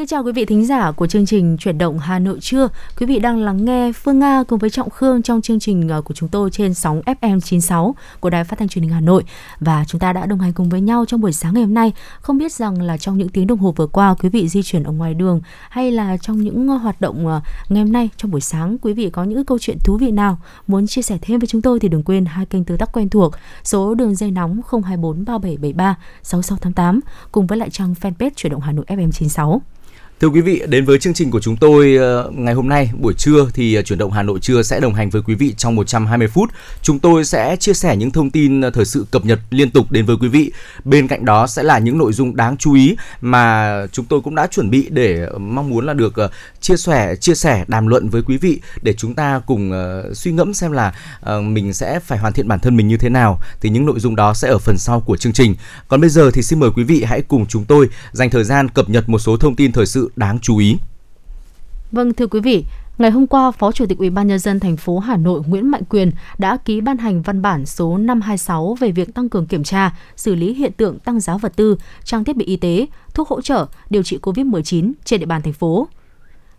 Kính chào quý vị thính giả của chương trình Chuyển động Hà Nội trưa. Quý vị đang lắng nghe Phương Nga cùng với Trọng Khương trong chương trình ờ, của chúng tôi trên sóng FM 96 của Đài Phát thanh Truyền hình Hà Nội và chúng ta đã đồng hành cùng với nhau trong buổi sáng ngày hôm nay. Không biết rằng là trong những tiếng đồng hồ vừa qua, quý vị di chuyển ở ngoài đường hay là trong những ờ, hoạt động ờ, ngày hôm nay trong buổi sáng, quý vị có những câu chuyện thú vị nào muốn chia sẻ thêm với chúng tôi thì đừng quên hai kênh tương tác quen thuộc số đường dây nóng 024 3773 6688 cùng với lại trang fanpage Chuyển động Hà Nội FM 96. Thưa quý vị, đến với chương trình của chúng tôi ờ, ngày hôm nay buổi trưa thì ờ, chuyển động Hà Nội trưa sẽ đồng hành với quý vị trong 120 phút. Chúng tôi sẽ chia sẻ những thông tin ờ, thời sự cập nhật liên tục đến với quý vị. Bên cạnh đó sẽ là những nội dung đáng chú ý mà chúng tôi cũng đã chuẩn bị để mong muốn là được chia sẻ chia sẻ đàm luận với quý vị để chúng ta cùng suy ngẫm xem là mình sẽ phải hoàn thiện bản thân mình như thế nào. Thì những nội dung đó sẽ ở phần sau của chương trình. Còn bây giờ thì xin mời quý vị hãy cùng chúng tôi dành thời gian cập nhật một số thông tin thời sự đáng chú ý. Vâng thưa quý vị, Ngày hôm qua, Phó Chủ tịch Ủy ban nhân dân thành phố Hà Nội Nguyễn Mạnh Quyền đã ký ban hành văn bản số 526 về việc tăng cường kiểm tra, xử lý hiện tượng tăng giá vật tư, trang thiết bị y tế, thuốc hỗ trợ điều trị COVID-19 trên địa bàn thành phố.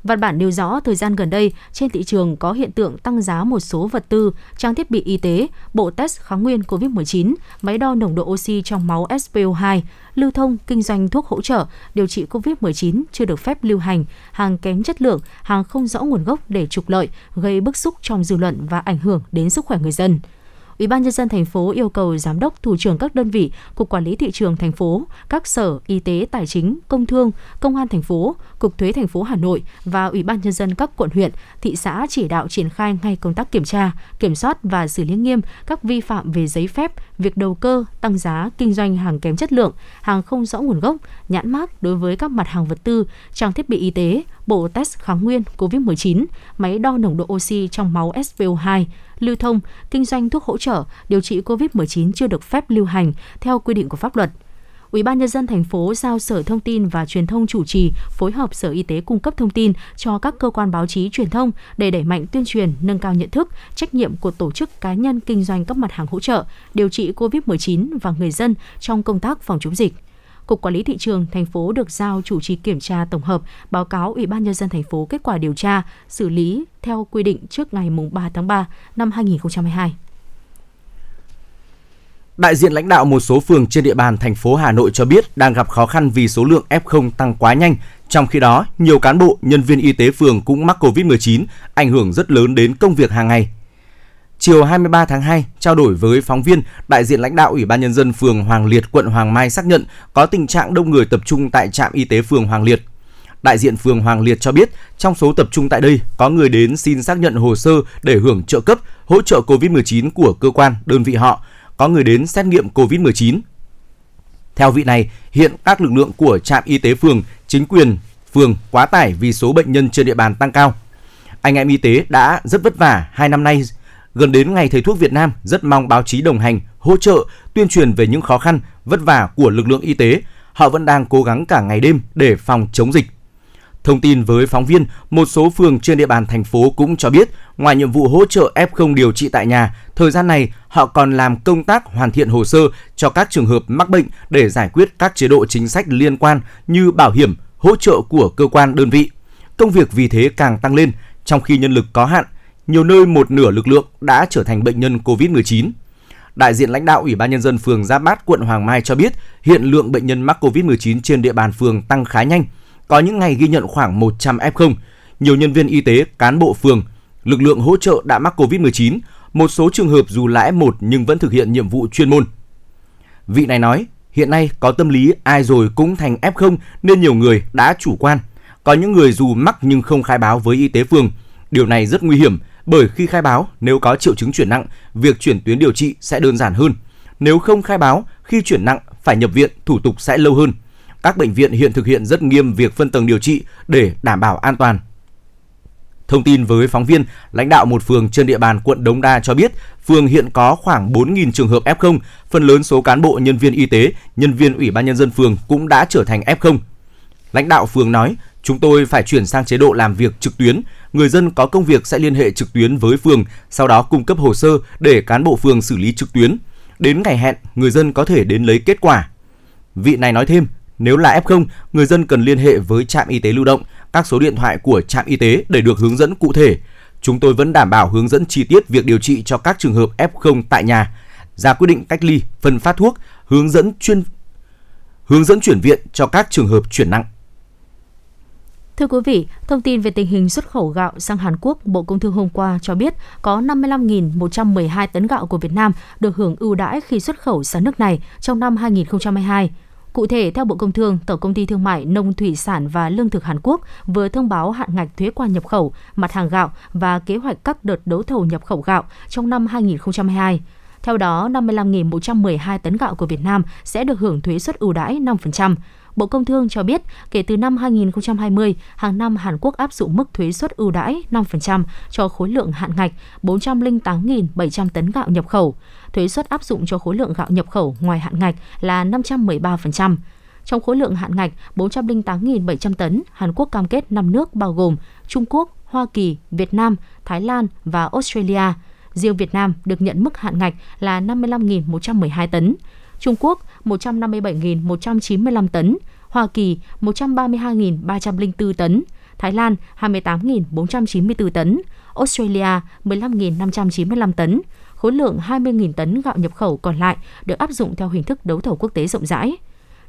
Văn bản nêu rõ thời gian gần đây trên thị trường có hiện tượng tăng giá một số vật tư, trang thiết bị y tế, bộ test kháng nguyên COVID-19, máy đo nồng độ oxy trong máu SPO2, lưu thông, kinh doanh thuốc hỗ trợ, điều trị COVID-19 chưa được phép lưu hành, hàng kém chất lượng, hàng không rõ nguồn gốc để trục lợi, gây bức xúc trong dư luận và ảnh hưởng đến sức khỏe người dân. Ủy ban nhân dân thành phố yêu cầu giám đốc, thủ trưởng các đơn vị, cục quản lý thị trường thành phố, các sở y tế, tài chính, công thương, công an thành phố, cục thuế thành phố Hà Nội và Ủy ban nhân dân các quận huyện, thị xã chỉ đạo triển khai ngay công tác kiểm tra, kiểm soát và xử lý nghiêm các vi phạm về giấy phép, việc đầu cơ, tăng giá, kinh doanh hàng kém chất lượng, hàng không rõ nguồn gốc, nhãn mác đối với các mặt hàng vật tư, trang thiết bị y tế, bộ test kháng nguyên COVID-19, máy đo nồng độ oxy trong máu SPO2, lưu thông, kinh doanh thuốc hỗ trợ, điều trị COVID-19 chưa được phép lưu hành theo quy định của pháp luật. Ủy ban nhân dân thành phố giao Sở Thông tin và Truyền thông chủ trì phối hợp Sở Y tế cung cấp thông tin cho các cơ quan báo chí truyền thông để đẩy mạnh tuyên truyền, nâng cao nhận thức, trách nhiệm của tổ chức cá nhân kinh doanh các mặt hàng hỗ trợ, điều trị COVID-19 và người dân trong công tác phòng chống dịch. Cục Quản lý thị trường thành phố được giao chủ trì kiểm tra tổng hợp, báo cáo Ủy ban nhân dân thành phố kết quả điều tra, xử lý theo quy định trước ngày 3 tháng 3 năm 2022. Đại diện lãnh đạo một số phường trên địa bàn thành phố Hà Nội cho biết đang gặp khó khăn vì số lượng F0 tăng quá nhanh. Trong khi đó, nhiều cán bộ, nhân viên y tế phường cũng mắc COVID-19, ảnh hưởng rất lớn đến công việc hàng ngày. Chiều 23 tháng 2, trao đổi với phóng viên, đại diện lãnh đạo Ủy ban nhân dân phường Hoàng Liệt, quận Hoàng Mai xác nhận có tình trạng đông người tập trung tại trạm y tế phường Hoàng Liệt. Đại diện phường Hoàng Liệt cho biết, trong số tập trung tại đây có người đến xin xác nhận hồ sơ để hưởng trợ cấp, hỗ trợ COVID-19 của cơ quan, đơn vị họ, có người đến xét nghiệm COVID-19. Theo vị này, hiện các lực lượng của trạm y tế phường, chính quyền phường quá tải vì số bệnh nhân trên địa bàn tăng cao. Anh em y tế đã rất vất vả hai năm nay Gần đến ngày thầy thuốc Việt Nam, rất mong báo chí đồng hành, hỗ trợ, tuyên truyền về những khó khăn, vất vả của lực lượng y tế. Họ vẫn đang cố gắng cả ngày đêm để phòng chống dịch. Thông tin với phóng viên, một số phường trên địa bàn thành phố cũng cho biết, ngoài nhiệm vụ hỗ trợ F0 điều trị tại nhà, thời gian này họ còn làm công tác hoàn thiện hồ sơ cho các trường hợp mắc bệnh để giải quyết các chế độ chính sách liên quan như bảo hiểm, hỗ trợ của cơ quan đơn vị. Công việc vì thế càng tăng lên, trong khi nhân lực có hạn, nhiều nơi một nửa lực lượng đã trở thành bệnh nhân COVID-19. Đại diện lãnh đạo Ủy ban nhân dân phường Giáp Bát, quận Hoàng Mai cho biết, hiện lượng bệnh nhân mắc COVID-19 trên địa bàn phường tăng khá nhanh. Có những ngày ghi nhận khoảng 100 F0. Nhiều nhân viên y tế, cán bộ phường, lực lượng hỗ trợ đã mắc COVID-19, một số trường hợp dù là F1 nhưng vẫn thực hiện nhiệm vụ chuyên môn. Vị này nói, hiện nay có tâm lý ai rồi cũng thành F0 nên nhiều người đã chủ quan. Có những người dù mắc nhưng không khai báo với y tế phường. Điều này rất nguy hiểm bởi khi khai báo, nếu có triệu chứng chuyển nặng, việc chuyển tuyến điều trị sẽ đơn giản hơn. Nếu không khai báo, khi chuyển nặng phải nhập viện, thủ tục sẽ lâu hơn. Các bệnh viện hiện thực hiện rất nghiêm việc phân tầng điều trị để đảm bảo an toàn. Thông tin với phóng viên, lãnh đạo một phường trên địa bàn quận Đống Đa cho biết, phường hiện có khoảng 4.000 trường hợp F0, phần lớn số cán bộ nhân viên y tế, nhân viên ủy ban nhân dân phường cũng đã trở thành F0. Lãnh đạo phường nói, Chúng tôi phải chuyển sang chế độ làm việc trực tuyến. Người dân có công việc sẽ liên hệ trực tuyến với phường, sau đó cung cấp hồ sơ để cán bộ phường xử lý trực tuyến. Đến ngày hẹn, người dân có thể đến lấy kết quả. Vị này nói thêm, nếu là F0, người dân cần liên hệ với trạm y tế lưu động, các số điện thoại của trạm y tế để được hướng dẫn cụ thể. Chúng tôi vẫn đảm bảo hướng dẫn chi tiết việc điều trị cho các trường hợp F0 tại nhà, ra quyết định cách ly, phân phát thuốc, hướng dẫn chuyên hướng dẫn chuyển viện cho các trường hợp chuyển nặng. Thưa quý vị, thông tin về tình hình xuất khẩu gạo sang Hàn Quốc, Bộ Công Thương hôm qua cho biết có 55.112 tấn gạo của Việt Nam được hưởng ưu đãi khi xuất khẩu sang nước này trong năm 2022. Cụ thể, theo Bộ Công Thương, Tổng Công ty Thương mại Nông Thủy sản và Lương thực Hàn Quốc vừa thông báo hạn ngạch thuế quan nhập khẩu, mặt hàng gạo và kế hoạch các đợt đấu thầu nhập khẩu gạo trong năm 2022. Theo đó, 55.112 tấn gạo của Việt Nam sẽ được hưởng thuế suất ưu đãi 5%. Bộ Công Thương cho biết, kể từ năm 2020, hàng năm Hàn Quốc áp dụng mức thuế suất ưu đãi 5% cho khối lượng hạn ngạch 408.700 tấn gạo nhập khẩu. Thuế suất áp dụng cho khối lượng gạo nhập khẩu ngoài hạn ngạch là 513%. Trong khối lượng hạn ngạch 408.700 tấn, Hàn Quốc cam kết 5 nước bao gồm Trung Quốc, Hoa Kỳ, Việt Nam, Thái Lan và Australia. Riêng Việt Nam được nhận mức hạn ngạch là 55.112 tấn. Trung Quốc 157.195 tấn, Hoa Kỳ 132.304 tấn, Thái Lan 28.494 tấn, Australia 15.595 tấn. Khối lượng 20.000 tấn gạo nhập khẩu còn lại được áp dụng theo hình thức đấu thầu quốc tế rộng rãi.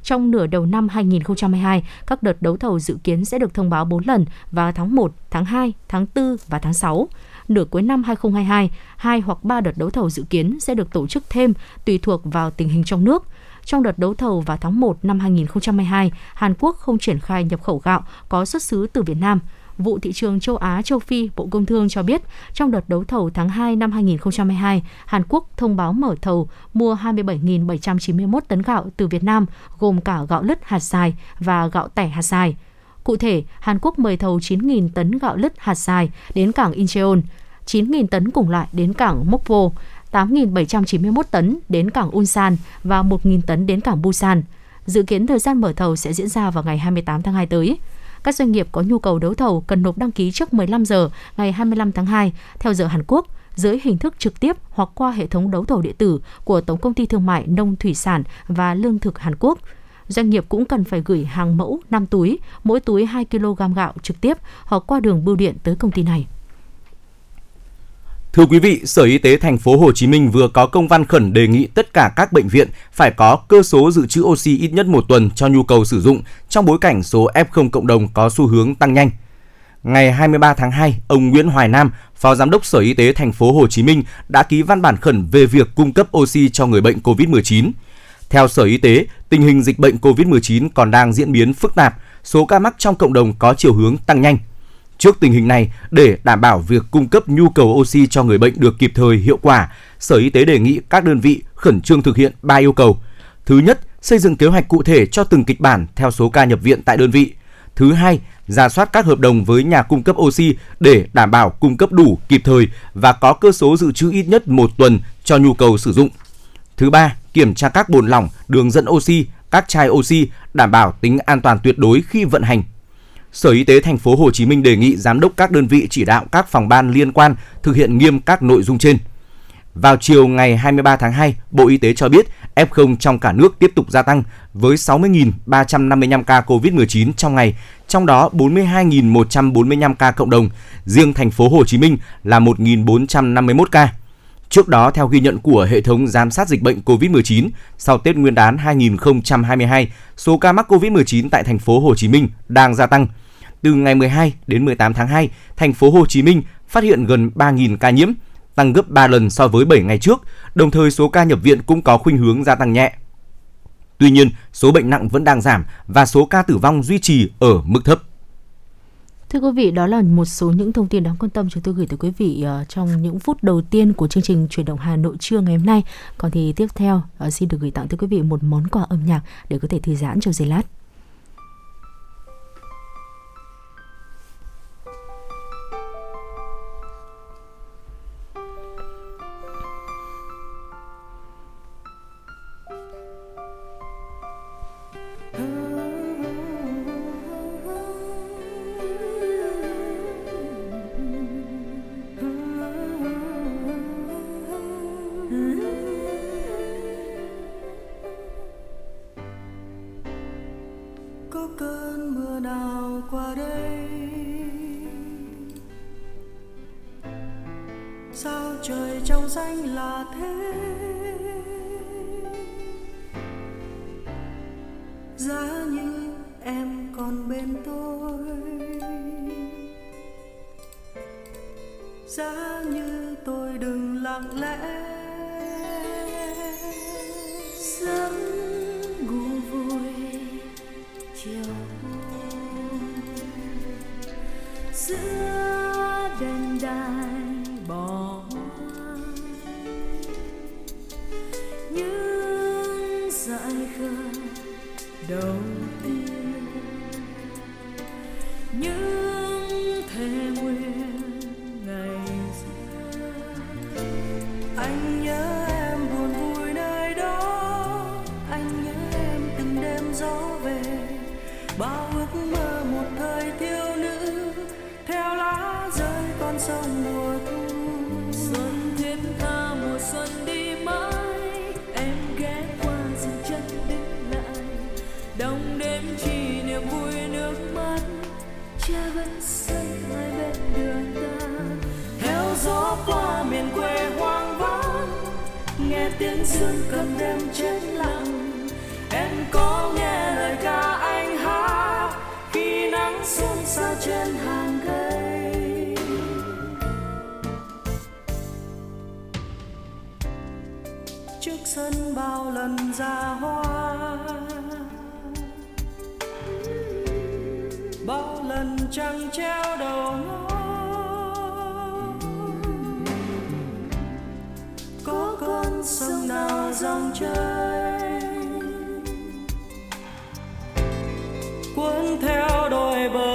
Trong nửa đầu năm 2022, các đợt đấu thầu dự kiến sẽ được thông báo 4 lần vào tháng 1, tháng 2, tháng 4 và tháng 6 nửa cuối năm 2022, hai hoặc ba đợt đấu thầu dự kiến sẽ được tổ chức thêm tùy thuộc vào tình hình trong nước. Trong đợt đấu thầu vào tháng 1 năm 2022, Hàn Quốc không triển khai nhập khẩu gạo có xuất xứ từ Việt Nam. Vụ thị trường châu Á châu Phi Bộ Công Thương cho biết, trong đợt đấu thầu tháng 2 năm 2022, Hàn Quốc thông báo mở thầu mua 27.791 tấn gạo từ Việt Nam, gồm cả gạo lứt hạt dài và gạo tẻ hạt dài. Cụ thể, Hàn Quốc mời thầu 9.000 tấn gạo lứt hạt dài đến cảng Incheon, 9.000 tấn cùng loại đến cảng Mokpo, 8.791 tấn đến cảng Ulsan và 1.000 tấn đến cảng Busan. Dự kiến thời gian mở thầu sẽ diễn ra vào ngày 28 tháng 2 tới. Các doanh nghiệp có nhu cầu đấu thầu cần nộp đăng ký trước 15 giờ ngày 25 tháng 2 theo giờ Hàn Quốc dưới hình thức trực tiếp hoặc qua hệ thống đấu thầu điện tử của Tổng công ty Thương mại Nông thủy sản và Lương thực Hàn Quốc – doanh nghiệp cũng cần phải gửi hàng mẫu 5 túi, mỗi túi 2 kg gạo trực tiếp hoặc qua đường bưu điện tới công ty này. Thưa quý vị, Sở Y tế thành phố Hồ Chí Minh vừa có công văn khẩn đề nghị tất cả các bệnh viện phải có cơ số dự trữ oxy ít nhất một tuần cho nhu cầu sử dụng trong bối cảnh số F0 cộng đồng có xu hướng tăng nhanh. Ngày 23 tháng 2, ông Nguyễn Hoài Nam, Phó Giám đốc Sở Y tế thành phố Hồ Chí Minh đã ký văn bản khẩn về việc cung cấp oxy cho người bệnh COVID-19. Theo Sở Y tế, tình hình dịch bệnh COVID-19 còn đang diễn biến phức tạp, số ca mắc trong cộng đồng có chiều hướng tăng nhanh. Trước tình hình này, để đảm bảo việc cung cấp nhu cầu oxy cho người bệnh được kịp thời hiệu quả, Sở Y tế đề nghị các đơn vị khẩn trương thực hiện 3 yêu cầu. Thứ nhất, xây dựng kế hoạch cụ thể cho từng kịch bản theo số ca nhập viện tại đơn vị. Thứ hai, ra soát các hợp đồng với nhà cung cấp oxy để đảm bảo cung cấp đủ, kịp thời và có cơ số dự trữ ít nhất một tuần cho nhu cầu sử dụng. Thứ ba, kiểm tra các bồn lỏng, đường dẫn oxy, các chai oxy đảm bảo tính an toàn tuyệt đối khi vận hành. Sở Y tế thành phố Hồ Chí Minh đề nghị giám đốc các đơn vị chỉ đạo các phòng ban liên quan thực hiện nghiêm các nội dung trên. Vào chiều ngày 23 tháng 2, Bộ Y tế cho biết F0 trong cả nước tiếp tục gia tăng với 60.355 ca COVID-19 trong ngày, trong đó 42.145 ca cộng đồng, riêng thành phố Hồ Chí Minh là 1.451 ca. Trước đó, theo ghi nhận của hệ thống giám sát dịch bệnh COVID-19, sau Tết Nguyên đán 2022, số ca mắc COVID-19 tại thành phố Hồ Chí Minh đang gia tăng. Từ ngày 12 đến 18 tháng 2, thành phố Hồ Chí Minh phát hiện gần 3.000 ca nhiễm, tăng gấp 3 lần so với 7 ngày trước, đồng thời số ca nhập viện cũng có khuynh hướng gia tăng nhẹ. Tuy nhiên, số bệnh nặng vẫn đang giảm và số ca tử vong duy trì ở mức thấp. Thưa quý vị, đó là một số những thông tin đáng quan tâm chúng tôi gửi tới quý vị ờ, trong những phút đầu tiên của chương trình chuyển động Hà Nội trưa ngày hôm nay. Còn thì tiếp theo ờ, xin được gửi tặng tới quý vị một món quà âm nhạc để có thể thư giãn trong giây lát. bao ước mơ một thời thiếu nữ, theo lá rơi con sông mùa thu. Xuân thiết tha mùa xuân đi mãi, em ghé qua dừng chân đứng lại. Đông đêm chỉ niềm vui nước mắt cha vẫn sân hai bên đường ta. Theo gió qua miền quê hoang vắng, nghe tiếng dương cầm đêm trên trên hàng cây. Trước sân bao lần ra hoa. Bao lần trăng treo đầu ngó. Có con sông nào dòng chơi cuốn theo đôi bờ.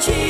cheese.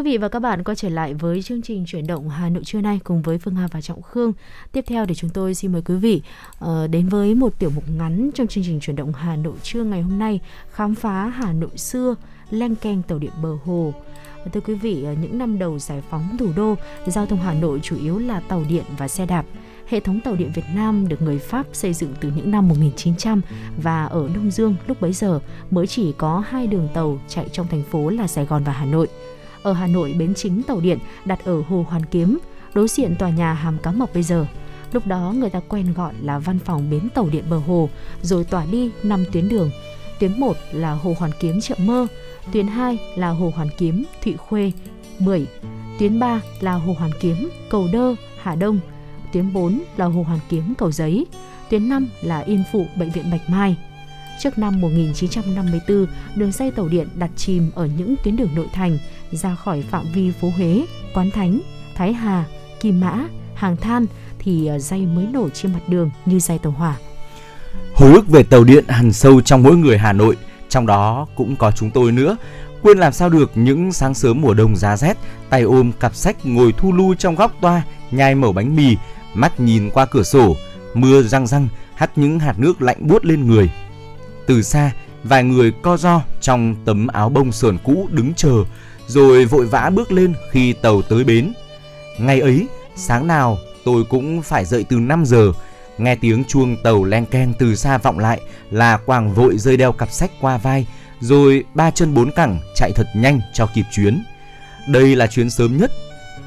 quý vị và các bạn, quay trở lại với chương trình chuyển động Hà Nội trưa nay cùng với Phương Hà và Trọng Khương. Tiếp theo thì chúng tôi xin mời quý vị ờ, đến với một tiểu mục ngắn trong chương trình chuyển động Hà Nội trưa ngày hôm nay, khám phá Hà Nội xưa, leng keng tàu điện bờ hồ. Thưa quý vị, ờ, những năm đầu giải phóng thủ đô, giao thông Hà Nội chủ yếu là tàu điện và xe đạp. Hệ thống tàu điện Việt Nam được người Pháp xây dựng từ những năm 1900 và ở Đông Dương lúc bấy giờ mới chỉ có hai đường tàu chạy trong thành phố là Sài Gòn và Hà Nội. Ở Hà Nội, bến chính tàu điện đặt ở Hồ Hoàn Kiếm, đối diện tòa nhà Hàm Cá Mập bây giờ. Lúc đó người ta quen gọi là văn phòng bến tàu điện bờ hồ, rồi tỏa đi 5 tuyến đường. Tuyến 1 là Hồ Hoàn Kiếm Chợ Mơ, tuyến 2 là Hồ Hoàn Kiếm Thụy Khuê, 10, tuyến 3 là Hồ Hoàn Kiếm Cầu Đơ, Hà Đông, tuyến 4 là Hồ Hoàn Kiếm Cầu Giấy, tuyến 5 là Yên Phụ Bệnh viện Bạch Mai. Trước năm 1954, đường dây tàu điện đặt chìm ở những tuyến đường nội thành ra khỏi phạm vi phố Huế, Quán Thánh, Thái Hà, Kim Mã, Hàng Than thì ờ, dây mới nổi trên mặt đường như dây tàu hỏa. Hồi ức về tàu điện hằn sâu trong mỗi người Hà Nội, trong đó cũng có chúng tôi nữa. Quên làm sao được những sáng sớm mùa đông giá rét, tay ôm cặp sách ngồi thu lu trong góc toa, nhai mẩu bánh mì, mắt nhìn qua cửa sổ, mưa răng răng hắt những hạt nước lạnh buốt lên người. Từ xa, vài người co ro trong tấm áo bông sờn cũ đứng chờ, rồi vội vã bước lên khi tàu tới bến. Ngày ấy, sáng nào tôi cũng phải dậy từ 5 giờ, nghe tiếng chuông tàu len keng từ xa vọng lại là Quàng vội rơi đeo cặp sách qua vai, rồi ba chân bốn cẳng chạy thật nhanh cho kịp chuyến. Đây là chuyến sớm nhất,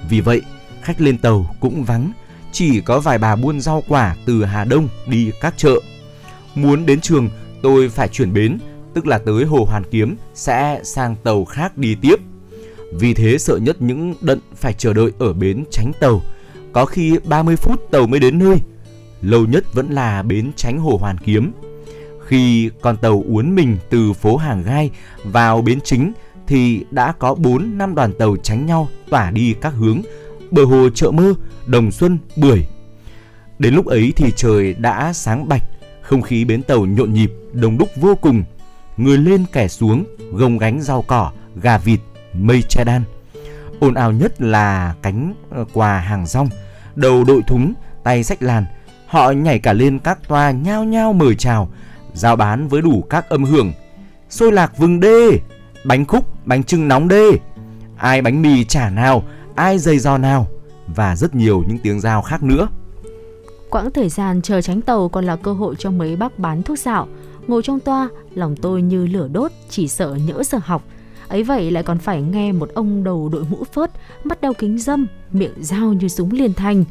vì vậy khách lên tàu cũng vắng, chỉ có vài bà buôn rau quả từ Hà Đông đi các chợ. Muốn đến trường, tôi phải chuyển bến, tức là tới Hồ Hoàn Kiếm sẽ sang tàu khác đi tiếp. Vì thế sợ nhất những đận phải chờ đợi ở bến tránh tàu, có khi 30 phút tàu mới đến nơi. Lâu nhất vẫn là bến tránh Hồ Hoàn Kiếm. Khi con tàu uốn mình từ phố Hàng Gai vào bến chính thì đã có 4 năm đoàn tàu tránh nhau tỏa đi các hướng bờ hồ chợ mơ, đồng xuân, bưởi. Đến lúc ấy thì trời đã sáng bạch, không khí bến tàu nhộn nhịp, đông đúc vô cùng. Người lên kẻ xuống, gồng gánh rau cỏ, gà vịt, mây che đan. Ồn ào nhất là cánh ờ, quà hàng rong, đầu đội thúng, tay sách làn. Họ nhảy cả lên các toa nhao nhao mời chào, giao bán với đủ các âm hưởng. Xôi lạc vừng đê, bánh khúc, bánh trưng nóng đê. Ai bánh mì chả nào, ai dây giò nào và rất nhiều những tiếng giao khác nữa. Quãng thời gian chờ tránh tàu còn là cơ hội cho mấy bác bán thuốc dạo. Ngồi trong toa, lòng tôi như lửa đốt, chỉ sợ nhỡ giờ học. Ấy vậy lại còn phải nghe một ông đầu đội mũ phớt, mắt đeo kính dâm, miệng dao như súng liên thành.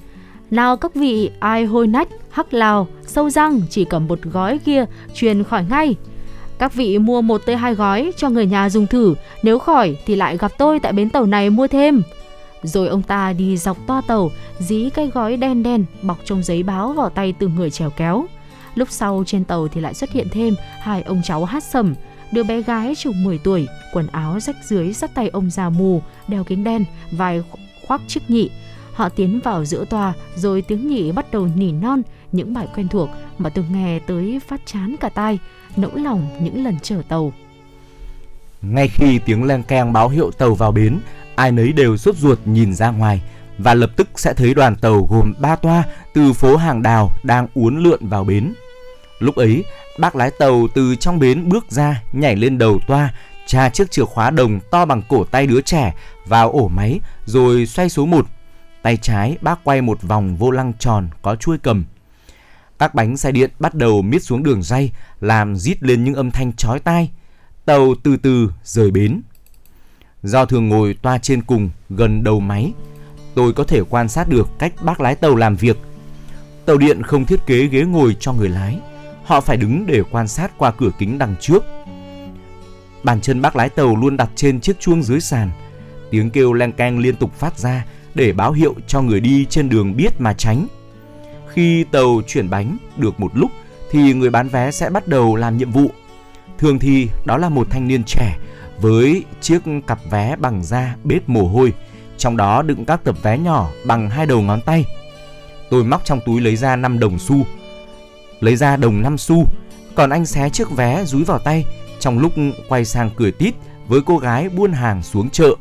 Nào các vị, ai hôi nách, hắc lào, sâu răng, chỉ cầm một gói kia, truyền khỏi ngay. Các vị mua một tới hai gói cho người nhà dùng thử, nếu khỏi thì lại gặp tôi tại bến tàu này mua thêm. Rồi ông ta đi dọc toa tàu, dí cái gói đen đen bọc trong giấy báo vào tay từng người trèo kéo. Lúc sau trên tàu thì lại xuất hiện thêm hai ông cháu hát sầm, đứa bé gái chừng 10 tuổi, quần áo rách dưới sát tay ông già mù, đeo kính đen, vai khoác chiếc nhị. Họ tiến vào giữa toa, rồi tiếng nhị bắt đầu nỉ non những bài quen thuộc mà từng nghe tới phát chán cả tai, nỗi lòng những lần chở tàu. Ngay khi tiếng len keng báo hiệu tàu vào bến, ai nấy đều sốt ruột nhìn ra ngoài và lập tức sẽ thấy đoàn tàu gồm ba toa từ phố Hàng Đào đang uốn lượn vào bến. Lúc ấy, bác lái tàu từ trong bến bước ra, nhảy lên đầu toa, tra chiếc chìa khóa đồng to bằng cổ tay đứa trẻ vào ổ máy rồi xoay số một. Tay trái bác quay một vòng vô lăng tròn có chuôi cầm. Các bánh xe điện bắt đầu miết xuống đường ray, làm rít lên những âm thanh chói tai. Tàu từ từ rời bến. Do thường ngồi toa trên cùng gần đầu máy, tôi có thể quan sát được cách bác lái tàu làm việc. Tàu điện không thiết kế ghế ngồi cho người lái, họ phải đứng để quan sát qua cửa kính đằng trước. Bàn chân bác lái tàu luôn đặt trên chiếc chuông dưới sàn. Tiếng kêu leng keng liên tục phát ra để báo hiệu cho người đi trên đường biết mà tránh. Khi tàu chuyển bánh được một lúc thì người bán vé sẽ bắt đầu làm nhiệm vụ. Thường thì đó là một thanh niên trẻ với chiếc cặp vé bằng da bết mồ hôi, trong đó đựng các tập vé nhỏ bằng hai đầu ngón tay. Tôi móc trong túi lấy ra 5 đồng xu, lấy ra đồng 5 xu, còn anh xé chiếc vé dúi vào tay trong lúc quay sang cười tít với cô gái buôn hàng xuống chợ.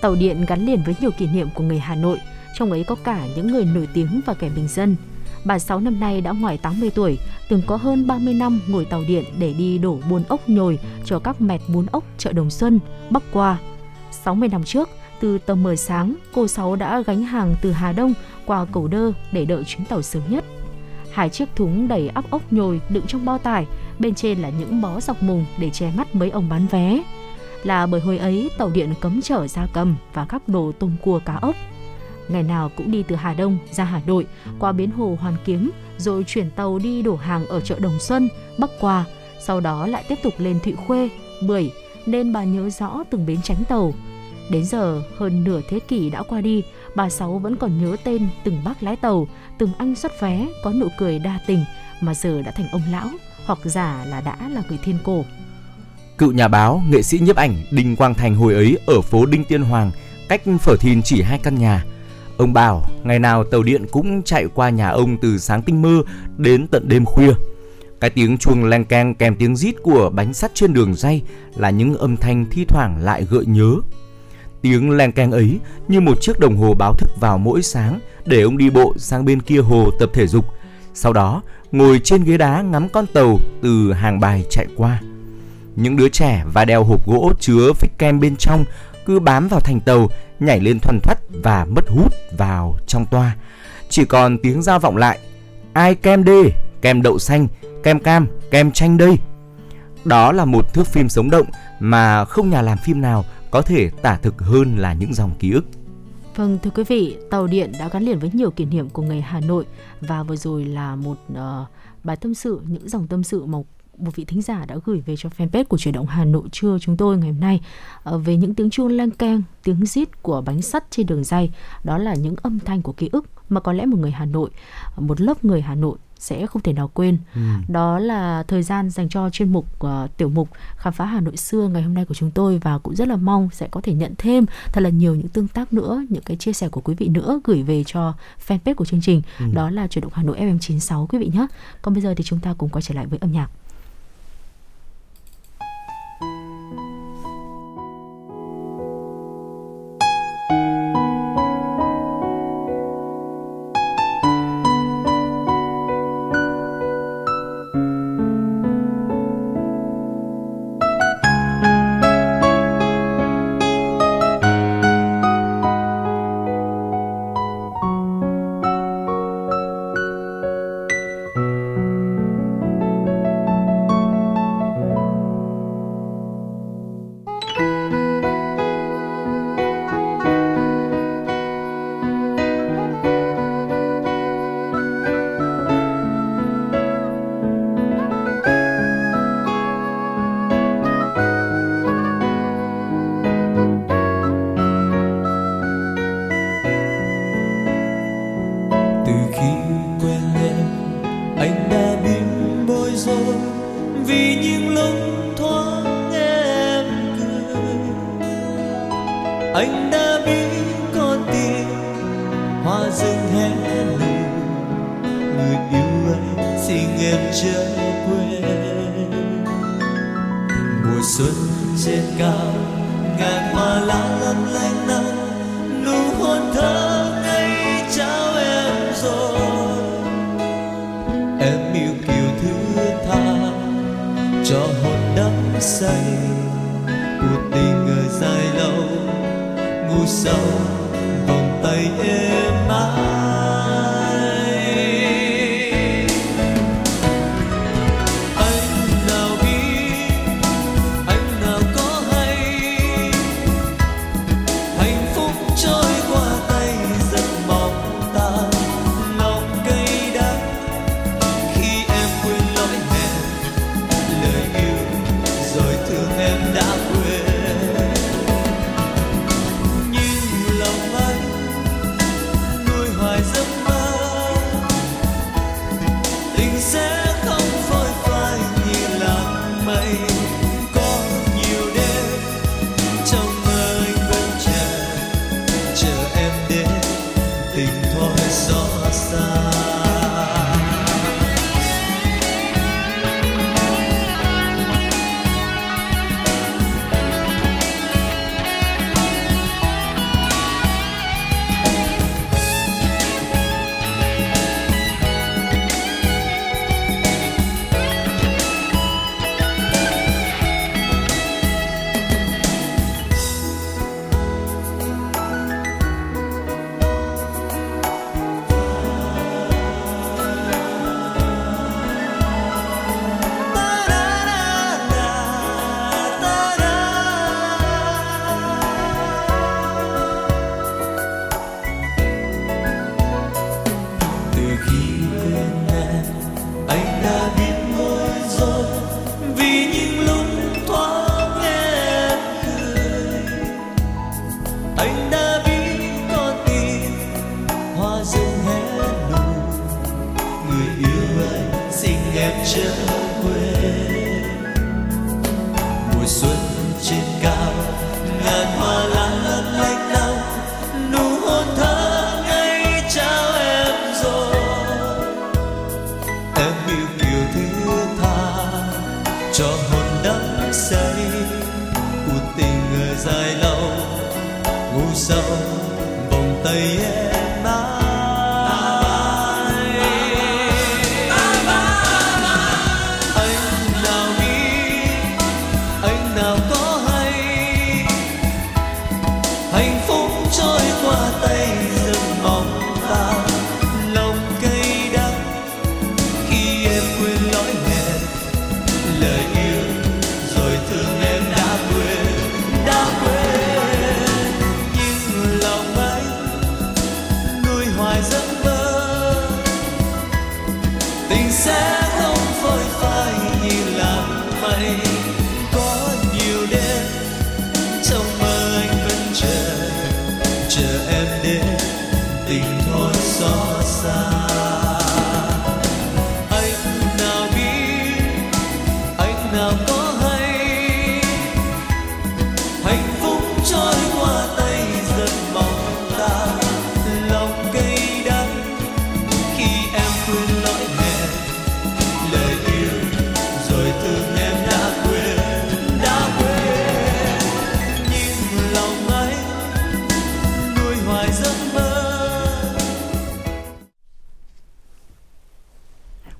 Tàu điện gắn liền với nhiều kỷ niệm của người Hà Nội, trong ấy có cả những người nổi tiếng và kẻ bình dân. Bà Sáu năm nay đã ngoài 80 tuổi, từng có hơn 30 năm ngồi tàu điện để đi đổ buôn ốc nhồi cho các mẹt bún ốc chợ Đồng Xuân, Bắc qua. 60 năm trước, từ tầm mờ sáng, cô Sáu đã gánh hàng từ Hà Đông qua cầu đơ để đợi chuyến tàu sớm nhất. Hai chiếc thúng đầy ốc ốc nhồi đựng trong bao tải, bên trên là những bó dọc mùng để che mắt mấy ông bán vé. Là bởi hồi ấy tàu điện cấm chở gia cầm và các đồ tôm cua cá ốc. Ngày nào cũng đi từ Hà Đông ra Hà Nội, qua bến hồ Hoàn Kiếm, rồi chuyển tàu đi đổ hàng ở chợ Đồng Xuân, Bắc qua, sau đó lại tiếp tục lên Thụy Khuê, Bưởi, nên bà nhớ rõ từng bến tránh tàu. Đến giờ, hơn nửa thế kỷ đã qua đi, bà Sáu vẫn còn nhớ tên từng bác lái tàu, từng anh xuất vé có nụ cười đa tình mà giờ đã thành ông lão hoặc giả là đã là người thiên cổ. Cựu nhà báo, nghệ sĩ nhiếp ảnh Đinh Quang Thành hồi ấy ở phố Đinh Tiên Hoàng, cách Phở Thìn chỉ hai căn nhà. Ông bảo ngày nào tàu điện cũng chạy qua nhà ông từ sáng tinh mơ đến tận đêm khuya. Cái tiếng chuông leng keng kèm tiếng rít của bánh sắt trên đường dây là những âm thanh thi thoảng lại gợi nhớ. Tiếng len keng ấy như một chiếc đồng hồ báo thức vào mỗi sáng để ông đi bộ sang bên kia hồ tập thể dục. Sau đó ngồi trên ghế đá ngắm con tàu từ hàng bài chạy qua. Những đứa trẻ và đeo hộp gỗ chứa phích kem bên trong cứ bám vào thành tàu, nhảy lên thoăn thoắt và mất hút vào trong toa. Chỉ còn tiếng giao vọng lại, ai kem đê, kem đậu xanh, kem cam, kem chanh đây. Đó là một thước phim sống động mà không nhà làm phim nào có thể tả thực hơn là những dòng ký ức. Vâng thưa quý vị, tàu điện đã gắn liền với nhiều kỷ niệm của người Hà Nội và vừa rồi là một uh, bài tâm sự, những dòng tâm sự mà một vị thính giả đã gửi về cho fanpage của chuyển động Hà Nội trưa chúng tôi ngày hôm nay uh, về những tiếng chuông leng keng, tiếng rít của bánh sắt trên đường dây. Đó là những âm thanh của ký ức mà có lẽ một người Hà Nội, một lớp người Hà Nội sẽ không thể nào quên. Ừ. Đó là thời gian dành cho chuyên mục uh, tiểu mục khám phá Hà Nội xưa ngày hôm nay của chúng tôi và cũng rất là mong sẽ có thể nhận thêm thật là nhiều những tương tác nữa, những cái chia sẻ của quý vị nữa gửi về cho fanpage của chương trình. Ừ. Đó là chuyển động Hà Nội FM 96 quý vị nhé. Còn bây giờ thì chúng ta cùng quay trở lại với âm nhạc.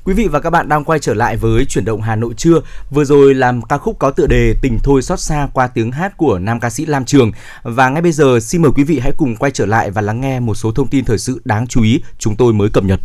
Quý vị và các bạn đang quay trở lại với chuyển động Hà Nội trưa. Vừa rồi làm ca khúc có tựa đề Tình thôi xót xa qua tiếng hát của nam ca sĩ Lam Trường. Và ngay bây giờ xin mời quý vị hãy cùng quay trở lại và lắng nghe một số thông tin thời sự đáng chú ý chúng tôi mới cập nhật.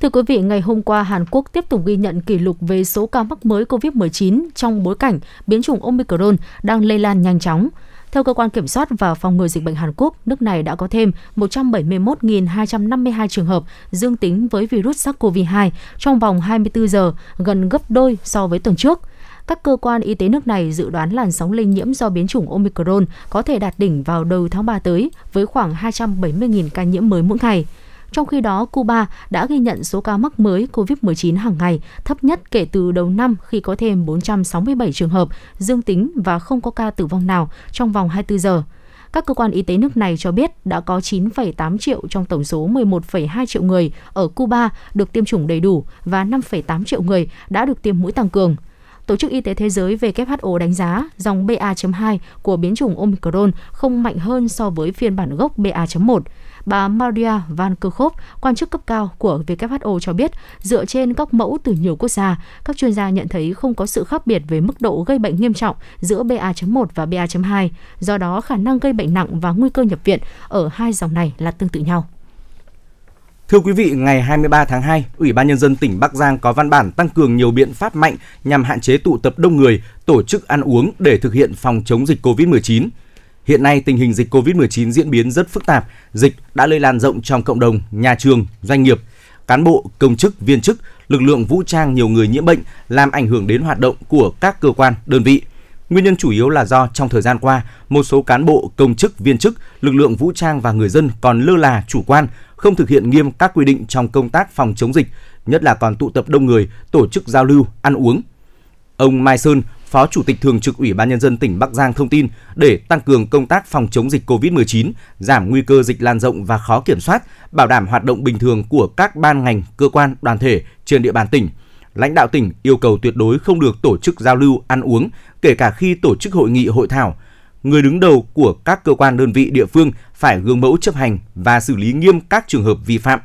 Thưa quý vị, ngày hôm qua Hàn Quốc tiếp tục ghi nhận kỷ lục về số ca mắc mới COVID-19 trong bối cảnh biến chủng Omicron đang lây lan nhanh chóng. Theo cơ quan kiểm soát và phòng ngừa dịch bệnh Hàn Quốc, nước này đã có thêm 171.252 trường hợp dương tính với virus SARS-CoV-2 trong vòng 24 giờ, gần gấp đôi so với tuần trước. Các cơ quan y tế nước này dự đoán làn sóng lây nhiễm do biến chủng Omicron có thể đạt đỉnh vào đầu tháng 3 tới với khoảng 270.000 ca nhiễm mới mỗi ngày. Trong khi đó, Cuba đã ghi nhận số ca mắc mới COVID-19 hàng ngày thấp nhất kể từ đầu năm khi có thêm 467 trường hợp dương tính và không có ca tử vong nào trong vòng 24 giờ. Các cơ quan y tế nước này cho biết đã có 9,8 triệu trong tổng số 11,2 triệu người ở Cuba được tiêm chủng đầy đủ và 5,8 triệu người đã được tiêm mũi tăng cường. Tổ chức Y tế Thế giới WHO đánh giá dòng BA.2 của biến chủng Omicron không mạnh hơn so với phiên bản gốc BA.1. Bà Maria Van Kerkhove, quan chức cấp cao của WHO cho biết, dựa trên các mẫu từ nhiều quốc gia, các chuyên gia nhận thấy không có sự khác biệt về mức độ gây bệnh nghiêm trọng giữa BA.1 và BA.2. Do đó, khả năng gây bệnh nặng và nguy cơ nhập viện ở hai dòng này là tương tự nhau. Thưa quý vị, ngày 23 tháng 2, Ủy ban Nhân dân tỉnh Bắc Giang có văn bản tăng cường nhiều biện pháp mạnh nhằm hạn chế tụ tập đông người, tổ chức ăn uống để thực hiện phòng chống dịch COVID-19. Hiện nay, tình hình dịch COVID-19 diễn biến rất phức tạp, dịch đã lây lan rộng trong cộng đồng, nhà trường, doanh nghiệp. Cán bộ, công chức, viên chức, lực lượng vũ trang nhiều người nhiễm bệnh làm ảnh hưởng đến hoạt động của các cơ quan, đơn vị. Nguyên nhân chủ yếu là do trong thời gian qua, một số cán bộ, công chức, viên chức, lực lượng vũ trang và người dân còn lơ là chủ quan, không thực hiện nghiêm các quy định trong công tác phòng chống dịch, nhất là còn tụ tập đông người, tổ chức giao lưu, ăn uống. Ông Mai Sơn, Phó Chủ tịch Thường trực Ủy ban Nhân dân tỉnh Bắc Giang thông tin để tăng cường công tác phòng chống dịch COVID-19, giảm nguy cơ dịch lan rộng và khó kiểm soát, bảo đảm hoạt động bình thường của các ban ngành, cơ quan, đoàn thể trên địa bàn tỉnh. Lãnh đạo tỉnh yêu cầu tuyệt đối không được tổ chức giao lưu, ăn uống, kể cả khi tổ chức hội nghị hội thảo. Người đứng đầu của các cơ quan đơn vị địa phương phải gương mẫu chấp hành và xử lý nghiêm các trường hợp vi phạm.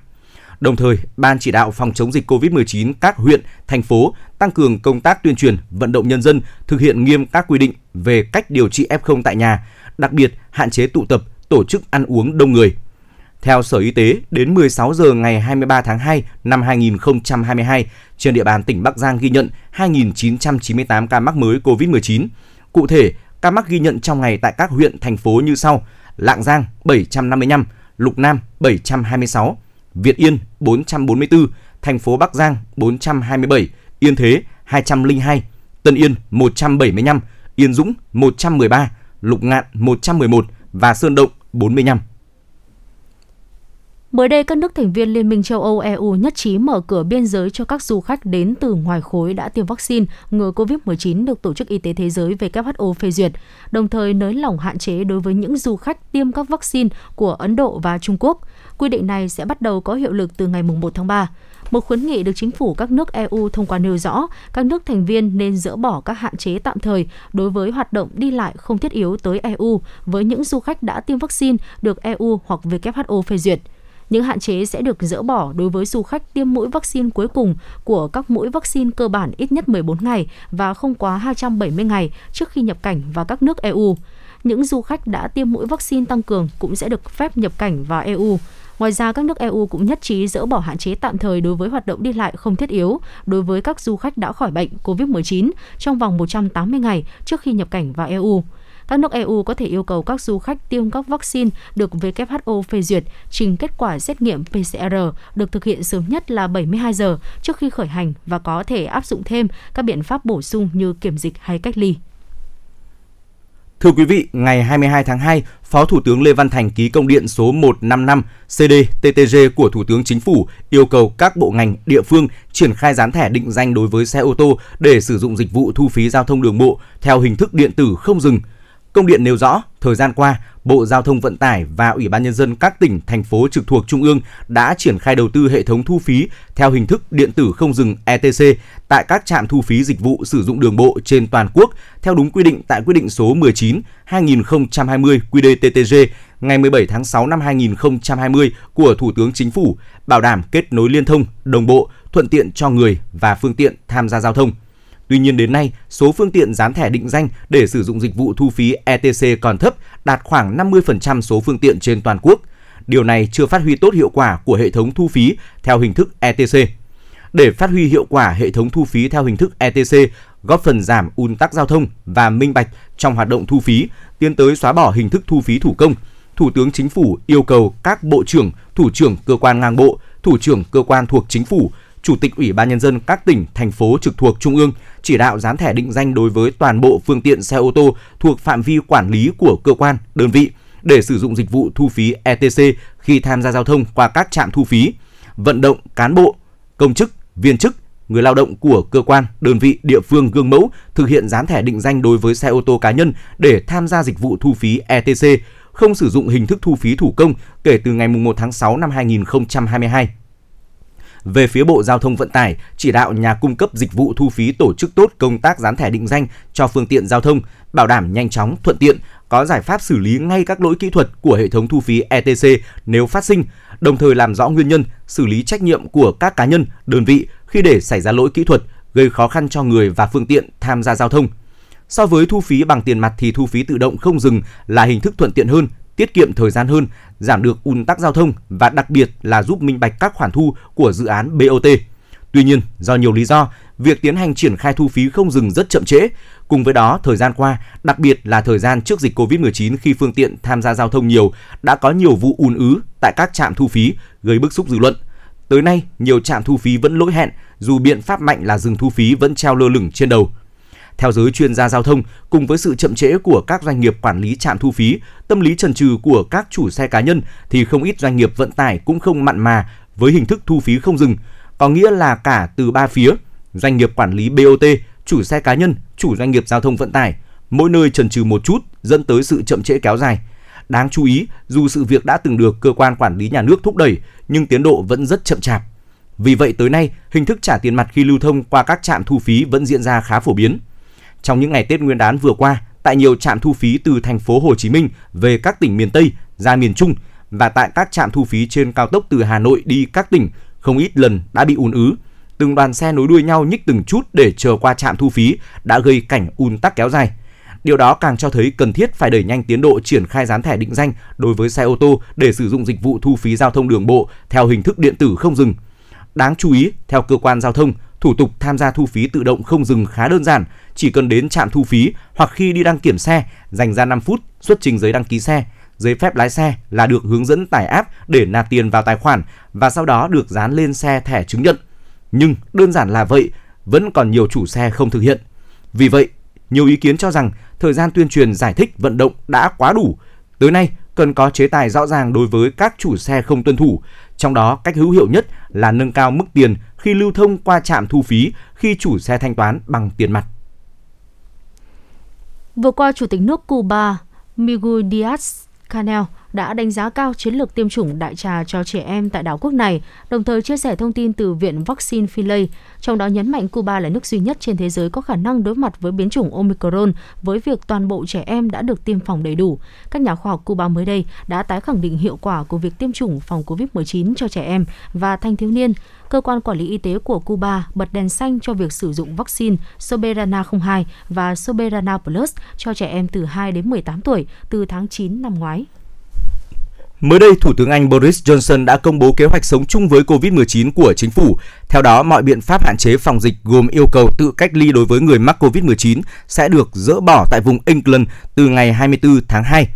Đồng thời, Ban chỉ đạo phòng chống dịch COVID-19 các huyện, thành phố tăng cường công tác tuyên truyền, vận động nhân dân thực hiện nghiêm các quy định về cách điều trị F0 tại nhà, đặc biệt hạn chế tụ tập, tổ chức ăn uống đông người. Theo Sở Y tế, đến 16 giờ ngày 23 tháng 2 năm 2022, trên địa bàn tỉnh Bắc Giang ghi nhận 2.998 ca mắc mới COVID-19. Cụ thể, ca mắc ghi nhận trong ngày tại các huyện, thành phố như sau: Lạng Giang 755, Lục Nam 726, Việt Yên 444, thành phố Bắc Giang 427, Yên Thế 202, Tân Yên 175, Yên Dũng 113, Lục Ngạn 111 và Sơn Động 45. Mới đây, các nước thành viên Liên minh châu Âu EU nhất trí mở cửa biên giới cho các du khách đến từ ngoài khối đã tiêm vaccine ngừa COVID-19 được Tổ chức Y tế Thế giới WHO phê duyệt, đồng thời nới lỏng hạn chế đối với những du khách tiêm các vaccine của Ấn Độ và Trung Quốc. Quy định này sẽ bắt đầu có hiệu lực từ ngày 1 tháng 3. Một khuyến nghị được chính phủ các nước EU thông qua nêu rõ, các nước thành viên nên dỡ bỏ các hạn chế tạm thời đối với hoạt động đi lại không thiết yếu tới EU với những du khách đã tiêm vaccine được EU hoặc WHO phê duyệt. Những hạn chế sẽ được dỡ bỏ đối với du khách tiêm mũi vaccine cuối cùng của các mũi vaccine cơ bản ít nhất 14 ngày và không quá 270 ngày trước khi nhập cảnh vào các nước EU. Những du khách đã tiêm mũi vaccine tăng cường cũng sẽ được phép nhập cảnh vào EU. Ngoài ra, các nước EU cũng nhất trí dỡ bỏ hạn chế tạm thời đối với hoạt động đi lại không thiết yếu đối với các du khách đã khỏi bệnh COVID-19 trong vòng 180 ngày trước khi nhập cảnh vào EU. Các nước EU có thể yêu cầu các du khách tiêm các vaccine được WHO phê duyệt trình kết quả xét nghiệm PCR được thực hiện sớm nhất là 72 giờ trước khi khởi hành và có thể áp dụng thêm các biện pháp bổ sung như kiểm dịch hay cách ly. Thưa quý vị, ngày 22 tháng 2, Phó Thủ tướng Lê Văn Thành ký công điện số 155 CD-TTG của Thủ tướng Chính phủ yêu cầu các bộ ngành, địa phương triển khai dán thẻ định danh đối với xe ô tô để sử dụng dịch vụ thu phí giao thông đường bộ theo hình thức điện tử không dừng – Công điện nêu rõ, thời gian qua, Bộ Giao thông Vận tải và Ủy ban nhân dân các tỉnh, thành phố trực thuộc Trung ương đã triển khai đầu tư hệ thống thu phí theo hình thức điện tử không dừng ETC tại các trạm thu phí dịch vụ sử dụng đường bộ trên toàn quốc theo đúng quy định tại quyết định số 19 2020 QĐ-TTG ngày 17 tháng 6 năm 2020 của Thủ tướng Chính phủ, bảo đảm kết nối liên thông, đồng bộ, thuận tiện cho người và phương tiện tham gia giao thông. Tuy nhiên đến nay, số phương tiện dán thẻ định danh để sử dụng dịch vụ thu phí ETC còn thấp, đạt khoảng 50% số phương tiện trên toàn quốc. Điều này chưa phát huy tốt hiệu quả của hệ thống thu phí theo hình thức ETC. Để phát huy hiệu quả hệ thống thu phí theo hình thức ETC, góp phần giảm ùn tắc giao thông và minh bạch trong hoạt động thu phí, tiến tới xóa bỏ hình thức thu phí thủ công, Thủ tướng Chính phủ yêu cầu các bộ trưởng, thủ trưởng cơ quan ngang bộ, thủ trưởng cơ quan thuộc chính phủ Chủ tịch Ủy ban nhân dân các tỉnh, thành phố trực thuộc Trung ương chỉ đạo dán thẻ định danh đối với toàn bộ phương tiện xe ô tô thuộc phạm vi quản lý của cơ quan, đơn vị để sử dụng dịch vụ thu phí ETC khi tham gia giao thông qua các trạm thu phí, vận động cán bộ, công chức, viên chức, người lao động của cơ quan, đơn vị, địa phương gương mẫu thực hiện dán thẻ định danh đối với xe ô tô cá nhân để tham gia dịch vụ thu phí ETC, không sử dụng hình thức thu phí thủ công kể từ ngày 1 tháng 6 năm 2022. Về phía Bộ Giao thông Vận tải, chỉ đạo nhà cung cấp dịch vụ thu phí tổ chức tốt công tác dán thẻ định danh cho phương tiện giao thông, bảo đảm nhanh chóng, thuận tiện, có giải pháp xử lý ngay các lỗi kỹ thuật của hệ thống thu phí ETC nếu phát sinh, đồng thời làm rõ nguyên nhân, xử lý trách nhiệm của các cá nhân, đơn vị khi để xảy ra lỗi kỹ thuật gây khó khăn cho người và phương tiện tham gia giao thông. So với thu phí bằng tiền mặt thì thu phí tự động không dừng là hình thức thuận tiện hơn, tiết kiệm thời gian hơn, giảm được ùn tắc giao thông và đặc biệt là giúp minh bạch các khoản thu của dự án BOT. Tuy nhiên, do nhiều lý do, việc tiến hành triển khai thu phí không dừng rất chậm trễ. Cùng với đó, thời gian qua, đặc biệt là thời gian trước dịch Covid-19 khi phương tiện tham gia giao thông nhiều, đã có nhiều vụ ùn ứ tại các trạm thu phí, gây bức xúc dư luận. Tới nay, nhiều trạm thu phí vẫn lỗi hẹn, dù biện pháp mạnh là dừng thu phí vẫn treo lơ lửng trên đầu. Theo giới chuyên gia giao thông, cùng với sự chậm trễ của các doanh nghiệp quản lý trạm thu phí, tâm lý trần trừ của các chủ xe cá nhân thì không ít doanh nghiệp vận tải cũng không mặn mà với hình thức thu phí không dừng, có nghĩa là cả từ ba phía, doanh nghiệp quản lý BOT, chủ xe cá nhân, chủ doanh nghiệp giao thông vận tải, mỗi nơi trần trừ một chút dẫn tới sự chậm trễ kéo dài. Đáng chú ý, dù sự việc đã từng được cơ quan quản lý nhà nước thúc đẩy, nhưng tiến độ vẫn rất chậm chạp. Vì vậy tới nay, hình thức trả tiền mặt khi lưu thông qua các trạm thu phí vẫn diễn ra khá phổ biến. Trong những ngày Tết Nguyên đán vừa qua, tại nhiều trạm thu phí từ thành phố Hồ Chí Minh về các tỉnh miền Tây ra miền Trung và tại các trạm thu phí trên cao tốc từ Hà Nội đi các tỉnh, không ít lần đã bị ùn ứ. Từng đoàn xe nối đuôi nhau nhích từng chút để chờ qua trạm thu phí đã gây cảnh ùn tắc kéo dài. Điều đó càng cho thấy cần thiết phải đẩy nhanh tiến độ triển khai dán thẻ định danh đối với xe ô tô để sử dụng dịch vụ thu phí giao thông đường bộ theo hình thức điện tử không dừng. Đáng chú ý, theo cơ quan giao thông, thủ tục tham gia thu phí tự động không dừng khá đơn giản, chỉ cần đến trạm thu phí hoặc khi đi đăng kiểm xe, dành ra 5 phút xuất trình giấy đăng ký xe, giấy phép lái xe là được hướng dẫn tải app để nạp tiền vào tài khoản và sau đó được dán lên xe thẻ chứng nhận. Nhưng đơn giản là vậy, vẫn còn nhiều chủ xe không thực hiện. Vì vậy, nhiều ý kiến cho rằng thời gian tuyên truyền giải thích vận động đã quá đủ. Tới nay, cần có chế tài rõ ràng đối với các chủ xe không tuân thủ. Trong đó, cách hữu hiệu nhất là nâng cao mức tiền khi lưu thông qua trạm thu phí khi chủ xe thanh toán bằng tiền mặt. Vừa qua, Chủ tịch nước Cuba Miguel Diaz-Canel đã đánh giá cao chiến lược tiêm chủng đại trà cho trẻ em tại đảo quốc này, đồng thời chia sẻ thông tin từ Viện Vaccine Philae, trong đó nhấn mạnh Cuba là nước duy nhất trên thế giới có khả năng đối mặt với biến chủng Omicron với việc toàn bộ trẻ em đã được tiêm phòng đầy đủ. Các nhà khoa học Cuba mới đây đã tái khẳng định hiệu quả của việc tiêm chủng phòng COVID-19 cho trẻ em và thanh thiếu niên. Cơ quan quản lý y tế của Cuba bật đèn xanh cho việc sử dụng vaccine Soberana 02 và Soberana Plus cho trẻ em từ 2 đến 18 tuổi từ tháng 9 năm ngoái. Mới đây, Thủ tướng Anh Boris Johnson đã công bố kế hoạch sống chung với COVID-19 của chính phủ. Theo đó, mọi biện pháp hạn chế phòng dịch gồm yêu cầu tự cách ly đối với người mắc COVID-19 sẽ được dỡ bỏ tại vùng England từ ngày 24 tháng 2.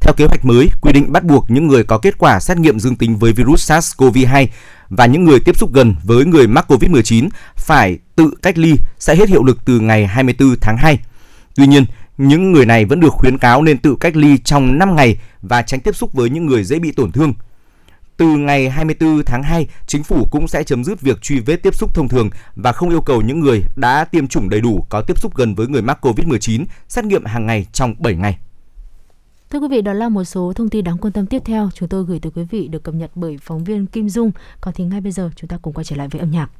Theo kế hoạch mới, quy định bắt buộc những người có kết quả xét nghiệm dương tính với virus SARS-CoV-2 và những người tiếp xúc gần với người mắc COVID-19 phải tự cách ly sẽ hết hiệu lực từ ngày 24 tháng 2. Tuy nhiên, những người này vẫn được khuyến cáo nên tự cách ly trong 5 ngày và tránh tiếp xúc với những người dễ bị tổn thương. Từ ngày 24 tháng 2, chính phủ cũng sẽ chấm dứt việc truy vết tiếp xúc thông thường và không yêu cầu những người đã tiêm chủng đầy đủ có tiếp xúc gần với người mắc COVID-19 xét nghiệm hàng ngày trong 7 ngày. Thưa quý vị, đó là một số thông tin đáng quan tâm tiếp theo chúng tôi gửi tới quý vị được cập nhật bởi phóng viên Kim Dung. Còn thì ngay bây giờ chúng ta cùng quay trở lại với âm nhạc.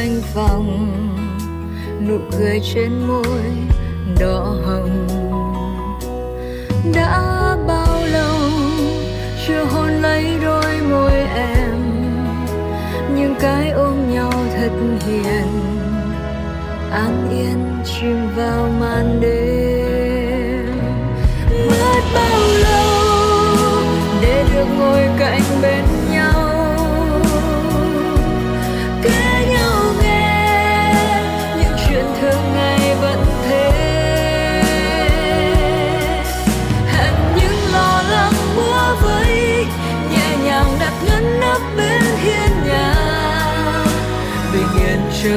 Quanh phòng nụ cười trên môi đỏ hồng. Đã bao lâu chưa hôn lấy đôi môi em, nhưng cái ôm nhau thật hiền. An yên chìm vào màn đêm.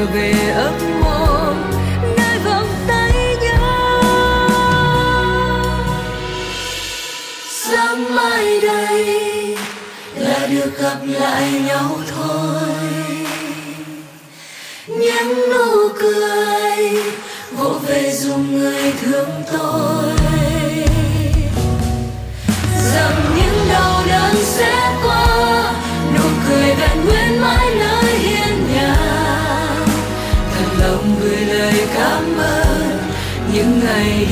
Trở về ấp mộ nơi vòng tay nhau. Sáng mai đây là được gặp lại nhau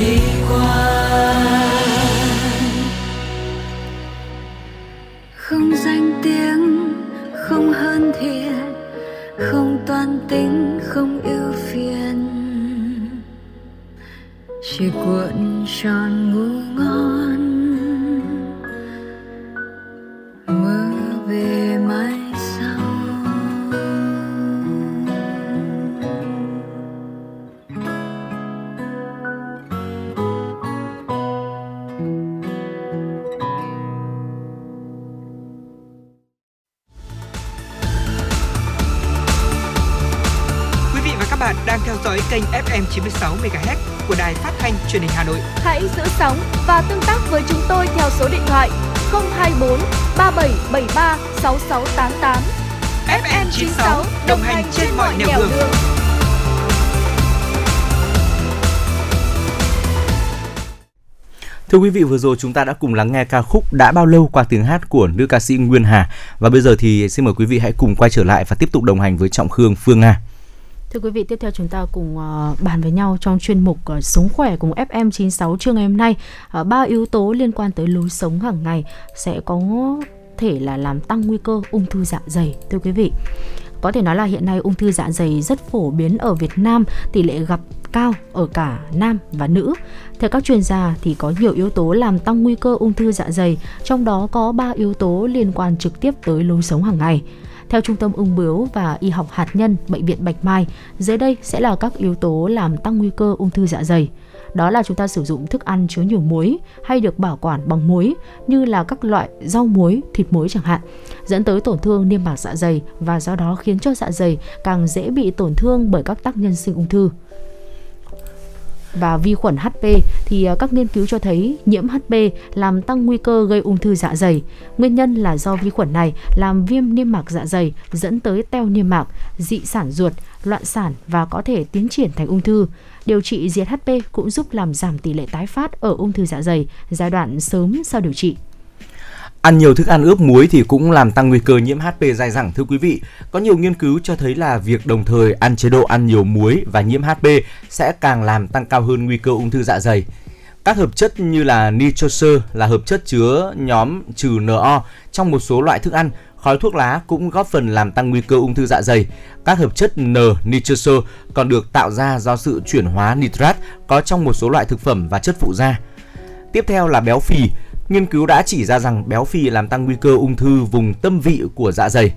ngày đi Thưa quý vị, vừa rồi chúng ta đã cùng lắng nghe ca khúc Đã bao lâu qua tiếng hát của nữ ca sĩ Nguyên Hà. Và bây giờ thì xin mời quý vị hãy cùng quay trở lại và tiếp tục đồng hành với Trọng Khương Phương Nga. Thưa quý vị, tiếp theo chúng ta cùng uh, bàn với nhau trong chuyên mục uh, Sống khỏe cùng FM96 trưa ngày hôm nay. Uh, ba yếu tố liên quan tới lối sống hàng ngày sẽ có thể là làm tăng nguy cơ ung thư dạ dày. Thưa quý vị, có thể nói là hiện nay ung thư dạ dày rất phổ biến ở Việt Nam, tỷ lệ gặp cao ở cả nam và nữ. Theo các chuyên gia thì có nhiều yếu tố làm tăng nguy cơ ung thư dạ dày, trong đó có 3 yếu tố liên quan trực tiếp tới lối sống hàng ngày. Theo Trung tâm ung bướu và y học hạt nhân Bệnh viện Bạch Mai, dưới đây sẽ là các yếu tố làm tăng nguy cơ ung thư dạ dày. Đó là chúng ta sử dụng thức ăn chứa nhiều muối hay được bảo quản bằng muối như là các loại rau muối, thịt muối chẳng hạn, dẫn tới tổn thương niêm mạc dạ dày và do đó khiến cho dạ dày càng dễ bị tổn thương bởi các tác nhân sinh ung thư và vi khuẩn HP thì ờ, các nghiên cứu cho thấy nhiễm HP làm tăng nguy cơ gây ung thư dạ dày. Nguyên nhân là do vi khuẩn này làm viêm niêm mạc dạ dày dẫn tới teo niêm mạc, dị sản ruột, loạn sản và có thể tiến triển thành ung thư. Điều trị diệt HP cũng giúp làm giảm tỷ lệ tái phát ở ung thư dạ dày giai đoạn sớm sau điều trị. Ăn nhiều thức ăn ướp muối thì cũng làm tăng nguy cơ nhiễm HP dai dẳng thưa quý vị. Có nhiều nghiên cứu cho thấy là việc đồng thời ăn chế độ ăn nhiều muối và nhiễm HP sẽ càng làm tăng cao hơn nguy cơ ung thư dạ dày. Các hợp chất như là nitrosơ là hợp chất chứa nhóm trừ NO trong một số loại thức ăn, khói thuốc lá cũng góp phần làm tăng nguy cơ ung thư dạ dày. Các hợp chất N nitrosơ còn được tạo ra do sự chuyển hóa nitrat có trong một số loại thực phẩm và chất phụ gia. Tiếp theo là béo phì. Nghiên cứu đã chỉ ra rằng béo phì làm tăng nguy cơ ung thư vùng tâm vị của dạ dày.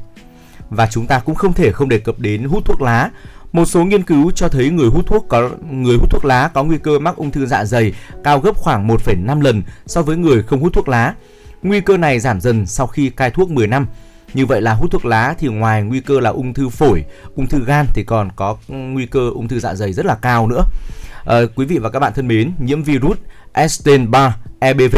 Và chúng ta cũng không thể không đề cập đến hút thuốc lá. Một số nghiên cứu cho thấy người hút thuốc có người hút thuốc lá có nguy cơ mắc ung thư dạ dày cao gấp khoảng 1,5 lần so với người không hút thuốc lá. Nguy cơ này giảm dần sau khi cai thuốc 10 năm. Như vậy là hút thuốc lá thì ngoài nguy cơ là ung thư phổi, ung thư gan thì còn có nguy cơ ung thư dạ dày rất là cao nữa. À, quý vị và các bạn thân mến, nhiễm virus Epstein-Barr EBV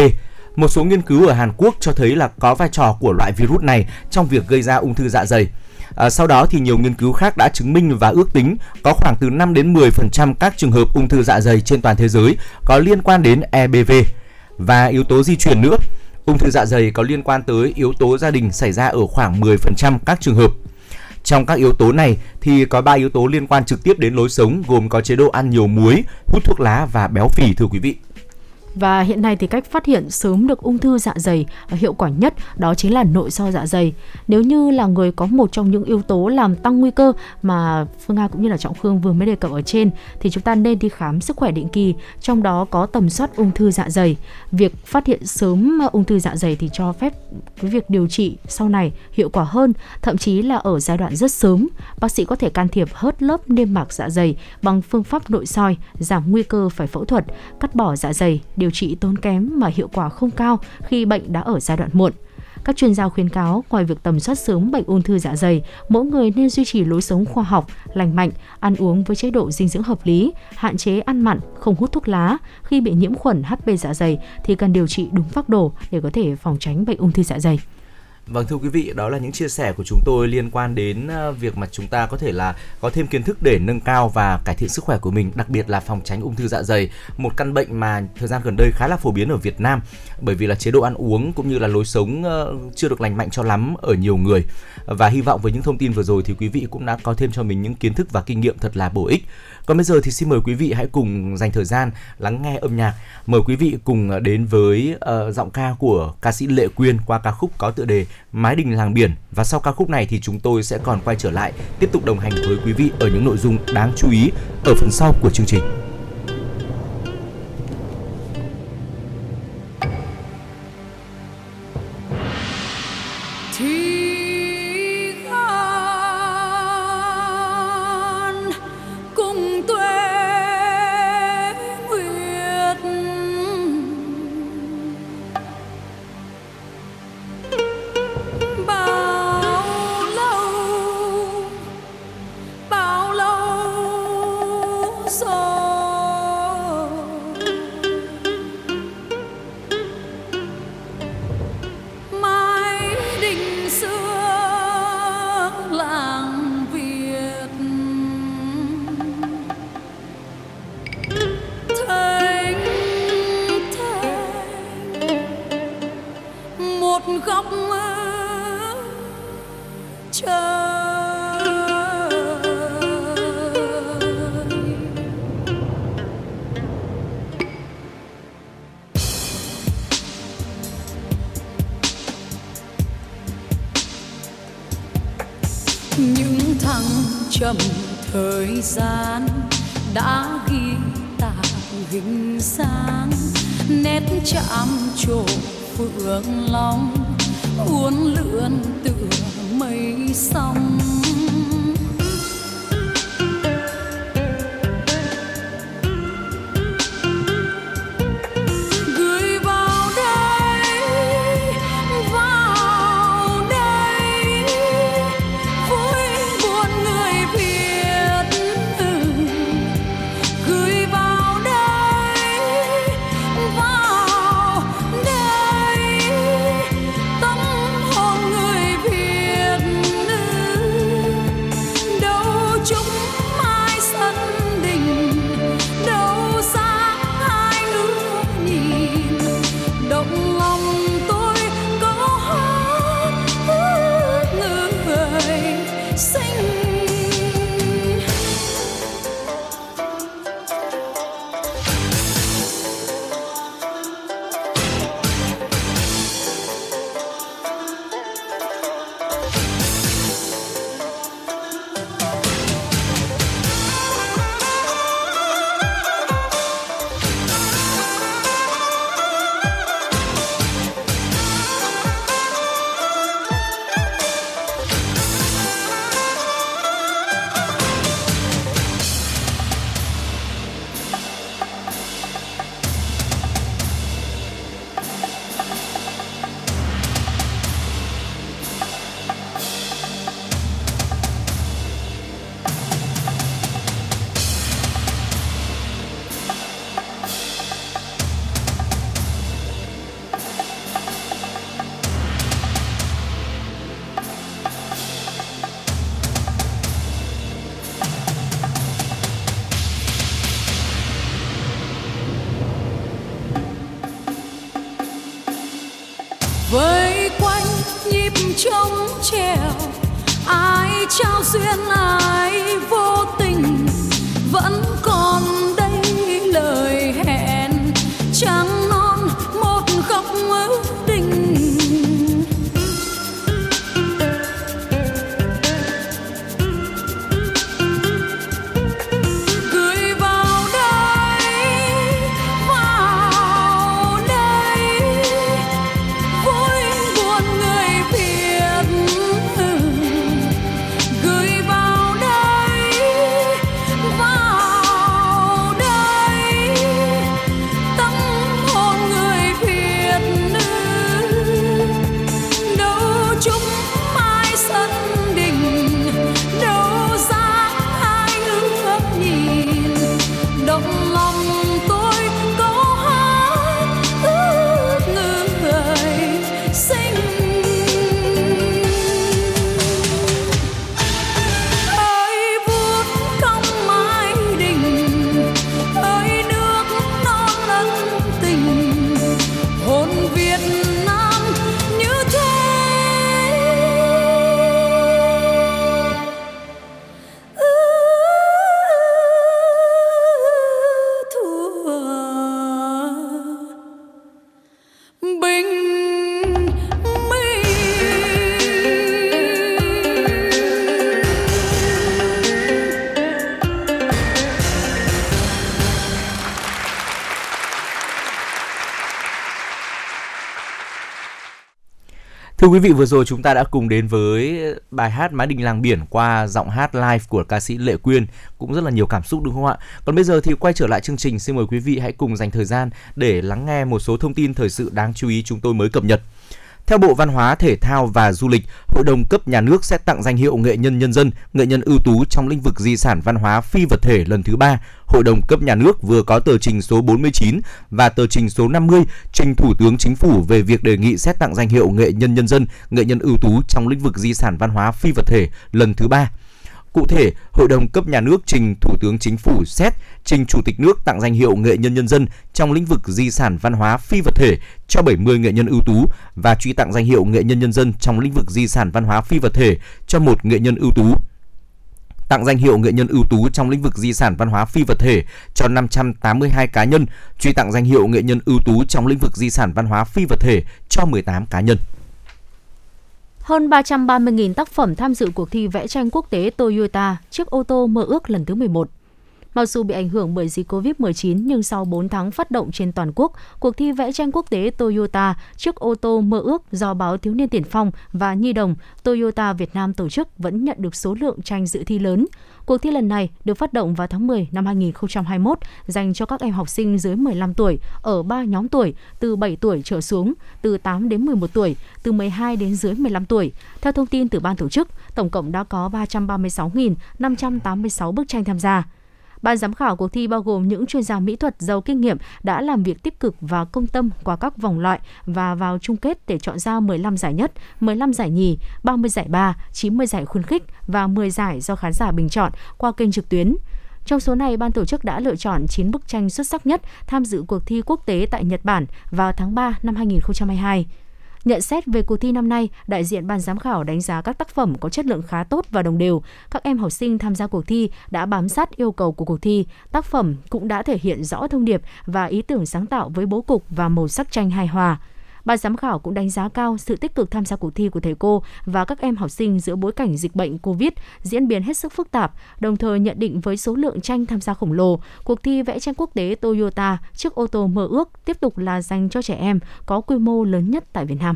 một số nghiên cứu ở Hàn Quốc cho thấy là có vai trò của loại virus này trong việc gây ra ung thư dạ dày. À, sau đó thì nhiều nghiên cứu khác đã chứng minh và ước tính có khoảng từ 5 đến 10% các trường hợp ung thư dạ dày trên toàn thế giới có liên quan đến EBV và yếu tố di truyền nữa. Ung thư dạ dày có liên quan tới yếu tố gia đình xảy ra ở khoảng 10% các trường hợp. Trong các yếu tố này thì có 3 yếu tố liên quan trực tiếp đến lối sống gồm có chế độ ăn nhiều muối, hút thuốc lá và béo phì thưa quý vị. Và hiện nay thì cách phát hiện sớm được ung thư dạ dày hiệu quả nhất đó chính là nội soi dạ dày. Nếu như là người có một trong những yếu tố làm tăng nguy cơ mà Phương Nga cũng như là Trọng Khương vừa mới đề cập ở trên thì chúng ta nên đi khám sức khỏe định kỳ, trong đó có tầm soát ung thư dạ dày. Việc phát hiện sớm ung thư dạ dày thì cho phép cái việc điều trị sau này hiệu quả hơn, thậm chí là ở giai đoạn rất sớm, bác sĩ có thể can thiệp hớt lớp niêm mạc dạ dày bằng phương pháp nội soi, giảm nguy cơ phải phẫu thuật, cắt bỏ dạ dày, điều điều trị tốn kém mà hiệu quả không cao khi bệnh đã ở giai đoạn muộn. Các chuyên gia khuyến cáo ngoài việc tầm soát sớm bệnh ung thư dạ dày, mỗi người nên duy trì lối sống khoa học, lành mạnh, ăn uống với chế độ dinh dưỡng hợp lý, hạn chế ăn mặn, không hút thuốc lá. Khi bị nhiễm khuẩn HP dạ dày thì cần điều trị đúng phác đồ để có thể phòng tránh bệnh ung thư dạ dày. Vâng thưa quý vị, đó là những chia sẻ của chúng tôi liên quan đến ờ, việc mà chúng ta có thể là có thêm kiến thức để nâng cao và cải thiện sức khỏe của mình, đặc biệt là phòng tránh ung thư dạ dày, một căn bệnh mà thời gian gần đây khá là phổ biến ở Việt Nam bởi vì là chế độ ăn uống cũng như là lối sống ờ, chưa được lành mạnh cho lắm ở nhiều người. Và hy vọng với những thông tin vừa rồi thì quý vị cũng đã có thêm cho mình những kiến thức và kinh nghiệm thật là bổ ích. Còn bây giờ thì xin mời quý vị hãy cùng dành thời gian lắng nghe âm nhạc. Mời quý vị cùng đến với uh, giọng ca của ca sĩ Lệ Quyên qua ca khúc có tựa đề Mái đình làng biển và sau ca khúc này thì chúng tôi sẽ còn quay trở lại tiếp tục đồng hành với quý vị ở những nội dung đáng chú ý ở phần sau của chương trình. Quý vị, vừa rồi chúng ta đã cùng đến với bài hát Mái Đình Làng Biển qua giọng hát live của ca sĩ Lệ Quyên, cũng rất là nhiều cảm xúc đúng không ạ? Còn bây giờ thì quay trở lại chương trình, xin mời quý vị hãy cùng dành thời gian để lắng nghe một số thông tin thời sự đáng chú ý chúng tôi mới cập nhật. Theo Bộ Văn hóa, Thể thao và Du lịch, Hội đồng cấp nhà nước sẽ tặng danh hiệu nghệ nhân nhân dân, nghệ nhân ưu tú trong lĩnh vực di sản văn hóa phi vật thể lần thứ ba. Hội đồng cấp nhà nước vừa có tờ trình số 49 và tờ trình số 50 trình Thủ tướng Chính phủ về việc đề nghị xét tặng danh hiệu nghệ nhân nhân dân, nghệ nhân ưu tú trong lĩnh vực di sản văn hóa phi vật thể lần thứ ba. Cụ thể, Hội đồng cấp nhà nước trình Thủ tướng Chính phủ xét trình Chủ tịch nước tặng danh hiệu nghệ nhân nhân dân trong lĩnh vực di sản văn hóa phi vật thể cho 70 nghệ nhân ưu tú và truy tặng danh hiệu nghệ nhân nhân dân trong lĩnh vực di sản văn hóa phi vật thể cho một nghệ nhân ưu tú tặng danh hiệu nghệ nhân ưu tú trong lĩnh vực di sản văn hóa phi vật thể cho 582 cá nhân, truy tặng danh hiệu nghệ nhân ưu tú trong lĩnh vực di sản văn hóa phi vật thể cho 18 cá nhân. Hơn 330.000 tác phẩm tham dự cuộc thi vẽ tranh quốc tế Toyota chiếc ô tô mơ ước lần thứ 11. Mặc dù bị ảnh hưởng bởi dịch Covid-19 nhưng sau 4 tháng phát động trên toàn quốc, cuộc thi vẽ tranh quốc tế Toyota chiếc ô tô mơ ước do báo Thiếu niên Tiền Phong và Nhi đồng Toyota Việt Nam tổ chức vẫn nhận được số lượng tranh dự thi lớn. Cuộc thi lần này được phát động vào tháng 10 năm 2021 dành cho các em học sinh dưới 15 tuổi ở 3 nhóm tuổi từ 7 tuổi trở xuống, từ 8 đến 11 tuổi, từ 12 đến dưới 15 tuổi. Theo thông tin từ ban tổ chức, tổng cộng đã có 336.586 bức tranh tham gia. Ban giám khảo cuộc thi bao gồm những chuyên gia mỹ thuật giàu kinh nghiệm đã làm việc tích cực và công tâm qua các vòng loại và vào chung kết để chọn ra 15 giải nhất, 15 giải nhì, 30 giải ba, 90 giải khuyến khích và 10 giải do khán giả bình chọn qua kênh trực tuyến. Trong số này, ban tổ chức đã lựa chọn 9 bức tranh xuất sắc nhất tham dự cuộc thi quốc tế tại Nhật Bản vào tháng 3 năm 2022. Nhận xét về cuộc thi năm nay, đại diện ban giám khảo đánh giá các tác phẩm có chất lượng khá tốt và đồng đều. Các em học sinh tham gia cuộc thi đã bám sát yêu cầu của cuộc thi. Tác phẩm cũng đã thể hiện rõ thông điệp và ý tưởng sáng tạo với bố cục và màu sắc tranh hài hòa. Ban giám khảo cũng đánh giá cao sự tích cực tham gia cuộc thi của thầy cô và các em học sinh giữa bối cảnh dịch bệnh Covid diễn biến hết sức phức tạp, đồng thời nhận định với số lượng tranh tham gia khổng lồ, cuộc thi vẽ tranh quốc tế Toyota chiếc ô tô mơ ước tiếp tục là dành cho trẻ em có quy mô lớn nhất tại Việt Nam.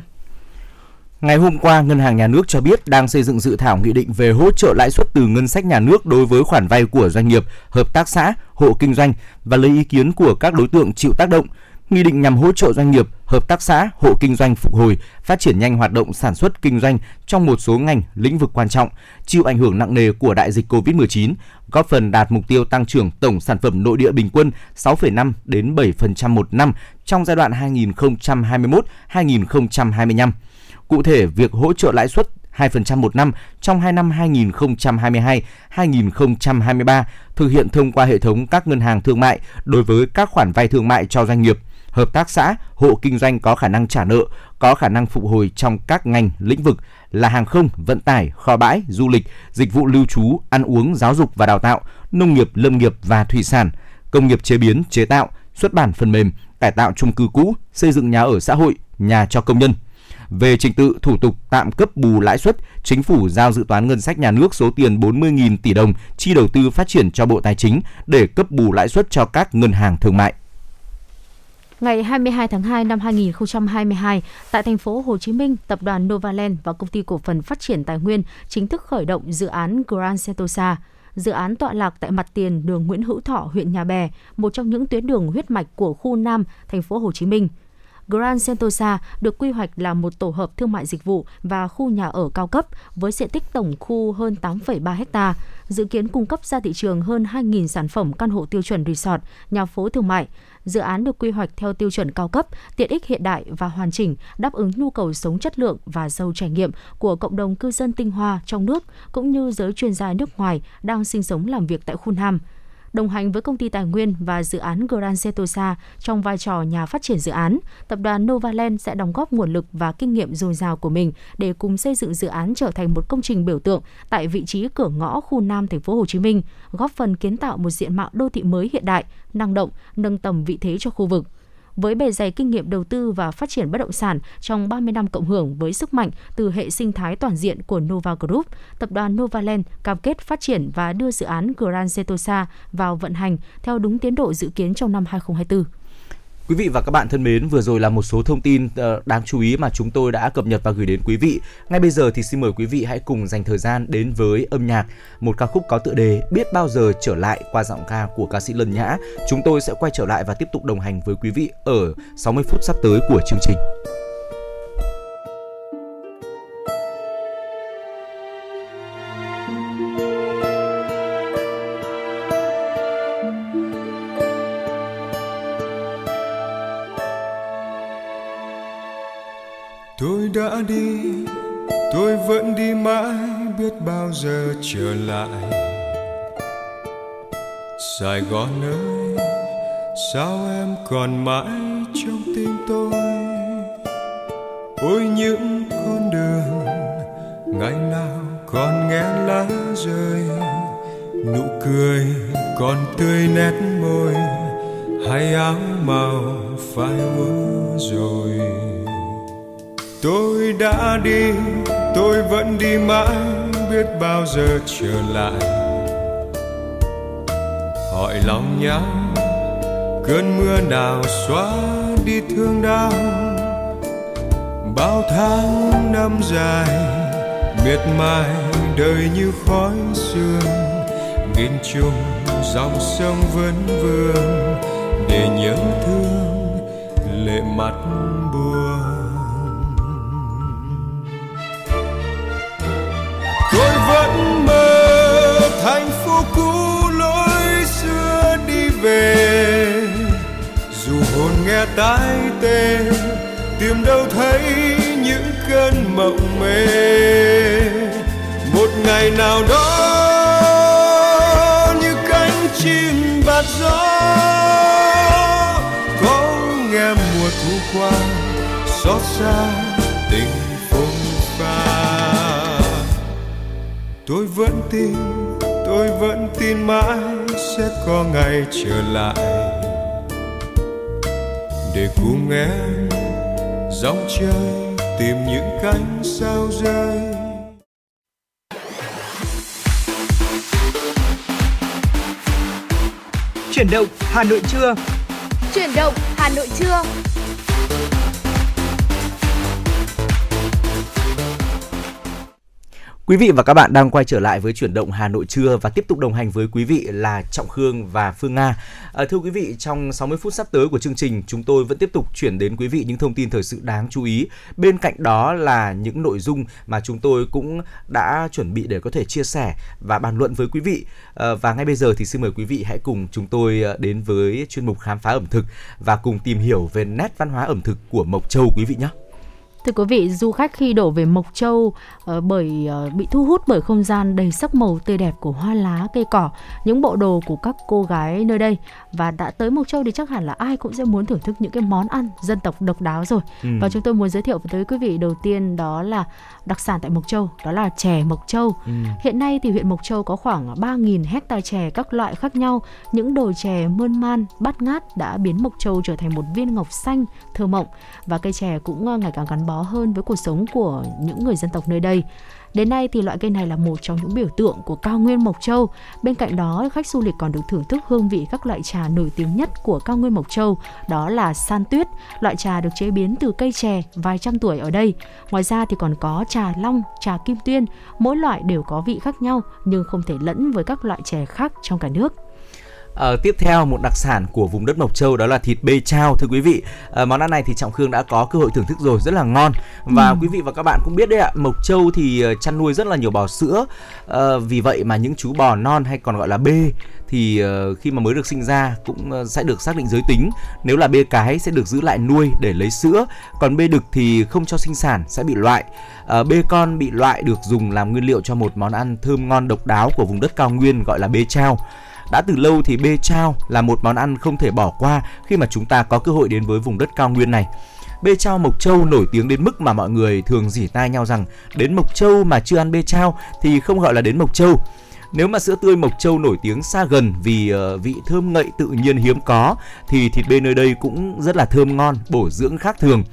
Ngày hôm qua, Ngân hàng Nhà nước cho biết đang xây dựng dự thảo nghị định về hỗ trợ lãi suất từ ngân sách nhà nước đối với khoản vay của doanh nghiệp, hợp tác xã, hộ kinh doanh và lấy ý kiến của các đối tượng chịu tác động. Nghị định nhằm hỗ trợ doanh nghiệp, hợp tác xã, hộ kinh doanh phục hồi, phát triển nhanh hoạt động sản xuất kinh doanh trong một số ngành, lĩnh vực quan trọng, chịu ảnh hưởng nặng nề của đại dịch COVID-19, góp phần đạt mục tiêu tăng trưởng tổng sản phẩm nội địa bình quân 6,5 đến 7% một năm trong giai đoạn 2021-2025. Cụ thể, việc hỗ trợ lãi suất 2% một năm trong hai năm 2022-2023 thực hiện thông qua hệ thống các ngân hàng thương mại đối với các khoản vay thương mại cho doanh nghiệp hợp tác xã, hộ kinh doanh có khả năng trả nợ, có khả năng phục hồi trong các ngành, lĩnh vực là hàng không, vận tải, kho bãi, du lịch, dịch vụ lưu trú, ăn uống, giáo dục và đào tạo, nông nghiệp, lâm nghiệp và thủy sản, công nghiệp chế biến, chế tạo, xuất bản phần mềm, cải tạo chung cư cũ, xây dựng nhà ở xã hội, nhà cho công nhân. Về trình tự thủ tục tạm cấp bù lãi suất, chính phủ giao dự toán ngân sách nhà nước số tiền 40.000 tỷ đồng chi đầu tư phát triển cho Bộ Tài chính để cấp bù lãi suất cho các ngân hàng thương mại. Ngày 22 tháng 2 năm 2022, tại thành phố Hồ Chí Minh, tập đoàn Novaland và công ty cổ phần phát triển tài nguyên chính thức khởi động dự án Grand Sentosa. Dự án tọa lạc tại mặt tiền đường Nguyễn Hữu Thọ, huyện Nhà Bè, một trong những tuyến đường huyết mạch của khu Nam, thành phố Hồ Chí Minh. Grand Sentosa được quy hoạch là một tổ hợp thương mại dịch vụ và khu nhà ở cao cấp với diện tích tổng khu hơn 8,3 ha, dự kiến cung cấp ra thị trường hơn 2.000 sản phẩm căn hộ tiêu chuẩn resort, nhà phố thương mại. Dự án được quy hoạch theo tiêu chuẩn cao cấp, tiện ích hiện đại và hoàn chỉnh, đáp ứng nhu cầu sống chất lượng và giàu trải nghiệm của cộng đồng cư dân tinh hoa trong nước cũng như giới chuyên gia nước ngoài đang sinh sống làm việc tại khu Nam đồng hành với công ty tài nguyên và dự án Grand Sentosa trong vai trò nhà phát triển dự án, tập đoàn Novaland sẽ đóng góp nguồn lực và kinh nghiệm dồi dào của mình để cùng xây dựng dự án trở thành một công trình biểu tượng tại vị trí cửa ngõ khu Nam thành phố Hồ Chí Minh, góp phần kiến tạo một diện mạo đô thị mới hiện đại, năng động, nâng tầm vị thế cho khu vực với bề dày kinh nghiệm đầu tư và phát triển bất động sản trong 30 năm cộng hưởng với sức mạnh từ hệ sinh thái toàn diện của Nova Group, tập đoàn Novaland cam kết phát triển và đưa dự án Grand Sentosa vào vận hành theo đúng tiến độ dự kiến trong năm 2024. Quý vị và các bạn thân mến, vừa rồi là một số thông tin ờ, đáng chú ý mà chúng tôi đã cập nhật và gửi đến quý vị. Ngay bây giờ thì xin mời quý vị hãy cùng dành thời gian đến với âm nhạc, một ca khúc có tựa đề Biết bao giờ trở lại qua giọng ca của ca sĩ Lân Nhã. Chúng tôi sẽ quay trở lại và tiếp tục đồng hành với quý vị ở 60 phút sắp tới của chương trình. Đi mãi biết bao giờ trở lại. Sài gòn ơi, sao em còn mãi trong tim tôi? Ôi, những con đường ngày nào còn nghe lá rơi, nụ cười còn tươi nét môi, hay áo màu phai úa rồi. Tôi đã đi tôi vẫn đi mãi biết bao giờ trở lại. Hỏi lòng nhau cơn mưa nào xóa đi thương đau? Bao tháng năm dài, miệt mài đời như khói sương. Nghìn trùng dòng sông vẫn vương để nhớ thương lệ mặt. Nghe tai tê, tìm đâu thấy những cơn mộng mê. Một ngày nào đó, như cánh chim bạt gió, có nghe mùa thu qua, xót xa tình phung pha. Tôi vẫn tin, tôi vẫn tin mãi sẽ có ngày trở lại để cùng em dòng chơi tìm những cánh sao rơi Chuyển động Hà Nội trưa. Chuyển động Hà Nội trưa. Quý vị và các bạn đang quay trở lại với chuyển động Hà Nội trưa và tiếp tục đồng hành với quý vị là Trọng Khương và Phương Nga. À, thưa quý vị, trong 60 phút sắp tới của chương trình, chúng tôi vẫn tiếp tục chuyển đến quý vị những thông tin thời sự đáng chú ý. Bên cạnh đó là những nội dung mà chúng tôi cũng đã chuẩn bị để có thể chia sẻ và bàn luận với quý vị. À, và ngay bây giờ thì xin mời quý vị hãy cùng chúng tôi à, đến với chuyên mục khám phá ẩm thực và cùng tìm hiểu về nét văn hóa ẩm thực của Mộc Châu quý vị nhé. Thưa quý vị, du khách khi đổ về Mộc Châu bởi uh, bị thu hút bởi không gian đầy sắc màu tươi đẹp của hoa lá, cây cỏ, những bộ đồ của các cô gái nơi đây và đã tới Mộc Châu thì chắc hẳn là ai cũng sẽ muốn thưởng thức những cái món ăn dân tộc độc đáo rồi. Ừ. Và chúng tôi muốn giới thiệu tới quý vị đầu tiên đó là đặc sản tại Mộc Châu, đó là chè Mộc Châu. Ừ. Hiện nay thì huyện Mộc Châu có khoảng 3.000 hecta chè các loại khác nhau. Những đồi chè mơn man, bát ngát đã biến Mộc Châu trở thành một viên ngọc xanh thơ mộng và cây chè cũng ờ, ngày càng gắn bó hơn với cuộc sống của những người dân tộc nơi đây. Đến nay thì loại cây này là một trong những biểu tượng của cao nguyên Mộc Châu. Bên cạnh đó, khách du lịch còn được thưởng thức hương vị các loại trà nổi tiếng nhất của cao nguyên Mộc Châu, đó là san tuyết, loại trà được chế biến từ cây chè vài trăm tuổi ở đây. Ngoài ra thì còn có trà long, trà kim tuyên, mỗi loại đều có vị khác nhau nhưng không thể lẫn với các loại chè khác trong cả nước. À, tiếp theo một đặc sản của vùng đất Mộc Châu đó là thịt bê chao thưa quý vị. À, món ăn này thì Trọng Khương đã có cơ hội thưởng thức rồi rất là ngon và ừ. quý vị và các bạn cũng biết đấy ạ, Mộc Châu thì ờ, chăn nuôi rất là nhiều bò sữa. À, vì vậy mà những chú bò non hay còn gọi là bê thì uh, khi mà mới được sinh ra cũng sẽ được xác định giới tính. Nếu là bê cái sẽ được giữ lại nuôi để lấy sữa, còn bê đực thì không cho sinh sản sẽ bị loại. Uh, bê con bị loại được dùng làm nguyên liệu cho một món ăn thơm ngon độc đáo của vùng đất cao nguyên gọi là bê chao. Đã từ lâu thì bê chao là một món ăn không thể bỏ qua khi mà chúng ta có cơ hội đến với vùng đất cao nguyên này. Bê chao Mộc Châu nổi tiếng đến mức mà mọi người thường dỉ tai nhau rằng đến Mộc Châu mà chưa ăn bê chao thì không gọi là đến Mộc Châu. Nếu mà sữa tươi Mộc Châu nổi tiếng xa gần vì uh, vị thơm ngậy tự nhiên hiếm có thì thịt bê nơi đây cũng rất là thơm ngon, bổ dưỡng khác thường.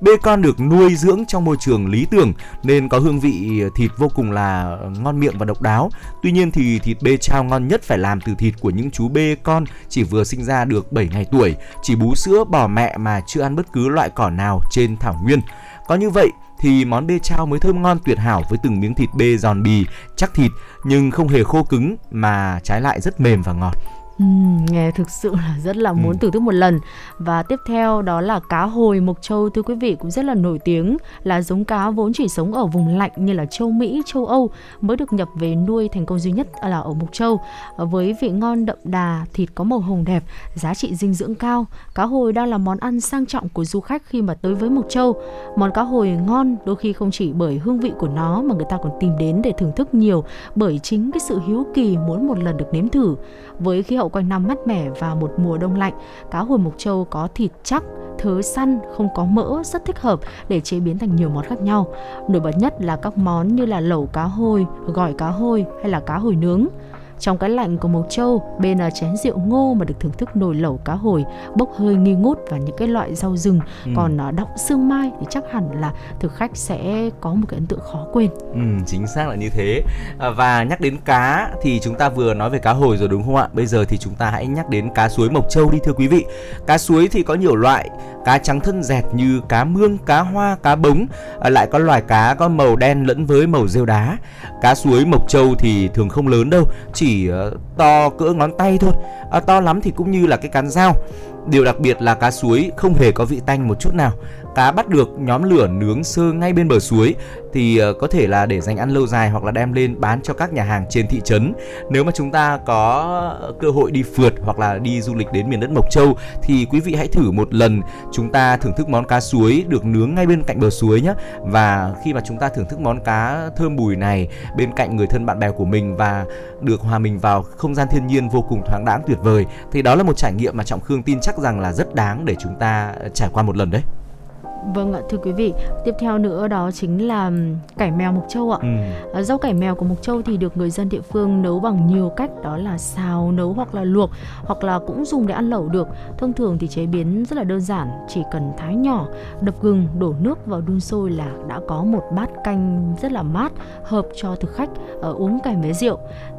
Bê con được nuôi dưỡng trong môi trường lý tưởng nên có hương vị thịt vô cùng là ngon miệng và độc đáo. Tuy nhiên thì thịt bê trao ngon nhất phải làm từ thịt của những chú bê con chỉ vừa sinh ra được 7 ngày tuổi, chỉ bú sữa bò mẹ mà chưa ăn bất cứ loại cỏ nào trên thảo nguyên. Có như vậy thì món bê trao mới thơm ngon tuyệt hảo với từng miếng thịt bê giòn bì, chắc thịt nhưng không hề khô cứng mà trái lại rất mềm và ngọt. Ừ, nghe thực sự là rất là muốn ừ. thưởng thức một lần và tiếp theo đó là cá hồi mộc châu thưa quý vị cũng rất là nổi tiếng là giống cá vốn chỉ sống ở vùng lạnh như là châu Mỹ, châu Âu mới được nhập về nuôi thành công duy nhất là ở mộc châu với vị ngon đậm đà, thịt có màu hồng đẹp, giá trị dinh dưỡng cao. Cá hồi đang là món ăn sang trọng của du khách khi mà tới với mộc châu. Món cá hồi ngon đôi khi không chỉ bởi hương vị của nó mà người ta còn tìm đến để thưởng thức nhiều bởi chính cái sự hiếu kỳ muốn một lần được nếm thử với khí hậu quanh năm mát mẻ và một mùa đông lạnh, cá hồi mộc châu có thịt chắc, thớ săn, không có mỡ, rất thích hợp để chế biến thành nhiều món khác nhau. Nổi bật nhất là các món như là lẩu cá hồi, gỏi cá hồi hay là cá hồi nướng. Trong cái lạnh của Mộc Châu, bên là chén rượu ngô mà được thưởng thức nồi lẩu cá hồi, bốc hơi nghi ngút và những cái loại rau rừng ừ. còn à, đọng xương mai thì chắc hẳn là thực khách sẽ có một cái ấn tượng khó quên. Ừ, chính xác là như thế. À, và nhắc đến cá thì chúng ta vừa nói về cá hồi rồi đúng không ạ? Bây giờ thì chúng ta hãy nhắc đến cá suối Mộc Châu đi thưa quý vị. Cá suối thì có nhiều loại, cá trắng thân dẹt như cá mương, cá hoa, cá bống, à, lại có loài cá có màu đen lẫn với màu rêu đá. Cá suối Mộc Châu thì thường không lớn đâu, chỉ chỉ ờ, to cỡ ngón tay thôi, à, to lắm thì cũng như là cái cán dao. Điều đặc biệt là cá suối không hề có vị tanh một chút nào cá bắt được nhóm lửa nướng sơ ngay bên bờ suối thì ờ, có thể là để dành ăn lâu dài hoặc là đem lên bán cho các nhà hàng trên thị trấn. Nếu mà chúng ta có cơ hội đi phượt hoặc là đi du lịch đến miền đất Mộc Châu thì quý vị hãy thử một lần chúng ta thưởng thức món cá suối được nướng ngay bên cạnh bờ suối nhé. Và khi mà chúng ta thưởng thức món cá thơm bùi này bên cạnh người thân bạn bè của mình và được hòa mình vào không gian thiên nhiên vô cùng thoáng đãng tuyệt vời, thì đó là một trải nghiệm mà Trọng Khương tin chắc rằng là rất đáng để chúng ta trải qua một lần đấy. Vâng ạ, thưa quý vị, tiếp theo nữa đó chính là cải mèo Mộc Châu ạ. Ừ. Rau cải mèo của Mộc Châu thì được người dân địa phương nấu bằng nhiều cách, đó là xào, nấu hoặc là luộc, hoặc là cũng dùng để ăn lẩu được. Thông thường thì chế biến rất là đơn giản, chỉ cần thái nhỏ, đập gừng, đổ nước vào đun sôi là đã có một bát canh rất là mát, hợp cho thực khách uh, uống kèm với rượu.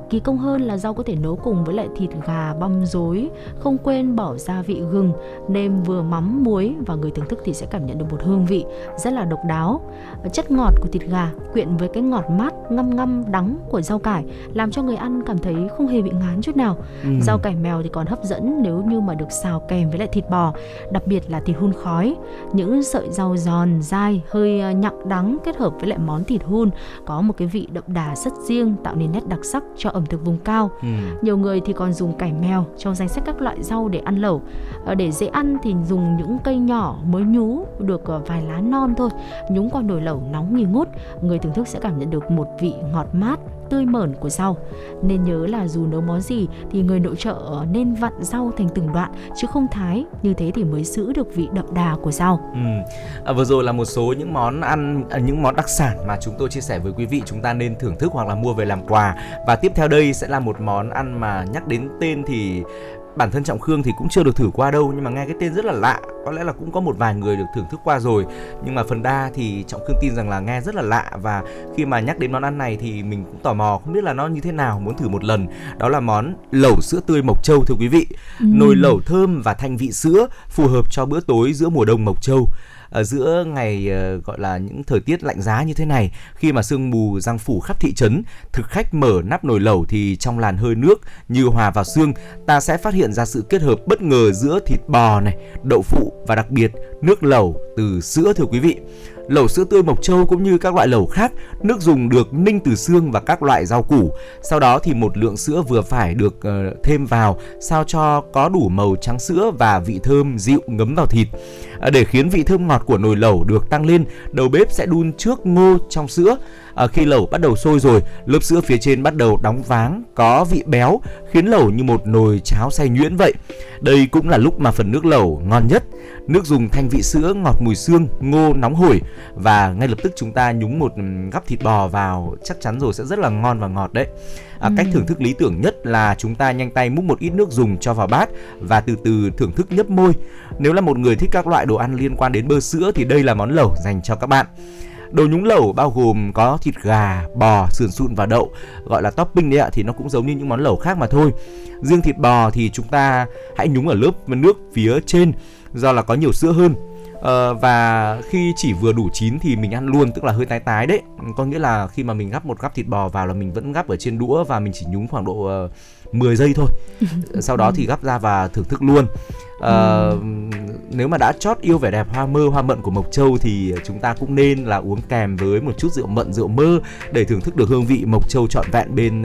Kỳ công hơn là rau có thể nấu cùng với lại thịt gà băm rối, không quên bỏ gia vị gừng, nêm vừa mắm muối và người thưởng thức thì sẽ cảm nhận được một hương vị rất là độc đáo. Chất ngọt của thịt gà quyện với cái ngọt mát ngâm ngâm đắng của rau cải làm cho người ăn cảm thấy không hề bị ngán chút nào. Ừ. Rau cải mèo thì còn hấp dẫn nếu như mà được xào kèm với lại thịt bò, đặc biệt là thịt hun khói. Những sợi rau giòn, dai, hơi ờ, nhặng đắng kết hợp với lại món thịt hun có một cái vị đậm đà rất riêng tạo nên nét đặc sắc cho ẩm thực vùng cao. Ừ. Nhiều người thì còn dùng cải mèo trong danh sách các loại rau để ăn lẩu. Ờ, Để dễ ăn thì dùng những cây nhỏ mới nhú được ờ, vài lá non thôi, nhúng qua nồi lẩu nóng nghi ngút. Người thưởng thức sẽ cảm nhận được một vị ngọt mát tươi mởn của rau. Nên nhớ là dù nấu món gì thì người nội trợ nên vặn rau thành từng đoạn chứ không thái, như thế thì mới giữ được vị đậm đà của rau. Ừ. À, vừa rồi là một số những món ăn à, những món đặc sản mà chúng tôi chia sẻ với quý vị chúng ta nên thưởng thức hoặc là mua về làm quà và tiếp theo đây sẽ là một món ăn mà nhắc đến tên thì bản thân trọng khương thì cũng chưa được thử qua đâu nhưng mà nghe cái tên rất là lạ. Có lẽ là cũng có một vài người được thưởng thức qua rồi. Nhưng mà phần đa thì trọng khương tin rằng là nghe rất là lạ. Và khi mà nhắc đến món ăn này thì mình cũng tò mò không biết là nó như thế nào muốn thử một lần. Đó là món lẩu sữa tươi mộc châu thưa quý vị. Nồi lẩu thơm và thanh vị sữa phù hợp cho bữa tối giữa mùa đông mộc châu ở giữa ngày ờ, gọi là những thời tiết lạnh giá như thế này, khi mà sương mù giăng phủ khắp thị trấn, thực khách mở nắp nồi lẩu thì trong làn hơi nước như hòa vào xương, ta sẽ phát hiện ra sự kết hợp bất ngờ giữa thịt bò này, đậu phụ và đặc biệt nước lẩu từ sữa, thưa quý vị lẩu sữa tươi mộc châu cũng như các loại lẩu khác nước dùng được ninh từ xương và các loại rau củ. Sau đó thì một lượng sữa vừa phải được ờ, thêm vào sao cho có đủ màu trắng sữa và vị thơm dịu ngấm vào thịt. À, để khiến vị thơm ngọt của nồi lẩu được tăng lên đầu bếp sẽ đun trước ngô trong sữa. À, khi lẩu bắt đầu sôi rồi lớp sữa phía trên bắt đầu đóng váng có vị béo khiến lẩu như một nồi cháo xay nhuyễn vậy. Đây cũng là lúc mà phần nước lẩu ngon nhất nước dùng thanh vị sữa ngọt mùi xương ngô nóng hổi. Và ngay lập tức chúng ta nhúng một gắp thịt bò vào chắc chắn rồi sẽ rất là ngon và ngọt đấy. À, cách thưởng thức lý tưởng nhất là chúng ta nhanh tay múc một ít nước dùng cho vào bát và từ từ thưởng thức nhấp môi. Nếu là một người thích các loại đồ ăn liên quan đến bơ sữa thì đây là món lẩu dành cho các bạn. Đồ nhúng lẩu bao gồm có thịt gà, bò, sườn sụn và đậu Gọi là topping đấy ạ thì nó cũng giống như những món lẩu khác mà thôi. Riêng thịt bò thì chúng ta hãy nhúng ở lớp nước phía trên Do là có nhiều sữa hơn. Ờ, và khi chỉ vừa đủ chín thì mình ăn luôn tức là hơi tái tái đấy. Có nghĩa là khi mà mình gắp một gắp thịt bò vào là mình vẫn gắp ở trên đũa và mình chỉ nhúng khoảng độ ờ, 10 giây thôi. Sau đó thì gắp ra và thưởng thức luôn Ờ, nếu mà đã chót yêu vẻ đẹp hoa mơ hoa mận của mộc châu thì chúng ta cũng nên là uống kèm với một chút rượu mận rượu mơ để thưởng thức được hương vị mộc châu trọn vẹn bên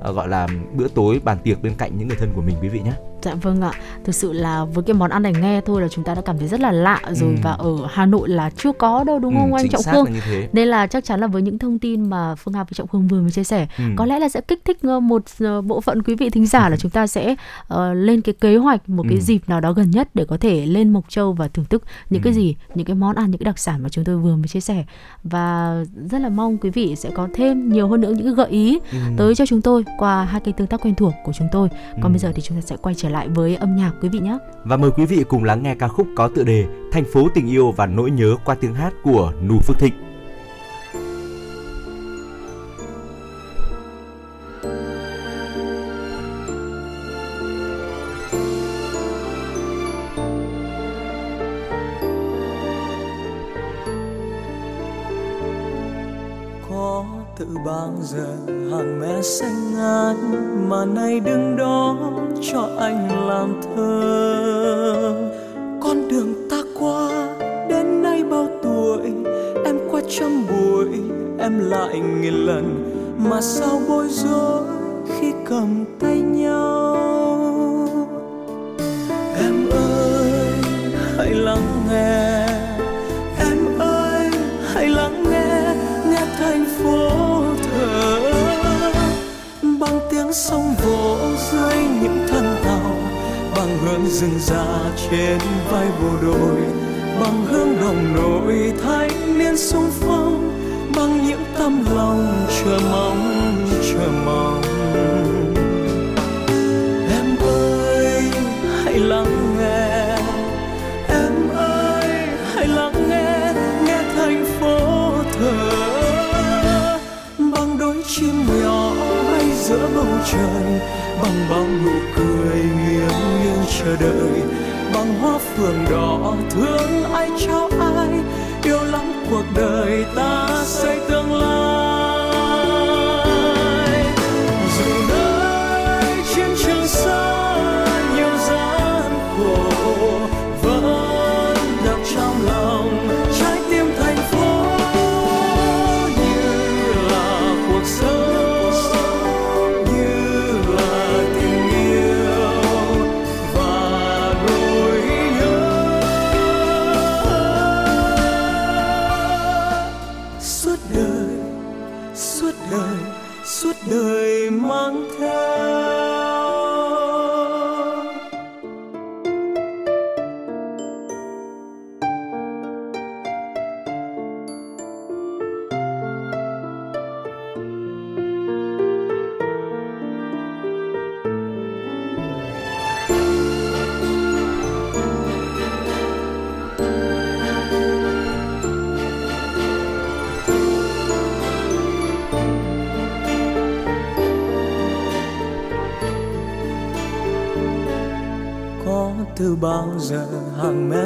ờ, gọi là bữa tối bàn tiệc bên cạnh những người thân của mình quý vị nhé Dạ vâng ạ, thực sự là với cái món ăn này nghe thôi là chúng ta đã cảm thấy rất là lạ rồi và ở Hà Nội là chưa có đâu đúng không anh Ừ. Trọng Khương? là Nên là chắc chắn là với những thông tin mà Phương Hà và Trọng Khương vừa mới chia sẻ, Ừ. có lẽ là sẽ kích thích một bộ phận quý vị thính giả là chúng ta sẽ ờ, lên cái kế hoạch một cái Ừ. dịp nào đó gần nhất để có thể lên Mộc Châu và thưởng thức những cái Ừ. gì, những cái món ăn, những cái đặc sản mà chúng tôi vừa mới chia sẻ và rất là mong quý vị sẽ có thêm nhiều hơn nữa những cái gợi ý Ừ. tới cho chúng tôi qua hai kênh tương tác quen thuộc của chúng tôi. Còn Ừ. bây giờ thì chúng ta sẽ quay trở lại với âm nhạc quý vị nhé. Và mời quý vị cùng lắng nghe ca khúc có tựa đề Thành phố tình yêu và nỗi nhớ qua tiếng hát của Nù Phước Thịnh. Tự bao giờ hàng mẹ xanh ngát mà nay đứng đó cho anh làm thơ. Con đường ta qua, đến nay bao tuổi? Em qua trăm buổi, em lại nghìn lần. Mà sao bối rối khi cầm tay nhau? Em ơi, hãy lắng nghe. Tiếng sông vỗ dưới những thân tàu, bằng hương rừng già trên vai bộ đội, bằng hương đồng đội thanh niên sung phong, bằng những tâm lòng chờ mong chờ mong. Em ơi, hãy lắng bầu trời bằng bao nụ cười nghiêng nghiêng chờ đợi. Bằng hoa phượng đỏ, thương ai, trao ai, yêu lắm cuộc đời ta xây tương lai.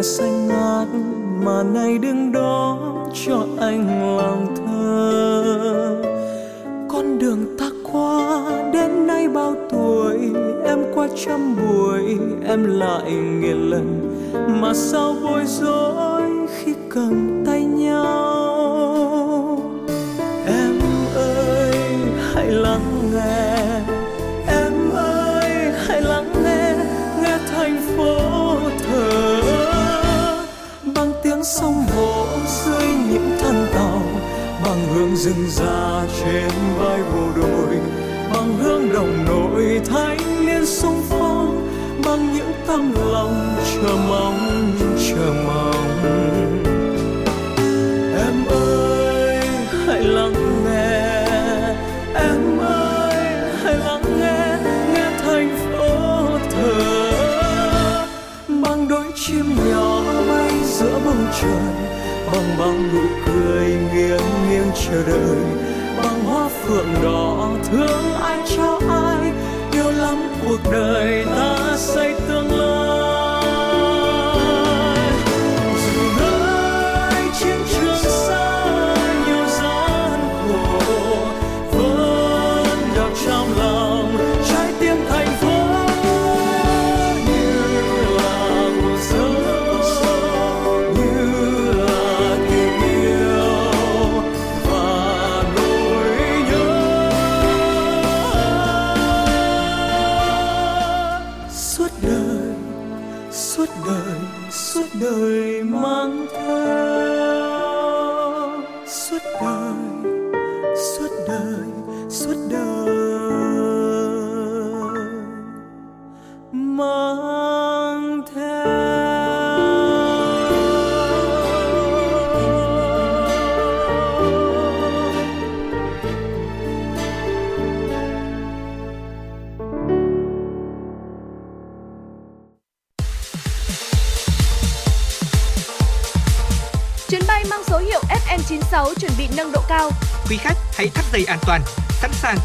Hàng me xanh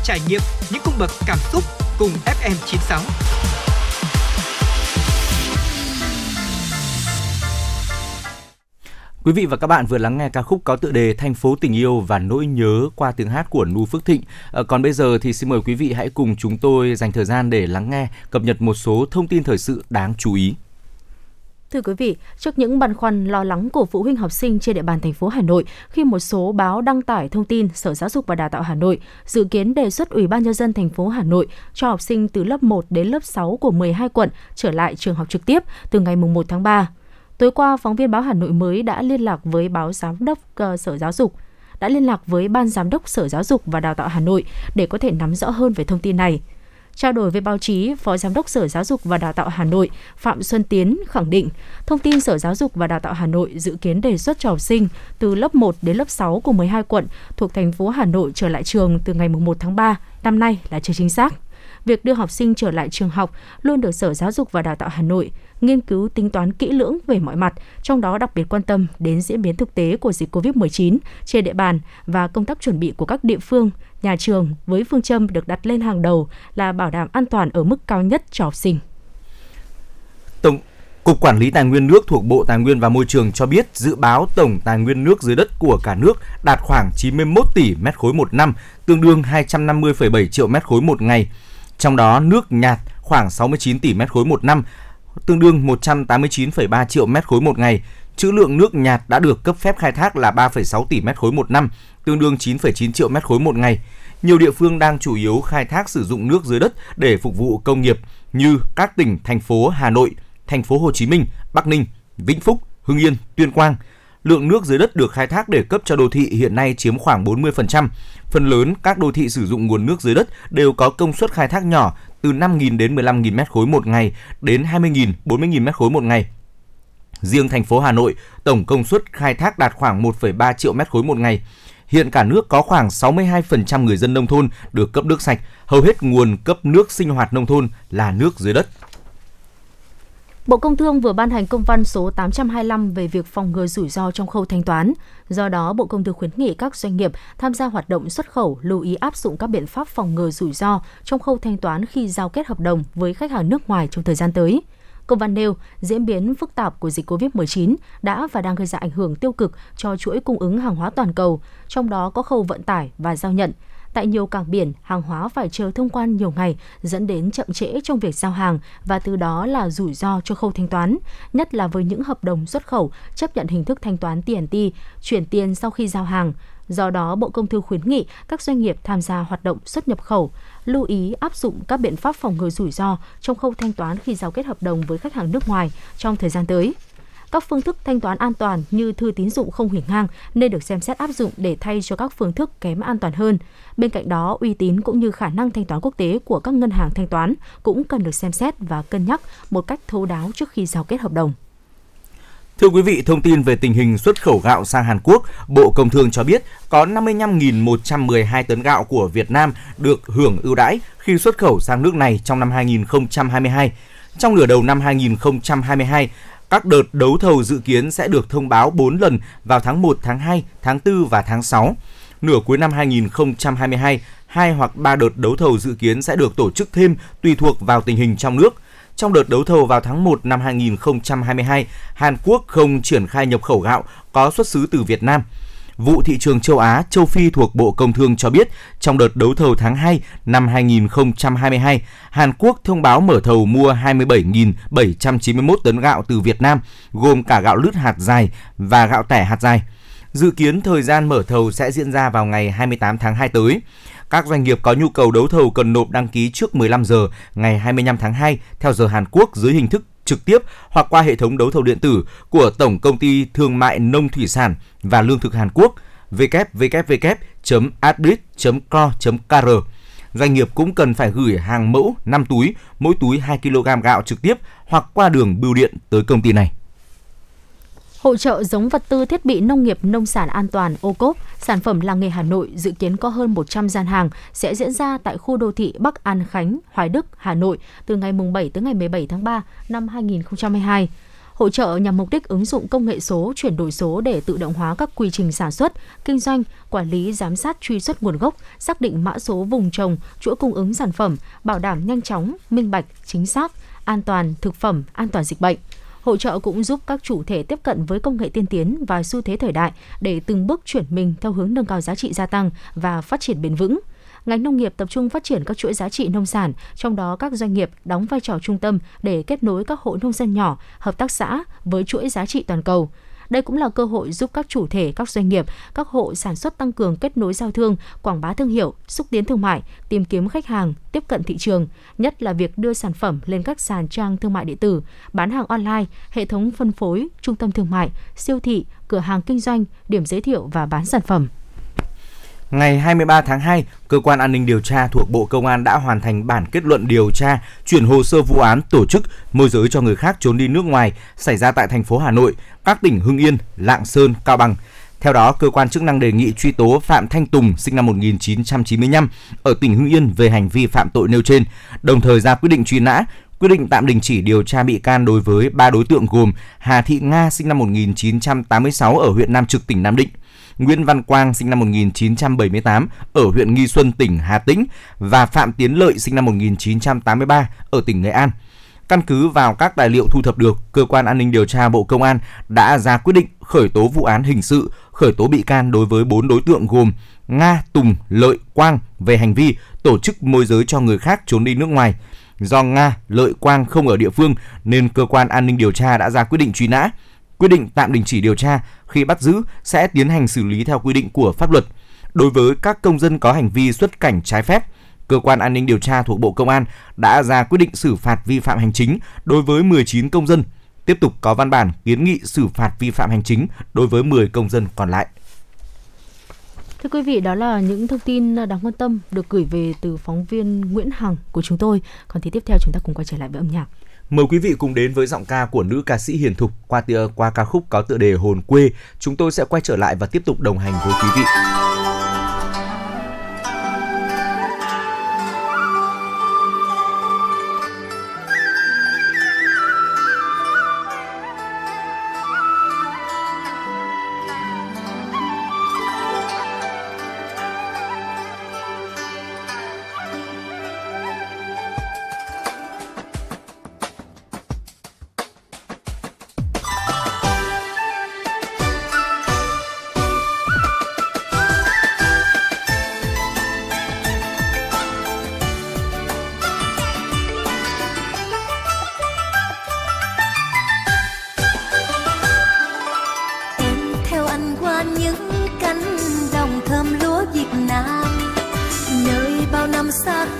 trải nghiệm những cung bậc cảm xúc cùng FM96. Quý vị và các bạn vừa lắng nghe ca khúc có tựa đề Thành phố tình yêu và nỗi nhớ qua tiếng hát của Nu Phước Thịnh. À, còn bây giờ thì xin mời quý vị hãy cùng chúng tôi dành thời gian để lắng nghe cập nhật một số thông tin thời sự đáng chú ý. Thưa quý vị, trước những băn khoăn lo lắng của phụ huynh học sinh trên địa bàn thành phố Hà Nội khi một số báo đăng tải thông tin Sở Giáo dục và Đào tạo Hà Nội dự kiến đề xuất Ủy ban nhân dân thành phố Hà Nội cho học sinh từ lớp 1 đến lớp 6 của 12 quận trở lại trường học trực tiếp từ ngày 1 tháng 3. Tối qua, phóng viên báo Hà Nội mới đã liên lạc với báo giám đốc Sở Giáo dục đã liên lạc với Ban Giám đốc Sở Giáo dục và Đào tạo Hà Nội để có thể nắm rõ hơn về thông tin này. Trao đổi với báo chí, Phó Giám đốc Sở Giáo dục và Đào tạo Hà Nội Phạm Xuân Tiến khẳng định, thông tin Sở Giáo dục và Đào tạo Hà Nội dự kiến đề xuất cho học sinh từ lớp 1 đến lớp 6 của 12 quận thuộc thành phố Hà Nội trở lại trường từ ngày 1 tháng 3 năm nay là chưa chính xác. Việc đưa học sinh trở lại trường học luôn được Sở Giáo dục và Đào tạo Hà Nội nghiên cứu tính toán kỹ lưỡng về mọi mặt, trong đó đặc biệt quan tâm đến diễn biến thực tế của dịch COVID-19 trên địa bàn và công tác chuẩn bị của các địa phương, nhà trường với phương châm được đặt lên hàng đầu là bảo đảm an toàn ở mức cao nhất cho học sinh. Tổng Cục Quản lý Tài nguyên nước thuộc Bộ Tài nguyên và Môi trường cho biết dự báo tổng tài nguyên nước dưới đất của cả nước đạt khoảng 91 tỷ mét khối một năm, tương đương 250,7 triệu mét khối một ngày. Trong đó nước nhạt khoảng 69 tỷ mét khối một năm, tương đương 189,3 triệu mét khối một ngày. Trữ lượng nước nhạt đã được cấp phép khai thác là 3,6 tỷ mét khối một năm, tương đương 9,9 triệu mét khối một ngày. Nhiều địa phương đang chủ yếu khai thác sử dụng nước dưới đất để phục vụ công nghiệp như các tỉnh thành phố Hà Nội, thành phố Hồ Chí Minh, Bắc Ninh, Vĩnh Phúc, Hưng Yên, Tuyên Quang. Lượng nước dưới đất được khai thác để cấp cho đô thị hiện nay chiếm khoảng 40%. Phần lớn các đô thị sử dụng nguồn nước dưới đất đều có công suất khai thác nhỏ từ 5.000 đến 15.000 mét khối một ngày đến 20.000, 40.000 mét khối một ngày. Riêng thành phố Hà Nội, tổng công suất khai thác đạt khoảng 1,3 triệu mét khối một ngày. Hiện cả nước có khoảng 62% người dân nông thôn được cấp nước sạch, hầu hết nguồn cấp nước sinh hoạt nông thôn là nước dưới đất. Bộ Công Thương vừa ban hành công văn số 825 về việc phòng ngừa rủi ro trong khâu thanh toán. Do đó, Bộ Công Thương khuyến nghị các doanh nghiệp tham gia hoạt động xuất khẩu lưu ý áp dụng các biện pháp phòng ngừa rủi ro trong khâu thanh toán khi giao kết hợp đồng với khách hàng nước ngoài trong thời gian tới. Công văn nêu, diễn biến phức tạp của dịch COVID-19 đã và đang gây ra ảnh hưởng tiêu cực cho chuỗi cung ứng hàng hóa toàn cầu, trong đó có khâu vận tải và giao nhận. Tại nhiều cảng biển, hàng hóa phải chờ thông quan nhiều ngày, dẫn đến chậm trễ trong việc giao hàng và từ đó là rủi ro cho khâu thanh toán, nhất là với những hợp đồng xuất khẩu chấp nhận hình thức thanh toán TNT, chuyển tiền sau khi giao hàng. Do đó, Bộ Công Thương khuyến nghị các doanh nghiệp tham gia hoạt động xuất nhập khẩu lưu ý áp dụng các biện pháp phòng ngừa rủi ro trong khâu thanh toán khi giao kết hợp đồng với khách hàng nước ngoài trong thời gian tới. Các phương thức thanh toán an toàn như thư tín dụng không hủy ngang nên được xem xét áp dụng để thay cho các phương thức kém an toàn hơn. Bên cạnh đó, uy tín cũng như khả năng thanh toán quốc tế của các ngân hàng thanh toán cũng cần được xem xét và cân nhắc một cách thấu đáo trước khi giao kết hợp đồng. Thưa quý vị, thông tin về tình hình xuất khẩu gạo sang Hàn Quốc, Bộ Công Thương cho biết có 55.112 tấn gạo của Việt Nam được hưởng ưu đãi khi xuất khẩu sang nước này trong năm 2022. Trong nửa đầu năm 2022, các đợt đấu thầu dự kiến sẽ được thông báo 4 lần vào tháng 1, tháng 2, tháng 4 và tháng 6. Nửa cuối năm 2022, hai hoặc ba đợt đấu thầu dự kiến sẽ được tổ chức thêm tùy thuộc vào tình hình trong nước – trong đợt đấu thầu vào tháng 1 năm 2022, Hàn Quốc không triển khai nhập khẩu gạo có xuất xứ từ Việt Nam. Vụ thị trường châu Á, châu Phi thuộc Bộ Công Thương cho biết, trong đợt đấu thầu tháng 2 năm 2022, Hàn Quốc thông báo mở thầu mua 27.791 tấn gạo từ Việt Nam, gồm cả gạo lứt hạt dài và gạo tẻ hạt dài. Dự kiến thời gian mở thầu sẽ diễn ra vào ngày 28 tháng 2 tới. Các doanh nghiệp có nhu cầu đấu thầu cần nộp đăng ký trước 15 giờ ngày 25 tháng 2 theo giờ Hàn Quốc dưới hình thức trực tiếp hoặc qua hệ thống đấu thầu điện tử của Tổng công ty Thương mại Nông thủy sản và Lương thực Hàn Quốc www.adbit.co.kr. Doanh nghiệp cũng cần phải gửi hàng mẫu 5 túi, mỗi túi 2 kg gạo trực tiếp hoặc qua đường bưu điện tới công ty này. Hội trợ giống vật tư thiết bị nông nghiệp nông sản an toàn ô cốp, sản phẩm làng nghề Hà Nội dự kiến có hơn 100 gian hàng sẽ diễn ra tại khu đô thị Bắc An Khánh, Hoài Đức, Hà Nội từ ngày 7 tới ngày 17 tháng 3 năm 2022. Hội trợ nhằm mục đích ứng dụng công nghệ số, chuyển đổi số để tự động hóa các quy trình sản xuất, kinh doanh, quản lý, giám sát truy xuất nguồn gốc, xác định mã số vùng trồng, chuỗi cung ứng sản phẩm, bảo đảm nhanh chóng, minh bạch, chính xác, an toàn thực phẩm, an toàn dịch bệnh. Hội trợ cũng giúp các chủ thể tiếp cận với công nghệ tiên tiến và xu thế thời đại để từng bước chuyển mình theo hướng nâng cao giá trị gia tăng và phát triển bền vững ngành nông nghiệp tập trung phát triển các chuỗi giá trị nông sản, trong đó các doanh nghiệp đóng vai trò trung tâm để kết nối các hộ nông dân nhỏ, hợp tác xã với chuỗi giá trị toàn cầu. Đây cũng là cơ hội giúp các chủ thể, các doanh nghiệp, các hộ sản xuất tăng cường kết nối giao thương, quảng bá thương hiệu, xúc tiến thương mại, tìm kiếm khách hàng, tiếp cận thị trường, nhất là việc đưa sản phẩm lên các sàn trang thương mại điện tử, bán hàng online, hệ thống phân phối, trung tâm thương mại, siêu thị, cửa hàng kinh doanh, điểm giới thiệu và bán sản phẩm. Ngày 23 tháng 2, cơ quan an ninh điều tra thuộc Bộ Công an đã hoàn thành bản kết luận điều tra, chuyển hồ sơ vụ án tổ chức môi giới cho người khác trốn đi nước ngoài xảy ra tại thành phố Hà Nội, các tỉnh Hưng Yên, Lạng Sơn, Cao Bằng. Theo đó, cơ quan chức năng đề nghị truy tố Phạm Thanh Tùng sinh năm 1995 ở tỉnh Hưng Yên về hành vi phạm tội nêu trên, đồng thời ra quyết định truy nã, quyết định tạm đình chỉ điều tra bị can đối với ba đối tượng gồm Hà Thị Nga sinh năm 1986 ở huyện Nam Trực tỉnh Nam Định, Nguyễn Văn Quang sinh năm 1978 ở huyện Nghi Xuân tỉnh Hà Tĩnh và Phạm Tiến Lợi sinh năm 1983 ở tỉnh Nghệ An. Căn cứ vào các tài liệu thu thập được, cơ quan an ninh điều tra Bộ Công an đã ra quyết định khởi tố vụ án hình sự, khởi tố bị can đối với 4 đối tượng gồm Nga, Tùng, Lợi, Quang về hành vi tổ chức môi giới cho người khác trốn đi nước ngoài. Do Nga, Lợi, Quang không ở địa phương nên cơ quan an ninh điều tra đã ra quyết định truy nã quyết định tạm đình chỉ điều tra khi bắt giữ sẽ tiến hành xử lý theo quy định của pháp luật. Đối với các công dân có hành vi xuất cảnh trái phép, cơ quan an ninh điều tra thuộc Bộ Công an đã ra quyết định xử phạt vi phạm hành chính đối với 19 công dân, tiếp tục có văn bản kiến nghị xử phạt vi phạm hành chính đối với 10 công dân còn lại. Thưa quý vị, đó là những thông tin đáng quan tâm được gửi về từ phóng viên Nguyễn Hằng của chúng tôi. Còn thì tiếp theo chúng ta cùng quay trở lại với âm nhạc. Mời quý vị cùng đến với giọng ca của nữ ca sĩ Hiền Thục qua qua ca khúc có tựa đề Hồn quê. Chúng tôi sẽ quay trở lại và tiếp tục đồng hành với quý vị.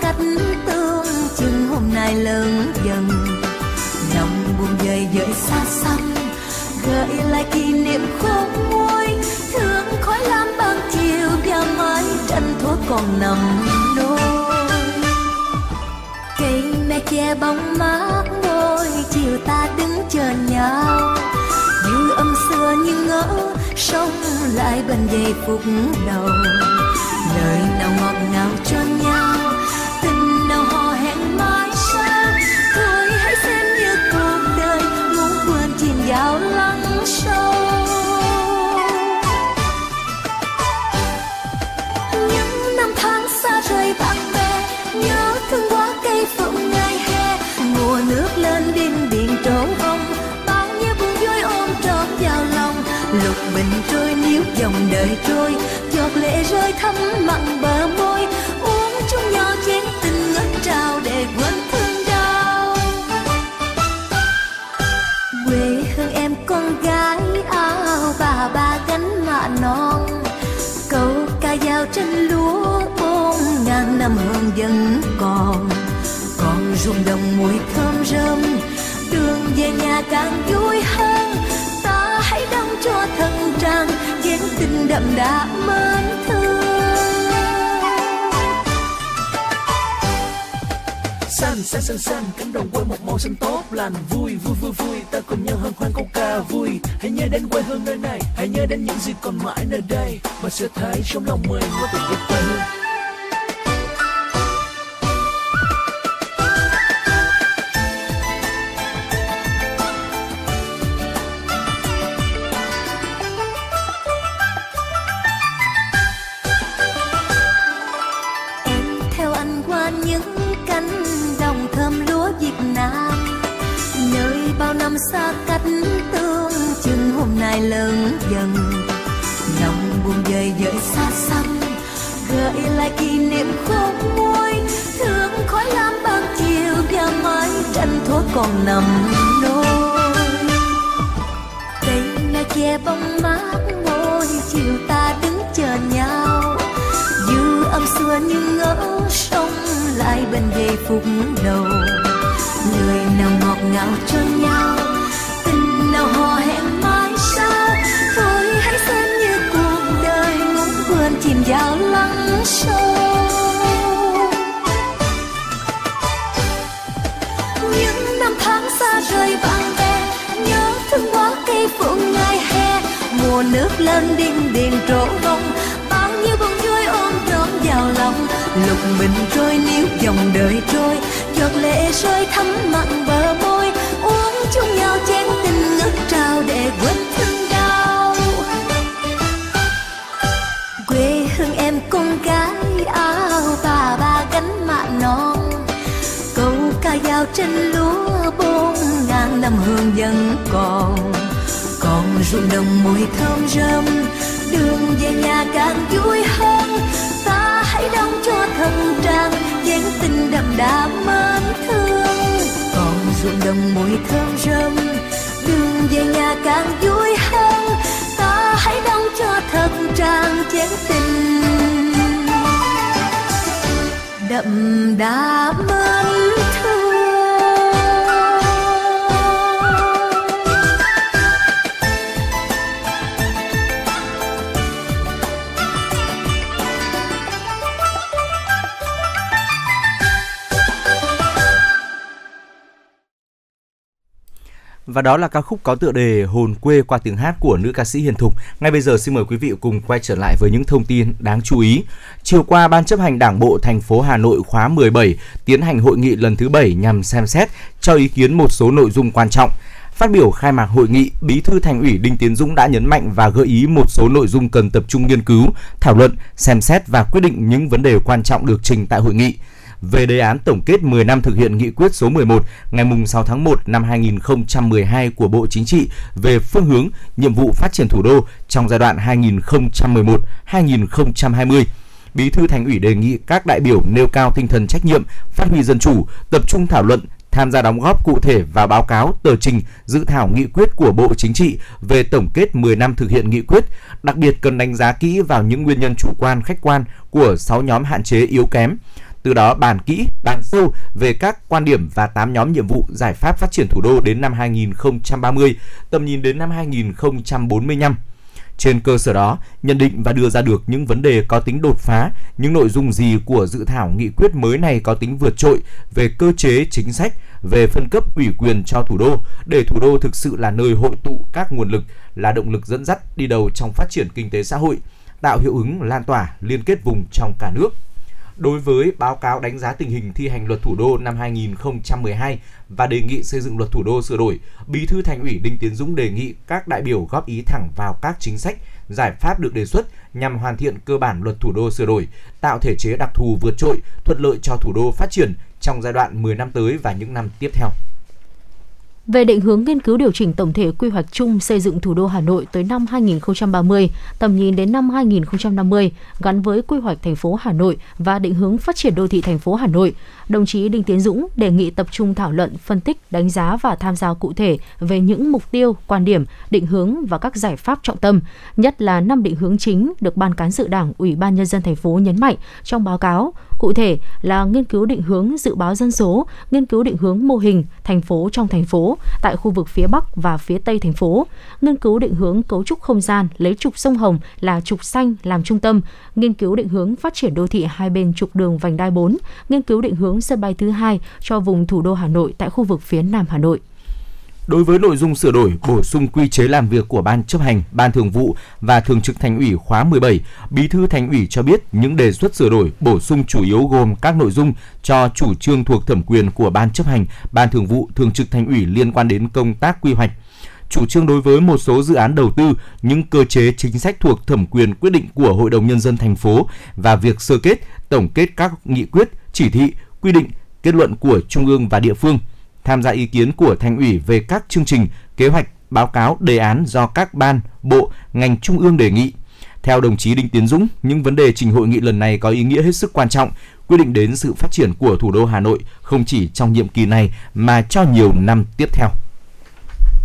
Cách tương chừng, hôm nay lớn dần. Lòng buồn dời dời xa xăm, gợi lại kỷ niệm khô môi thương khói lam ban chiều và mái tranh thuở còn nằm đôi cây me che bóng mát môi, chiều ta đứng chờ nhau. Như âm xưa như ngỡ, sống lại bên giây phút đầu nào ngọt ngào cho nhau. Tình nào hò hẹn mãi sau thôi hãy xem như cuộc đời muốn quên chìm vào lắng sâu. Những năm tháng xa rời bạn bè, nhớ thương quá cây phượng ngày hè. Mùa nước lên đinh điện trổ bông bao nhiêu buồn vui ôm trọn vào lòng. Lục bình trôi níu dòng đời trôi giọt lệ rơi thấm mặn bờ môi. Uống chung nhỏ chén tình ngất trao để quên thương đau. Quê hương em con gái áo bà ba gánh mạ non. Câu ca dao trên lúa bốn ngàn năm hương vẫn còn. Còn rung đồng mùi thơm rơm, đường về nhà càng vui hơn. Đậm đà mến thương. Xanh xanh xanh xanh cánh đồng quê một màu xanh tốt lành. Vui vui vui vui, ta cùng nhau hân hoan câu ca vui. Hãy nhớ đến quê hương nơi này, hãy nhớ đến những gì còn mãi nơi đây. Và sẽ thấy trong lòng mình có tình yêu quê hương. Còn nằm nôi. Cây là che bóng mát môi, chiều ta đứng chờ nhau. Dư âm xưa như ngỡ sông lại bên về phục đầu. Lời nào ngọt ngào cho nhau, tình nào hò hẹn mãi sau thôi hãy xem như cuộc đời ngóng vườn chìm vào lắng sâu. Nước lên điên điền trổ bông. Bao nhiêu bông vui ôm trọn vào lòng. Lục bình trôi níu dòng đời trôi. Giọt lệ rơi thấm mặn bờ môi. Uống chung nhau chén tình ngất trao để quên thương đau. Quê hương em con gái áo bà ba gánh mạ non. Câu ca dao trên lúa bốn ngàn năm hương vẫn còn ruộng đồng mùi thơm rơm. Đường về nhà càng vui hơn. Ta hãy đóng cho thân trang dáng tình đậm đà mến thương. Còn ruộng đồng mùi thơm rơm, đường về nhà càng vui hơn. Ta hãy đóng cho thân trang dáng tình đậm đà mến Và đó là ca khúc có tựa đề Hồn quê qua tiếng hát của nữ ca sĩ Hiền Thục. Ngay bây giờ xin mời quý vị cùng quay trở lại với những thông tin đáng chú ý. Chiều qua, Ban chấp hành Đảng bộ thành phố Hà Nội khóa 17 tiến hành hội nghị lần thứ 7 nhằm xem xét cho ý kiến một số nội dung quan trọng. Phát biểu khai mạc hội nghị, Bí thư Thành ủy Đinh Tiến Dũng đã nhấn mạnh và gợi ý một số nội dung cần tập trung nghiên cứu, thảo luận, xem xét và quyết định những vấn đề quan trọng được trình tại hội nghị về đề án tổng kết 10 năm thực hiện nghị quyết số 11 ngày 6 tháng 1 năm 2012 của Bộ Chính trị về phương hướng, nhiệm vụ phát triển thủ đô trong giai đoạn 2011-2020. Bí thư Thành ủy đề nghị các đại biểu nêu cao tinh thần trách nhiệm, phát huy dân chủ, tập trung thảo luận, tham gia đóng góp cụ thể vào báo cáo tờ trình dự thảo nghị quyết của Bộ Chính trị về tổng kết 10 năm thực hiện nghị quyết, đặc biệt cần đánh giá kỹ vào những nguyên nhân chủ quan khách quan của 6 nhóm hạn chế yếu kém, từ đó bàn kỹ, bàn sâu về các quan điểm và 8 nhóm nhiệm vụ giải pháp phát triển thủ đô đến năm 2030, tầm nhìn đến năm 2045. Trên cơ sở đó, nhận định và đưa ra được những vấn đề có tính đột phá, những nội dung gì của dự thảo nghị quyết mới này có tính vượt trội về cơ chế chính sách, về phân cấp ủy quyền cho thủ đô để thủ đô thực sự là nơi hội tụ các nguồn lực, là động lực dẫn dắt đi đầu trong phát triển kinh tế xã hội, tạo hiệu ứng lan tỏa liên kết vùng trong cả nước đối với báo cáo đánh giá tình hình thi hành luật thủ đô năm 2012 và đề nghị xây dựng luật thủ đô sửa đổi, Bí thư Thành ủy Đinh Tiến Dũng đề nghị các đại biểu góp ý thẳng vào các chính sách, giải pháp được đề xuất nhằm hoàn thiện cơ bản luật thủ đô sửa đổi, tạo thể chế đặc thù vượt trội, thuận lợi cho thủ đô phát triển trong giai đoạn 10 năm tới và những năm tiếp theo về định hướng nghiên cứu điều chỉnh tổng thể quy hoạch chung xây dựng thủ đô Hà Nội tới năm 2030, tầm nhìn đến năm 2050 gắn với quy hoạch thành phố Hà Nội và định hướng phát triển đô thị thành phố Hà Nội, đồng chí Đinh Tiến Dũng đề nghị tập trung thảo luận, phân tích, đánh giá và tham gia cụ thể về những mục tiêu, quan điểm, định hướng và các giải pháp trọng tâm, nhất là năm định hướng chính được Ban cán sự Đảng, Ủy ban nhân dân thành phố nhấn mạnh trong báo cáo Cụ thể là nghiên cứu định hướng dự báo dân số, nghiên cứu định hướng mô hình thành phố trong thành phố tại khu vực phía Bắc và phía Tây thành phố, nghiên cứu định hướng cấu trúc không gian lấy trục sông Hồng là trục xanh làm trung tâm, nghiên cứu định hướng phát triển đô thị hai bên trục đường vành đai 4, nghiên cứu định hướng sân bay thứ hai cho vùng thủ đô Hà Nội tại khu vực phía Nam Hà Nội. Đối với nội dung sửa đổi, bổ sung quy chế làm việc của Ban chấp hành, Ban thường vụ và Thường trực Thành ủy khóa 17, Bí thư Thành ủy cho biết những đề xuất sửa đổi, bổ sung chủ yếu gồm các nội dung cho chủ trương thuộc thẩm quyền của Ban chấp hành, Ban thường vụ, Thường trực Thành ủy liên quan đến công tác quy hoạch, chủ trương đối với một số dự án đầu tư, những cơ chế chính sách thuộc thẩm quyền quyết định của Hội đồng nhân dân thành phố và việc sơ kết, tổng kết các nghị quyết, chỉ thị, quy định, kết luận của trung ương và địa phương – tham gia ý kiến của thành ủy về các chương trình, kế hoạch, báo cáo, đề án do các ban, bộ, ngành trung ương đề nghị. Theo đồng chí Đinh Tiến Dũng, những vấn đề trình hội nghị lần này có ý nghĩa hết sức quan trọng, quyết định đến sự phát triển của thủ đô Hà Nội không chỉ trong nhiệm kỳ này mà cho nhiều năm tiếp theo.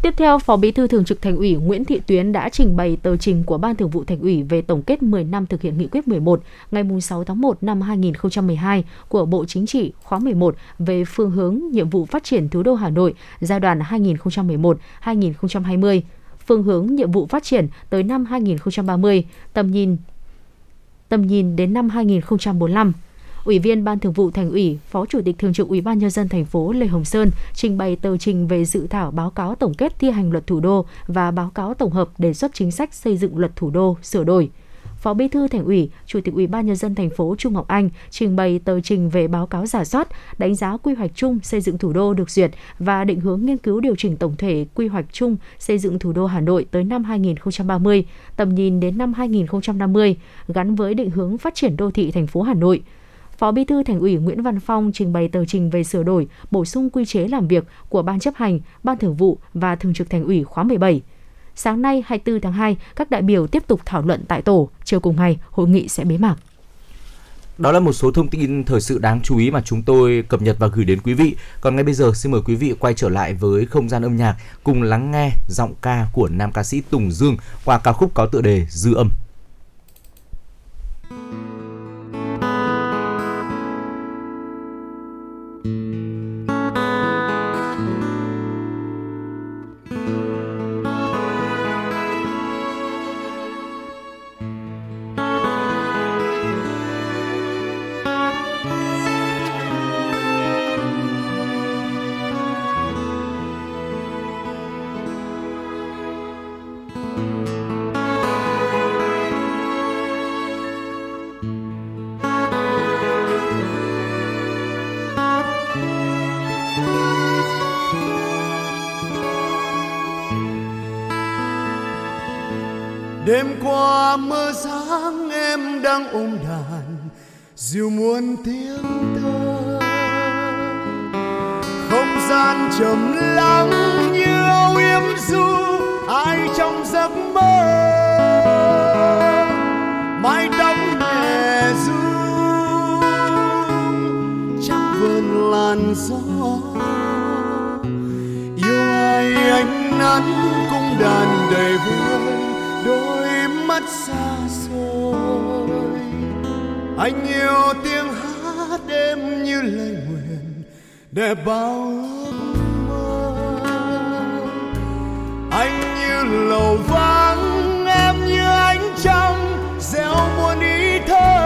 Tiếp theo, Phó Bí thư Thường trực Thành ủy Nguyễn Thị Tuyến đã trình bày tờ trình của Ban Thường vụ Thành ủy về tổng kết 10 năm thực hiện nghị quyết 11 ngày 6 tháng 1 năm 2012 của Bộ Chính trị khóa 11 về phương hướng nhiệm vụ phát triển thủ đô Hà Nội giai đoạn 2011-2020, phương hướng nhiệm vụ phát triển tới năm 2030, tầm nhìn tầm nhìn đến năm 2045 Ủy viên Ban Thường vụ Thành ủy, Phó Chủ tịch Thường trực Ủy ban nhân dân thành phố Lê Hồng Sơn trình bày tờ trình về dự thảo báo cáo tổng kết thi hành luật thủ đô và báo cáo tổng hợp đề xuất chính sách xây dựng luật thủ đô sửa đổi. Phó Bí thư Thành ủy, Chủ tịch Ủy ban nhân dân thành phố Trung Ngọc Anh trình bày tờ trình về báo cáo giả soát, đánh giá quy hoạch chung xây dựng thủ đô được duyệt và định hướng nghiên cứu điều chỉnh tổng thể quy hoạch chung xây dựng thủ đô Hà Nội tới năm 2030, tầm nhìn đến năm 2050 gắn với định hướng phát triển đô thị thành phố Hà Nội. Phó Bí thư Thành ủy Nguyễn Văn Phong trình bày tờ trình về sửa đổi, bổ sung quy chế làm việc của Ban chấp hành, Ban thường vụ và Thường trực Thành ủy khóa 17. Sáng nay 24 tháng 2, các đại biểu tiếp tục thảo luận tại tổ. Chiều cùng ngày, hội nghị sẽ bế mạc. Đó là một số thông tin thời sự đáng chú ý mà chúng tôi cập nhật và gửi đến quý vị. Còn ngay bây giờ xin mời quý vị quay trở lại với không gian âm nhạc cùng lắng nghe giọng ca của nam ca sĩ Tùng Dương qua ca khúc có tựa đề Dư âm. Đang ôm đàn dịu muôn tiếng thơ không gian trầm lắng như âu yếm du, ai trong giấc mơ? Mái tóc nhẹ du trong vườn làn gió. Yêu ai anh nắn cung đàn đầy vui, đôi mắt xa anh yêu tiếng hát đêm như lời nguyện để bao ước mơ. Anh như lầu vắng, em như ánh trăng, gieo muôn ý thơ.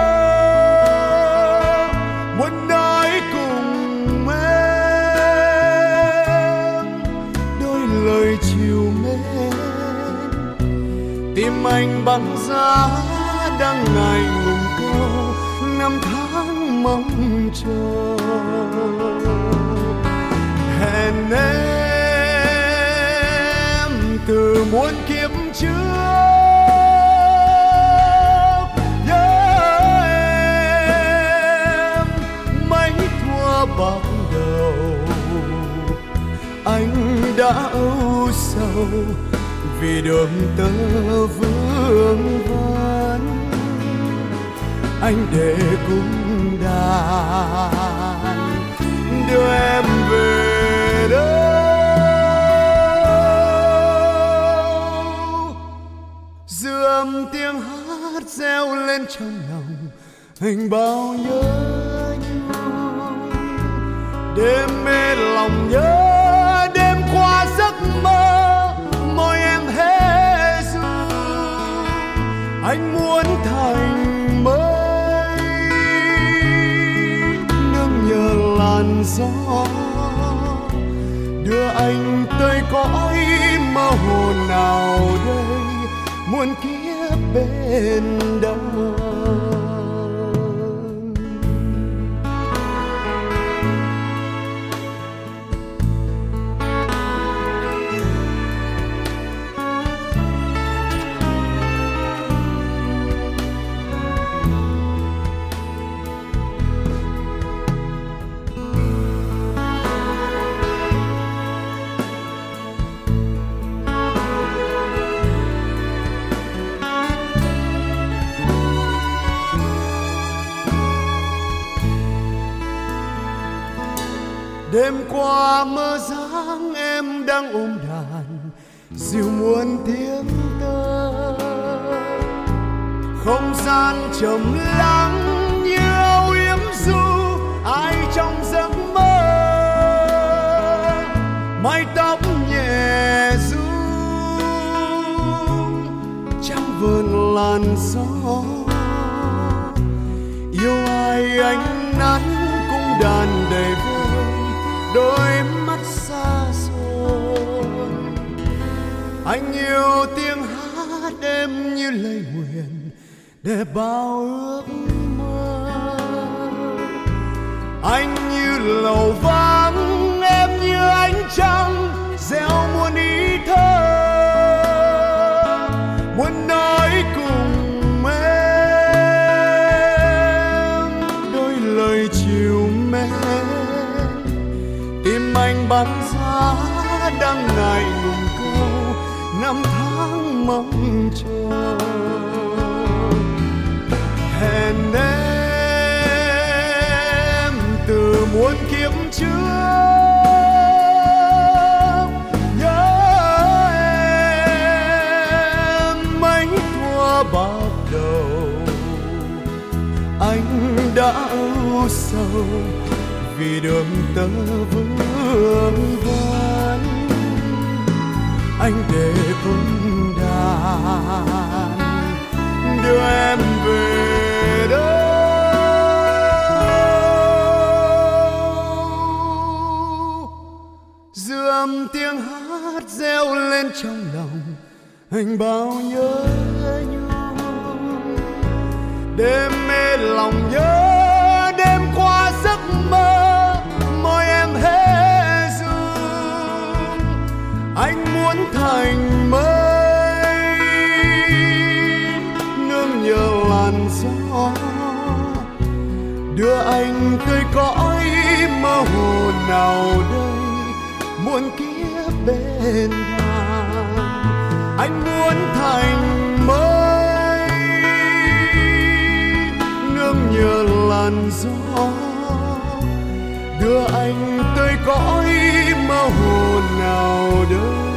Muốn nói cùng em, đôi lời chiều mến. Tim anh bằng giá đang ngày mong chờ hẹn em từ muôn kiếp trước, nhớ em mấy thua bạc đầu anh đã âu sầu vì đường tơ vương vấn anh để cùng đàn, đưa em về đâu? Dư âm tiếng hát reo lên trong lòng anh bao nhớ nhung đêm mê lòng nhớ muôn kiếp bên đâu qua mơ dáng em đang ôm đàn dịu muôn tiếng tơ. Không gian trầm lắng như âu yếm du, ai trong giấc mơ? Mái tóc nhẹ du, trắng vườn làn gió. Yêu ai ánh nắng cũng đàn đầy vơi đôi mắt xa xôi. Anh yêu tiếng hát đêm như lời nguyện để bao ước mơ. Anh như lầu vắng, em như ánh trăng gieo băng giá đang ngày ngùng câu năm tháng mong chờ. Hẹn em từ muôn kiếp trước, nhớ em mấy thua bạc đầu. Anh đã ưu sầu vì đường tơ vương vấn anh để cung đàn, đưa em về đâu? Dư tiếng hát reo lên trong lòng anh bao nhớ nhung, đêm mê lòng nhớ thành mây nương nhờ làn gió. Đưa anh tới cõi mơ hồ nào đây, muôn kiếp bên hàng anh muốn thành mây nương nhờ làn gió. Đưa anh tới cõi mơ hồ nào đây.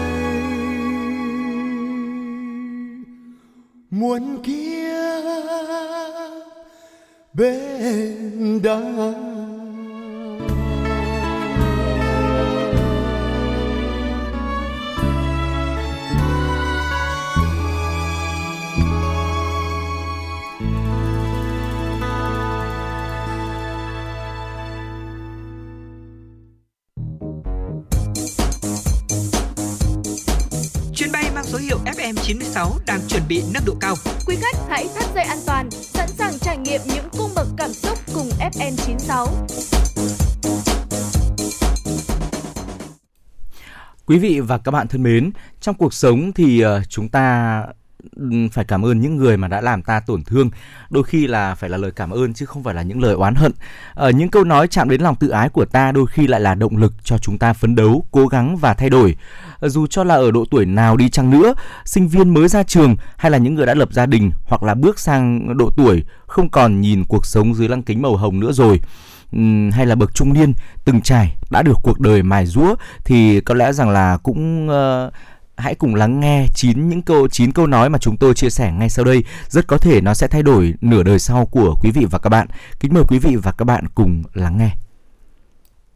Muôn kiếp bên đắng. FM96 đang chuẩn bị nâng độ cao. Quý khách hãy thắt dây an toàn, sẵn sàng trải nghiệm những cung bậc cảm xúc cùng FN96. Quý vị và các bạn thân mến, trong cuộc sống thì uh, chúng ta phải cảm ơn những người mà đã làm ta tổn thương. Đôi khi là phải là lời cảm ơn chứ không phải là những lời oán hận. Ở những câu nói chạm đến lòng tự ái của ta đôi khi lại là động lực cho chúng ta phấn đấu cố gắng và thay đổi. Ờ, dù cho là ở độ tuổi nào đi chăng nữa sinh viên mới ra trường hay là những người đã lập gia đình hoặc là bước sang độ tuổi không còn nhìn cuộc sống dưới lăng kính màu hồng nữa rồi hay là bậc trung niên từng trải đã được cuộc đời mài rũa thì có lẽ rằng là cũng uh, hãy cùng lắng nghe chín những câu, chín câu nói mà chúng tôi chia sẻ ngay sau đây. Rất có thể nó sẽ thay đổi nửa đời sau của quý vị và các bạn. Kính mời quý vị và các bạn cùng lắng nghe.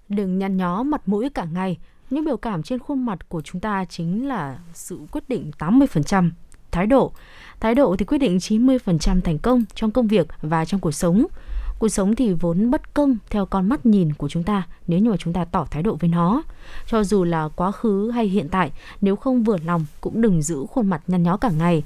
Đừng nhăn nhó mặt mũi cả ngày. Những biểu cảm trên khuôn mặt của chúng ta chính là sự quyết định 80% thái độ. Thái độ thì quyết định 90% thành công trong công việc và trong cuộc sống cuộc sống thì vốn bất công theo con mắt nhìn của chúng ta, nếu như mà chúng ta tỏ thái độ với nó. Cho dù là quá khứ hay hiện tại, nếu không vừa lòng cũng đừng giữ khuôn mặt nhăn nhó cả ngày.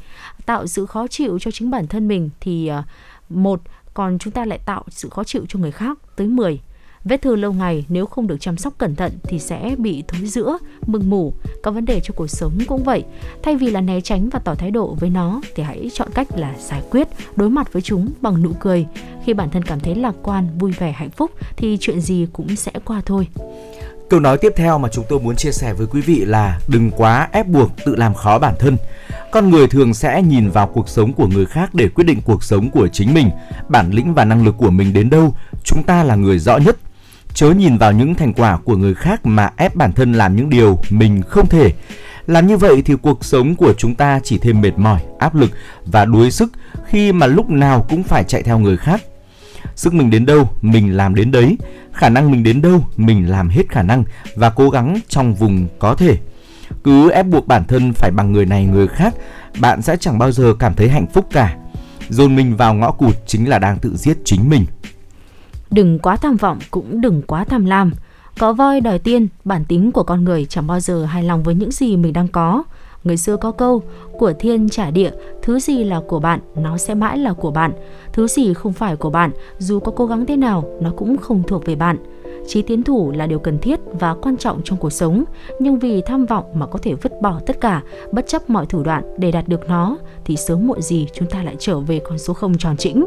Tạo sự khó chịu cho chính bản thân mình thì à, một, còn chúng ta lại tạo sự khó chịu cho người khác, tới 10 Vết thương lâu ngày nếu không được chăm sóc cẩn thận thì sẽ bị thối rữa, mừng mủ. Các vấn đề trong cuộc sống cũng vậy. Thay vì là né tránh và tỏ thái độ với nó thì hãy chọn cách là giải quyết, đối mặt với chúng bằng nụ cười. Khi bản thân cảm thấy lạc quan, vui vẻ, hạnh phúc thì chuyện gì cũng sẽ qua thôi. Câu nói tiếp theo mà chúng tôi muốn chia sẻ với quý vị là đừng quá ép buộc tự làm khó bản thân. Con người thường sẽ nhìn vào cuộc sống của người khác để quyết định cuộc sống của chính mình. Bản lĩnh và năng lực của mình đến đâu, chúng ta là người rõ nhất chớ nhìn vào những thành quả của người khác mà ép bản thân làm những điều mình không thể. Làm như vậy thì cuộc sống của chúng ta chỉ thêm mệt mỏi, áp lực và đuối sức khi mà lúc nào cũng phải chạy theo người khác. Sức mình đến đâu, mình làm đến đấy. Khả năng mình đến đâu, mình làm hết khả năng và cố gắng trong vùng có thể. Cứ ép buộc bản thân phải bằng người này người khác, bạn sẽ chẳng bao giờ cảm thấy hạnh phúc cả. Dồn mình vào ngõ cụt chính là đang tự giết chính mình. Đừng quá tham vọng cũng đừng quá tham lam. Có voi đòi tiên, bản tính của con người chẳng bao giờ hài lòng với những gì mình đang có. Người xưa có câu, của thiên trả địa, thứ gì là của bạn, nó sẽ mãi là của bạn. Thứ gì không phải của bạn, dù có cố gắng thế nào, nó cũng không thuộc về bạn. Chí tiến thủ là điều cần thiết và quan trọng trong cuộc sống, nhưng vì tham vọng mà có thể vứt bỏ tất cả, bất chấp mọi thủ đoạn để đạt được nó, thì sớm muộn gì chúng ta lại trở về con số không tròn chỉnh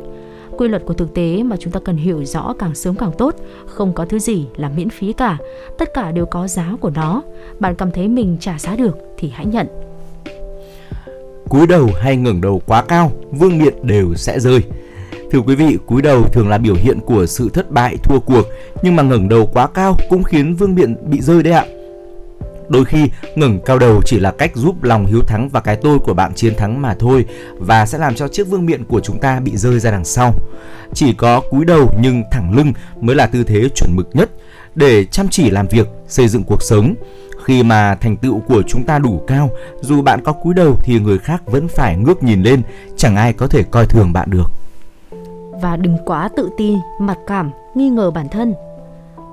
quy luật của thực tế mà chúng ta cần hiểu rõ càng sớm càng tốt không có thứ gì là miễn phí cả. Tất cả đều có giá của nó. Bạn cảm thấy mình trả giá được thì hãy nhận. Cúi đầu hay ngẩng đầu quá cao vương miện đều sẽ rơi. Thưa quý vị, cúi đầu thường là biểu hiện của sự thất bại, thua cuộc, nhưng mà ngẩng đầu quá cao cũng khiến vương miện bị rơi đấy ạ. Đôi khi ngẩng cao đầu chỉ là cách giúp lòng hiếu thắng và cái tôi của bạn chiến thắng mà thôi và sẽ làm cho chiếc vương miện của chúng ta bị rơi ra đằng sau. Chỉ có cúi đầu nhưng thẳng lưng mới là tư thế chuẩn mực nhất để chăm chỉ làm việc, xây dựng cuộc sống. Khi mà thành tựu của chúng ta đủ cao, dù bạn có cúi đầu thì người khác vẫn phải ngước nhìn lên, chẳng ai có thể coi thường bạn được. Và đừng quá tự ti, mặc cảm, nghi ngờ bản thân.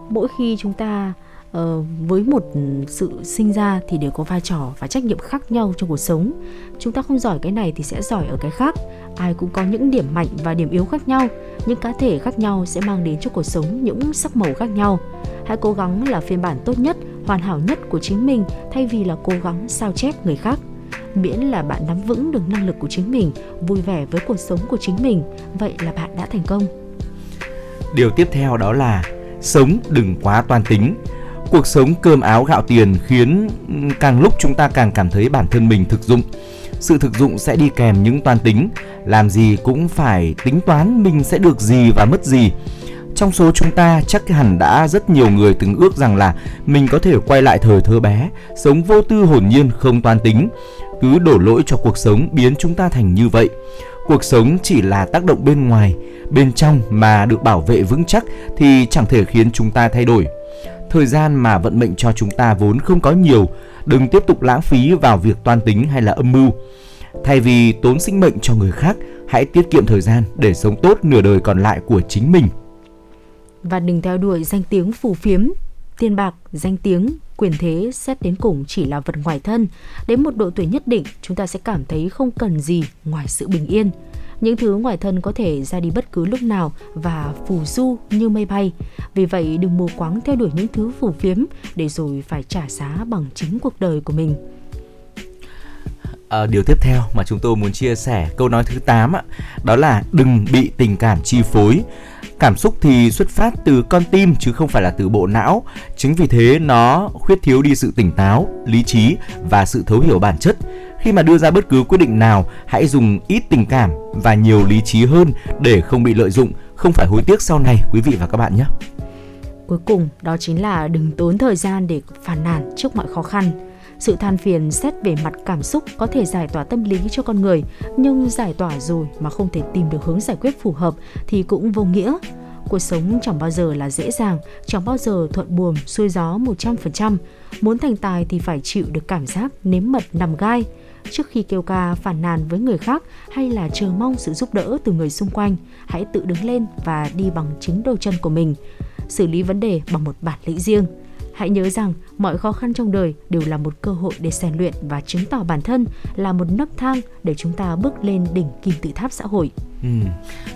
Mỗi khi chúng ta uh, với một sự sinh ra thì đều có vai trò và trách nhiệm khác nhau trong cuộc sống. Chúng ta không giỏi cái này thì sẽ giỏi ở cái khác. Ai cũng có những điểm mạnh và điểm yếu khác nhau. Những cá thể khác nhau sẽ mang đến cho cuộc sống những sắc màu khác nhau. Hãy cố gắng là phiên bản tốt nhất hoàn hảo nhất của chính mình thay vì là cố gắng sao chép người khác. Miễn là bạn nắm vững được năng lực của chính mình vui vẻ với cuộc sống của chính mình. Vậy là bạn đã thành công. Điều tiếp theo đó là sống đừng quá toan tính. Cuộc sống cơm áo gạo tiền khiến ừ, càng lúc chúng ta càng cảm thấy bản thân mình thực dụng. Sự thực dụng sẽ đi kèm những toan tính, làm gì cũng phải tính toán mình sẽ được gì và mất gì. Trong số chúng ta chắc hẳn đã rất nhiều người từng ước rằng là mình có thể quay lại thời thơ bé, sống vô tư hồn nhiên không toan tính. Cứ đổ lỗi cho cuộc sống biến chúng ta thành như vậy. Cuộc sống chỉ là tác động bên ngoài, bên trong mà được bảo vệ vững chắc thì chẳng thể khiến chúng ta thay đổi thời gian mà vận mệnh cho chúng ta vốn không có nhiều, đừng tiếp tục lãng phí vào việc toan tính hay là âm mưu. Thay vì tốn sinh mệnh cho người khác, hãy tiết kiệm thời gian để sống tốt nửa đời còn lại của chính mình. Và đừng theo đuổi danh tiếng phù phiếm, tiền bạc, danh tiếng quyền thế xét đến cùng chỉ là vật ngoài thân. Đến một độ tuổi nhất định, chúng ta sẽ cảm thấy không cần gì ngoài sự bình yên. Những thứ ngoài thân có thể ra đi bất cứ lúc nào và phù du như mây bay. Vì vậy đừng mù quáng theo đuổi những thứ phù phiếm để rồi phải trả giá bằng chính cuộc đời của mình. À, điều tiếp theo mà chúng tôi muốn chia sẻ câu nói thứ 8 ạ, đó là đừng bị tình cảm chi phối. Cảm xúc thì xuất phát từ con tim chứ không phải là từ bộ não. Chính vì thế nó khuyết thiếu đi sự tỉnh táo, lý trí và sự thấu hiểu bản chất. Khi mà đưa ra bất cứ quyết định nào, hãy dùng ít tình cảm và nhiều lý trí hơn để không bị lợi dụng, không phải hối tiếc sau này quý vị và các bạn nhé. Cuối cùng đó chính là đừng tốn thời gian để phàn nàn trước mọi khó khăn sự than phiền xét về mặt cảm xúc có thể giải tỏa tâm lý cho con người, nhưng giải tỏa rồi mà không thể tìm được hướng giải quyết phù hợp thì cũng vô nghĩa. Cuộc sống chẳng bao giờ là dễ dàng, chẳng bao giờ thuận buồm, xuôi gió 100%. Muốn thành tài thì phải chịu được cảm giác nếm mật nằm gai. Trước khi kêu ca phản nàn với người khác hay là chờ mong sự giúp đỡ từ người xung quanh, hãy tự đứng lên và đi bằng chính đôi chân của mình. Xử lý vấn đề bằng một bản lĩnh riêng – Hãy nhớ rằng mọi khó khăn trong đời đều là một cơ hội để rèn luyện và chứng tỏ bản thân là một nấc thang để chúng ta bước lên đỉnh kim tự tháp xã hội. Ừ.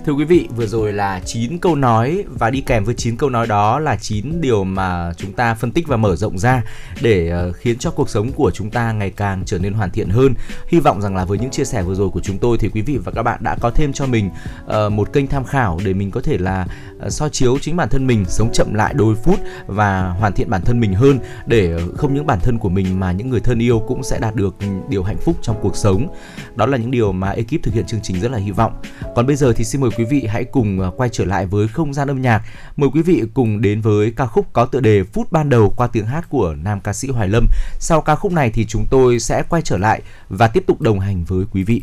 Thưa quý vị, vừa rồi là 9 câu nói và đi kèm với 9 câu nói đó là 9 điều mà chúng ta phân tích và mở rộng ra để ờ, khiến cho cuộc sống của chúng ta ngày càng trở nên hoàn thiện hơn. Hy vọng rằng là với những chia sẻ vừa rồi của chúng tôi thì quý vị và các bạn đã có thêm cho mình ờ, một kênh tham khảo để mình có thể là so soi chiếu chính bản thân mình, sống chậm lại đôi phút và hoàn thiện bản thân mình hơn để không những bản thân của mình mà những người thân yêu cũng sẽ đạt được điều hạnh phúc trong cuộc sống. Đó là những điều mà ekip thực hiện chương trình rất là hy vọng. Còn bây giờ thì xin mời quý vị hãy cùng à, quay trở lại với không gian âm nhạc. Mời quý vị cùng đến với ca khúc có tựa đề Phút ban đầu qua tiếng hát của nam ca sĩ Hoài Lâm. Sau ca khúc này thì chúng tôi sẽ quay trở lại và tiếp tục đồng hành với quý vị.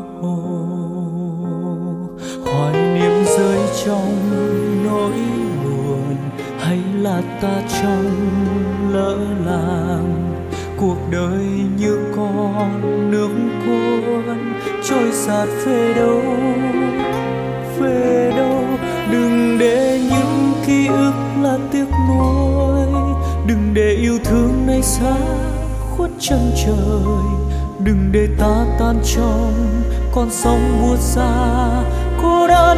trong nỗi buồn, hay là ta trong lỡ làng? Cuộc đời như con nước cuốn, trôi sạt về đâu? Về đâu? Đừng để những ký ức là tiếc nuối. Đừng để yêu thương này xa khuất chân trời. Đừng để ta tan trong con sóng buốt xa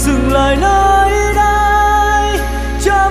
dừng lại nơi đây. Trở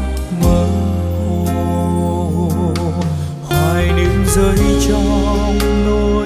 Rơi trong nỗi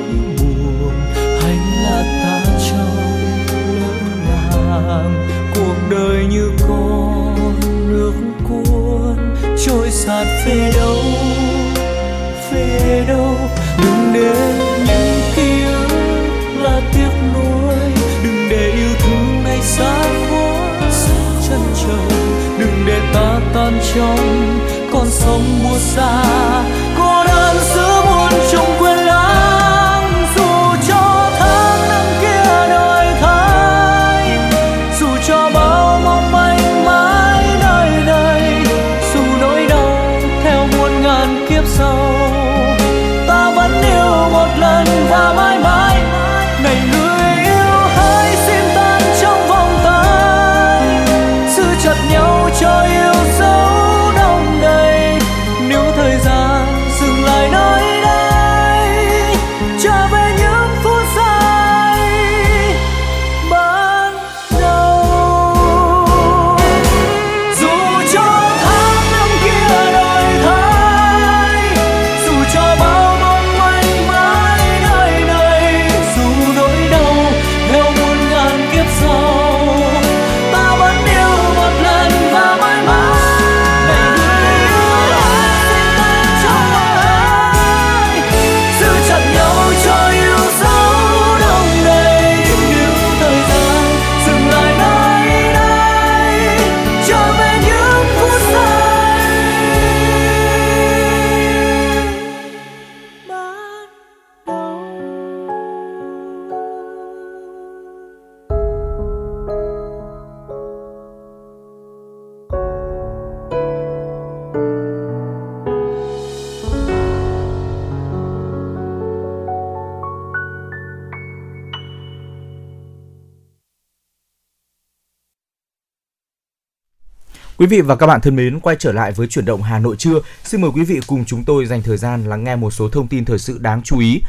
Quý vị và các bạn thân mến, quay trở lại với chuyển động Hà Nội trưa. Xin mời quý vị cùng chúng tôi dành thời gian lắng nghe một số thông tin thời sự đáng chú ý.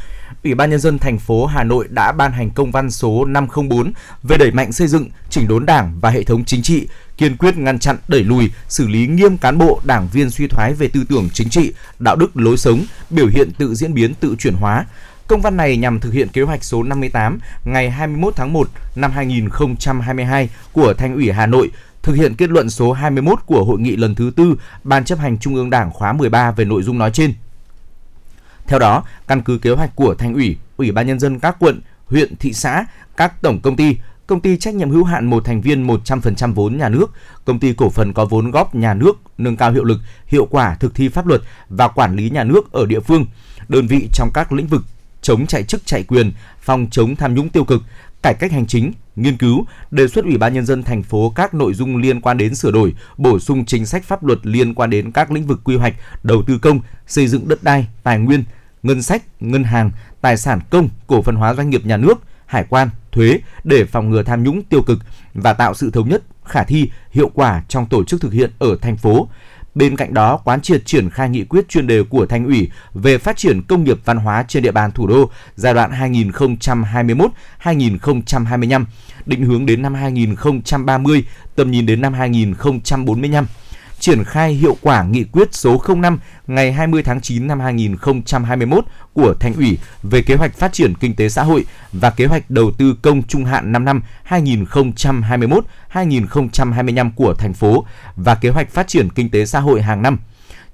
Ủy ban nhân dân thành phố Hà Nội đã ban hành công văn số 504 về đẩy mạnh xây dựng, chỉnh đốn Đảng và hệ thống chính trị, kiên quyết ngăn chặn, đẩy lùi, xử lý nghiêm cán bộ, đảng viên suy thoái về tư tưởng chính trị, đạo đức lối sống, biểu hiện tự diễn biến, tự chuyển hóa. Công văn này nhằm thực hiện kế hoạch số 58 ngày 21 tháng 1 năm 2022 của Thành ủy Hà Nội thực hiện kết luận số 21 của hội nghị lần thứ tư Ban chấp hành Trung ương Đảng khóa 13 về nội dung nói trên. Theo đó, căn cứ kế hoạch của Thành ủy, Ủy ban nhân dân các quận, huyện, thị xã, các tổng công ty, công ty trách nhiệm hữu hạn một thành viên 100% vốn nhà nước, công ty cổ phần có vốn góp nhà nước nâng cao hiệu lực, hiệu quả thực thi pháp luật và quản lý nhà nước ở địa phương, đơn vị trong các lĩnh vực chống chạy chức chạy quyền, phòng chống tham nhũng tiêu cực, cải cách hành chính, nghiên cứu, đề xuất Ủy ban nhân dân thành phố các nội dung liên quan đến sửa đổi, bổ sung chính sách pháp luật liên quan đến các lĩnh vực quy hoạch, đầu tư công, xây dựng đất đai, tài nguyên, ngân sách, ngân hàng, tài sản công, cổ phần hóa doanh nghiệp nhà nước, hải quan, thuế để phòng ngừa tham nhũng tiêu cực và tạo sự thống nhất, khả thi, hiệu quả trong tổ chức thực hiện ở thành phố. Bên cạnh đó, quán triệt triển khai nghị quyết chuyên đề của Thành ủy về phát triển công nghiệp văn hóa trên địa bàn thủ đô giai đoạn 2021-2025, định hướng đến năm 2030, tầm nhìn đến năm 2045 triển khai hiệu quả nghị quyết số 05 ngày 20 tháng 9 năm 2021 của Thành ủy về kế hoạch phát triển kinh tế xã hội và kế hoạch đầu tư công trung hạn 5 năm 2021-2025 của thành phố và kế hoạch phát triển kinh tế xã hội hàng năm.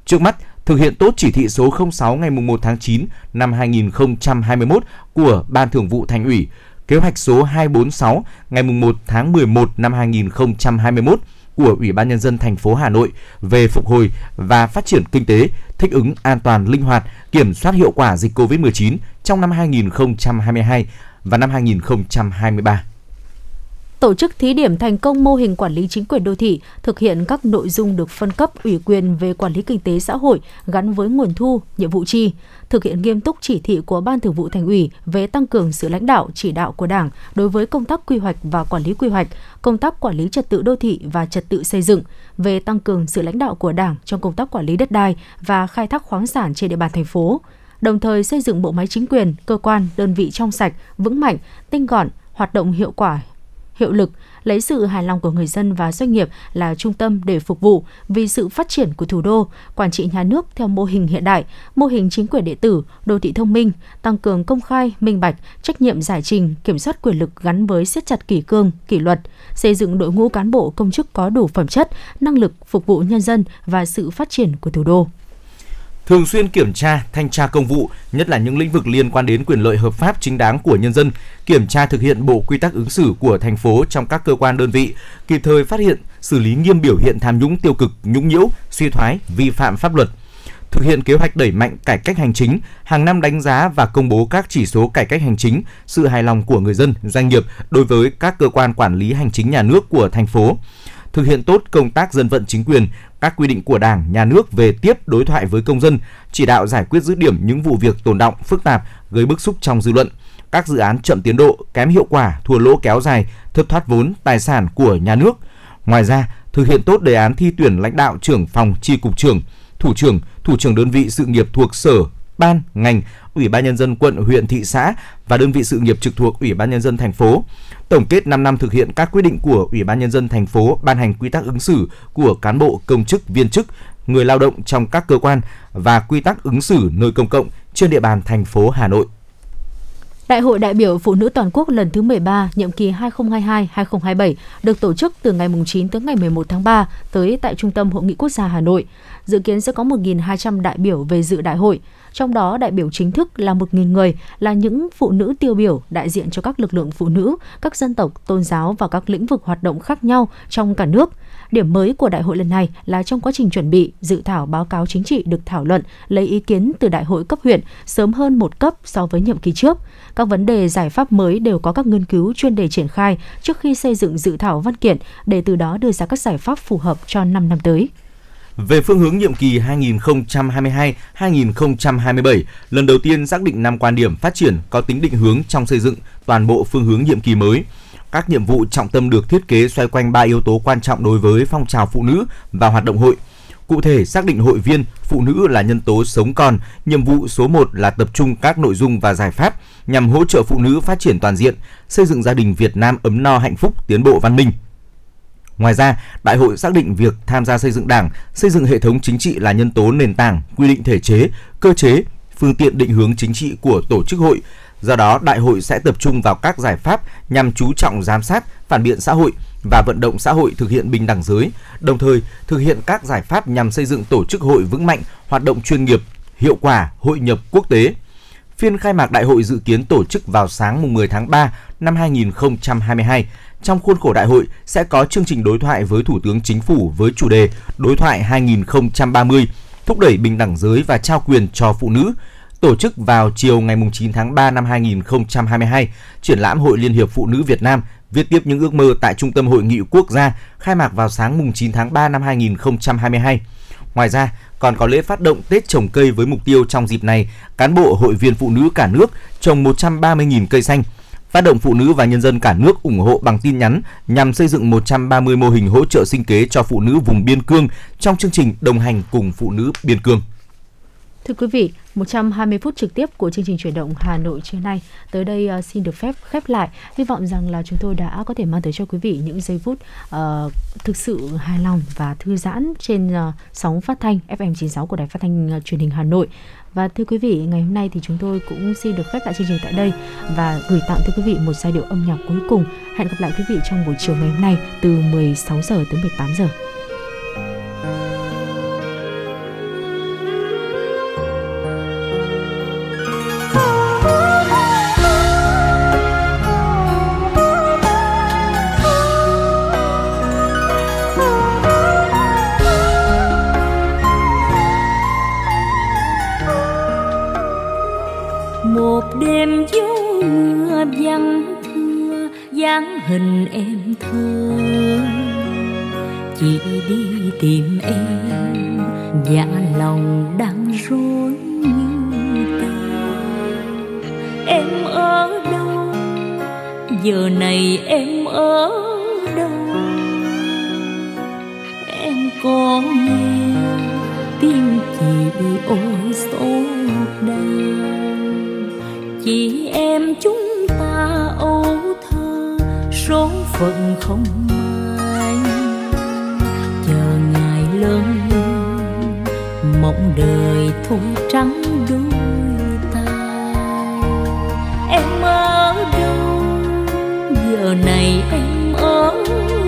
Trước mắt, thực hiện tốt chỉ thị số 06 ngày 1 tháng 9 năm 2021 của Ban Thường vụ Thành ủy, kế hoạch số 246 ngày 1 tháng 11 năm 2021 của Ủy ban nhân dân thành phố Hà Nội về phục hồi và phát triển kinh tế, thích ứng an toàn linh hoạt, kiểm soát hiệu quả dịch COVID-19 trong năm 2022 và năm 2023 tổ chức thí điểm thành công mô hình quản lý chính quyền đô thị, thực hiện các nội dung được phân cấp ủy quyền về quản lý kinh tế xã hội gắn với nguồn thu, nhiệm vụ chi, thực hiện nghiêm túc chỉ thị của Ban Thường vụ Thành ủy về tăng cường sự lãnh đạo chỉ đạo của Đảng đối với công tác quy hoạch và quản lý quy hoạch, công tác quản lý trật tự đô thị và trật tự xây dựng, về tăng cường sự lãnh đạo của Đảng trong công tác quản lý đất đai và khai thác khoáng sản trên địa bàn thành phố đồng thời xây dựng bộ máy chính quyền, cơ quan, đơn vị trong sạch, vững mạnh, tinh gọn, hoạt động hiệu quả, hiệu lực, lấy sự hài lòng của người dân và doanh nghiệp là trung tâm để phục vụ vì sự phát triển của thủ đô, quản trị nhà nước theo mô hình hiện đại, mô hình chính quyền điện tử, đô thị thông minh, tăng cường công khai, minh bạch, trách nhiệm giải trình, kiểm soát quyền lực gắn với siết chặt kỷ cương, kỷ luật, xây dựng đội ngũ cán bộ công chức có đủ phẩm chất, năng lực phục vụ nhân dân và sự phát triển của thủ đô thường xuyên kiểm tra, thanh tra công vụ, nhất là những lĩnh vực liên quan đến quyền lợi hợp pháp chính đáng của nhân dân, kiểm tra thực hiện bộ quy tắc ứng xử của thành phố trong các cơ quan đơn vị, kịp thời phát hiện, xử lý nghiêm biểu hiện tham nhũng tiêu cực, nhũng nhiễu, suy thoái, vi phạm pháp luật. Thực hiện kế hoạch đẩy mạnh cải cách hành chính, hàng năm đánh giá và công bố các chỉ số cải cách hành chính, sự hài lòng của người dân, doanh nghiệp đối với các cơ quan quản lý hành chính nhà nước của thành phố thực hiện tốt công tác dân vận chính quyền, các quy định của Đảng, Nhà nước về tiếp đối thoại với công dân, chỉ đạo giải quyết dứt điểm những vụ việc tồn động, phức tạp, gây bức xúc trong dư luận. Các dự án chậm tiến độ, kém hiệu quả, thua lỗ kéo dài, thất thoát vốn, tài sản của nhà nước. Ngoài ra, thực hiện tốt đề án thi tuyển lãnh đạo trưởng phòng chi cục trưởng, thủ trưởng, thủ trưởng đơn vị sự nghiệp thuộc sở, ban, ngành, Ủy ban nhân dân quận, huyện, thị xã và đơn vị sự nghiệp trực thuộc Ủy ban nhân dân thành phố. Tổng kết 5 năm thực hiện các quyết định của Ủy ban nhân dân thành phố ban hành quy tắc ứng xử của cán bộ, công chức, viên chức, người lao động trong các cơ quan và quy tắc ứng xử nơi công cộng trên địa bàn thành phố Hà Nội. Đại hội đại biểu Phụ nữ toàn quốc lần thứ 13, nhiệm kỳ 2022-2027 được tổ chức từ ngày 9 tới ngày 11 tháng 3 tới tại Trung tâm Hội nghị Quốc gia Hà Nội. Dự kiến sẽ có 1.200 đại biểu về dự đại hội trong đó đại biểu chính thức là 1.000 người là những phụ nữ tiêu biểu đại diện cho các lực lượng phụ nữ, các dân tộc, tôn giáo và các lĩnh vực hoạt động khác nhau trong cả nước. Điểm mới của đại hội lần này là trong quá trình chuẩn bị, dự thảo báo cáo chính trị được thảo luận, lấy ý kiến từ đại hội cấp huyện sớm hơn một cấp so với nhiệm kỳ trước. Các vấn đề giải pháp mới đều có các nghiên cứu chuyên đề triển khai trước khi xây dựng dự thảo văn kiện để từ đó đưa ra các giải pháp phù hợp cho 5 năm tới. Về phương hướng nhiệm kỳ 2022-2027, lần đầu tiên xác định năm quan điểm phát triển có tính định hướng trong xây dựng toàn bộ phương hướng nhiệm kỳ mới. Các nhiệm vụ trọng tâm được thiết kế xoay quanh ba yếu tố quan trọng đối với phong trào phụ nữ và hoạt động hội. Cụ thể, xác định hội viên, phụ nữ là nhân tố sống còn, nhiệm vụ số 1 là tập trung các nội dung và giải pháp nhằm hỗ trợ phụ nữ phát triển toàn diện, xây dựng gia đình Việt Nam ấm no hạnh phúc, tiến bộ văn minh. Ngoài ra, đại hội xác định việc tham gia xây dựng Đảng, xây dựng hệ thống chính trị là nhân tố nền tảng, quy định thể chế, cơ chế, phương tiện định hướng chính trị của tổ chức hội. Do đó, đại hội sẽ tập trung vào các giải pháp nhằm chú trọng giám sát, phản biện xã hội và vận động xã hội thực hiện bình đẳng giới, đồng thời thực hiện các giải pháp nhằm xây dựng tổ chức hội vững mạnh, hoạt động chuyên nghiệp, hiệu quả, hội nhập quốc tế. Phiên khai mạc đại hội dự kiến tổ chức vào sáng 10 tháng 3 năm 2022 trong khuôn khổ đại hội sẽ có chương trình đối thoại với Thủ tướng Chính phủ với chủ đề Đối thoại 2030, thúc đẩy bình đẳng giới và trao quyền cho phụ nữ. Tổ chức vào chiều ngày 9 tháng 3 năm 2022, triển lãm Hội Liên hiệp Phụ nữ Việt Nam viết tiếp những ước mơ tại Trung tâm Hội nghị Quốc gia khai mạc vào sáng 9 tháng 3 năm 2022. Ngoài ra, còn có lễ phát động Tết trồng cây với mục tiêu trong dịp này, cán bộ hội viên phụ nữ cả nước trồng 130.000 cây xanh – phát động phụ nữ và nhân dân cả nước ủng hộ bằng tin nhắn nhằm xây dựng 130 mô hình hỗ trợ sinh kế cho phụ nữ vùng biên cương trong chương trình đồng hành cùng phụ nữ biên cương. Thưa quý vị, 120 phút trực tiếp của chương trình chuyển động Hà Nội trưa nay tới đây uh, xin được phép khép lại. Hy vọng rằng là chúng tôi đã có thể mang tới cho quý vị những giây phút uh, thực sự hài lòng và thư giãn trên uh, sóng phát thanh FM 96 của Đài Phát thanh uh, Truyền hình Hà Nội. Và thưa quý vị, ngày hôm nay thì chúng tôi cũng xin được khép lại chương trình tại đây và gửi tặng tới quý vị một giai điệu âm nhạc cuối cùng. Hẹn gặp lại quý vị trong buổi chiều ngày hôm nay từ 16 giờ tới 18 giờ. Dáng hình em thơ chỉ đi tìm em dạ lòng đang rối như tơ em ở đâu? Giờ này em ở đâu? Em có nghe tiếng chị ôi sốt đau chị em chúng ta âu thơ số phận không may chờ ngày lớn, mộng đời thôi trắng đôi tay em ở đâu? Giờ này em ở đâu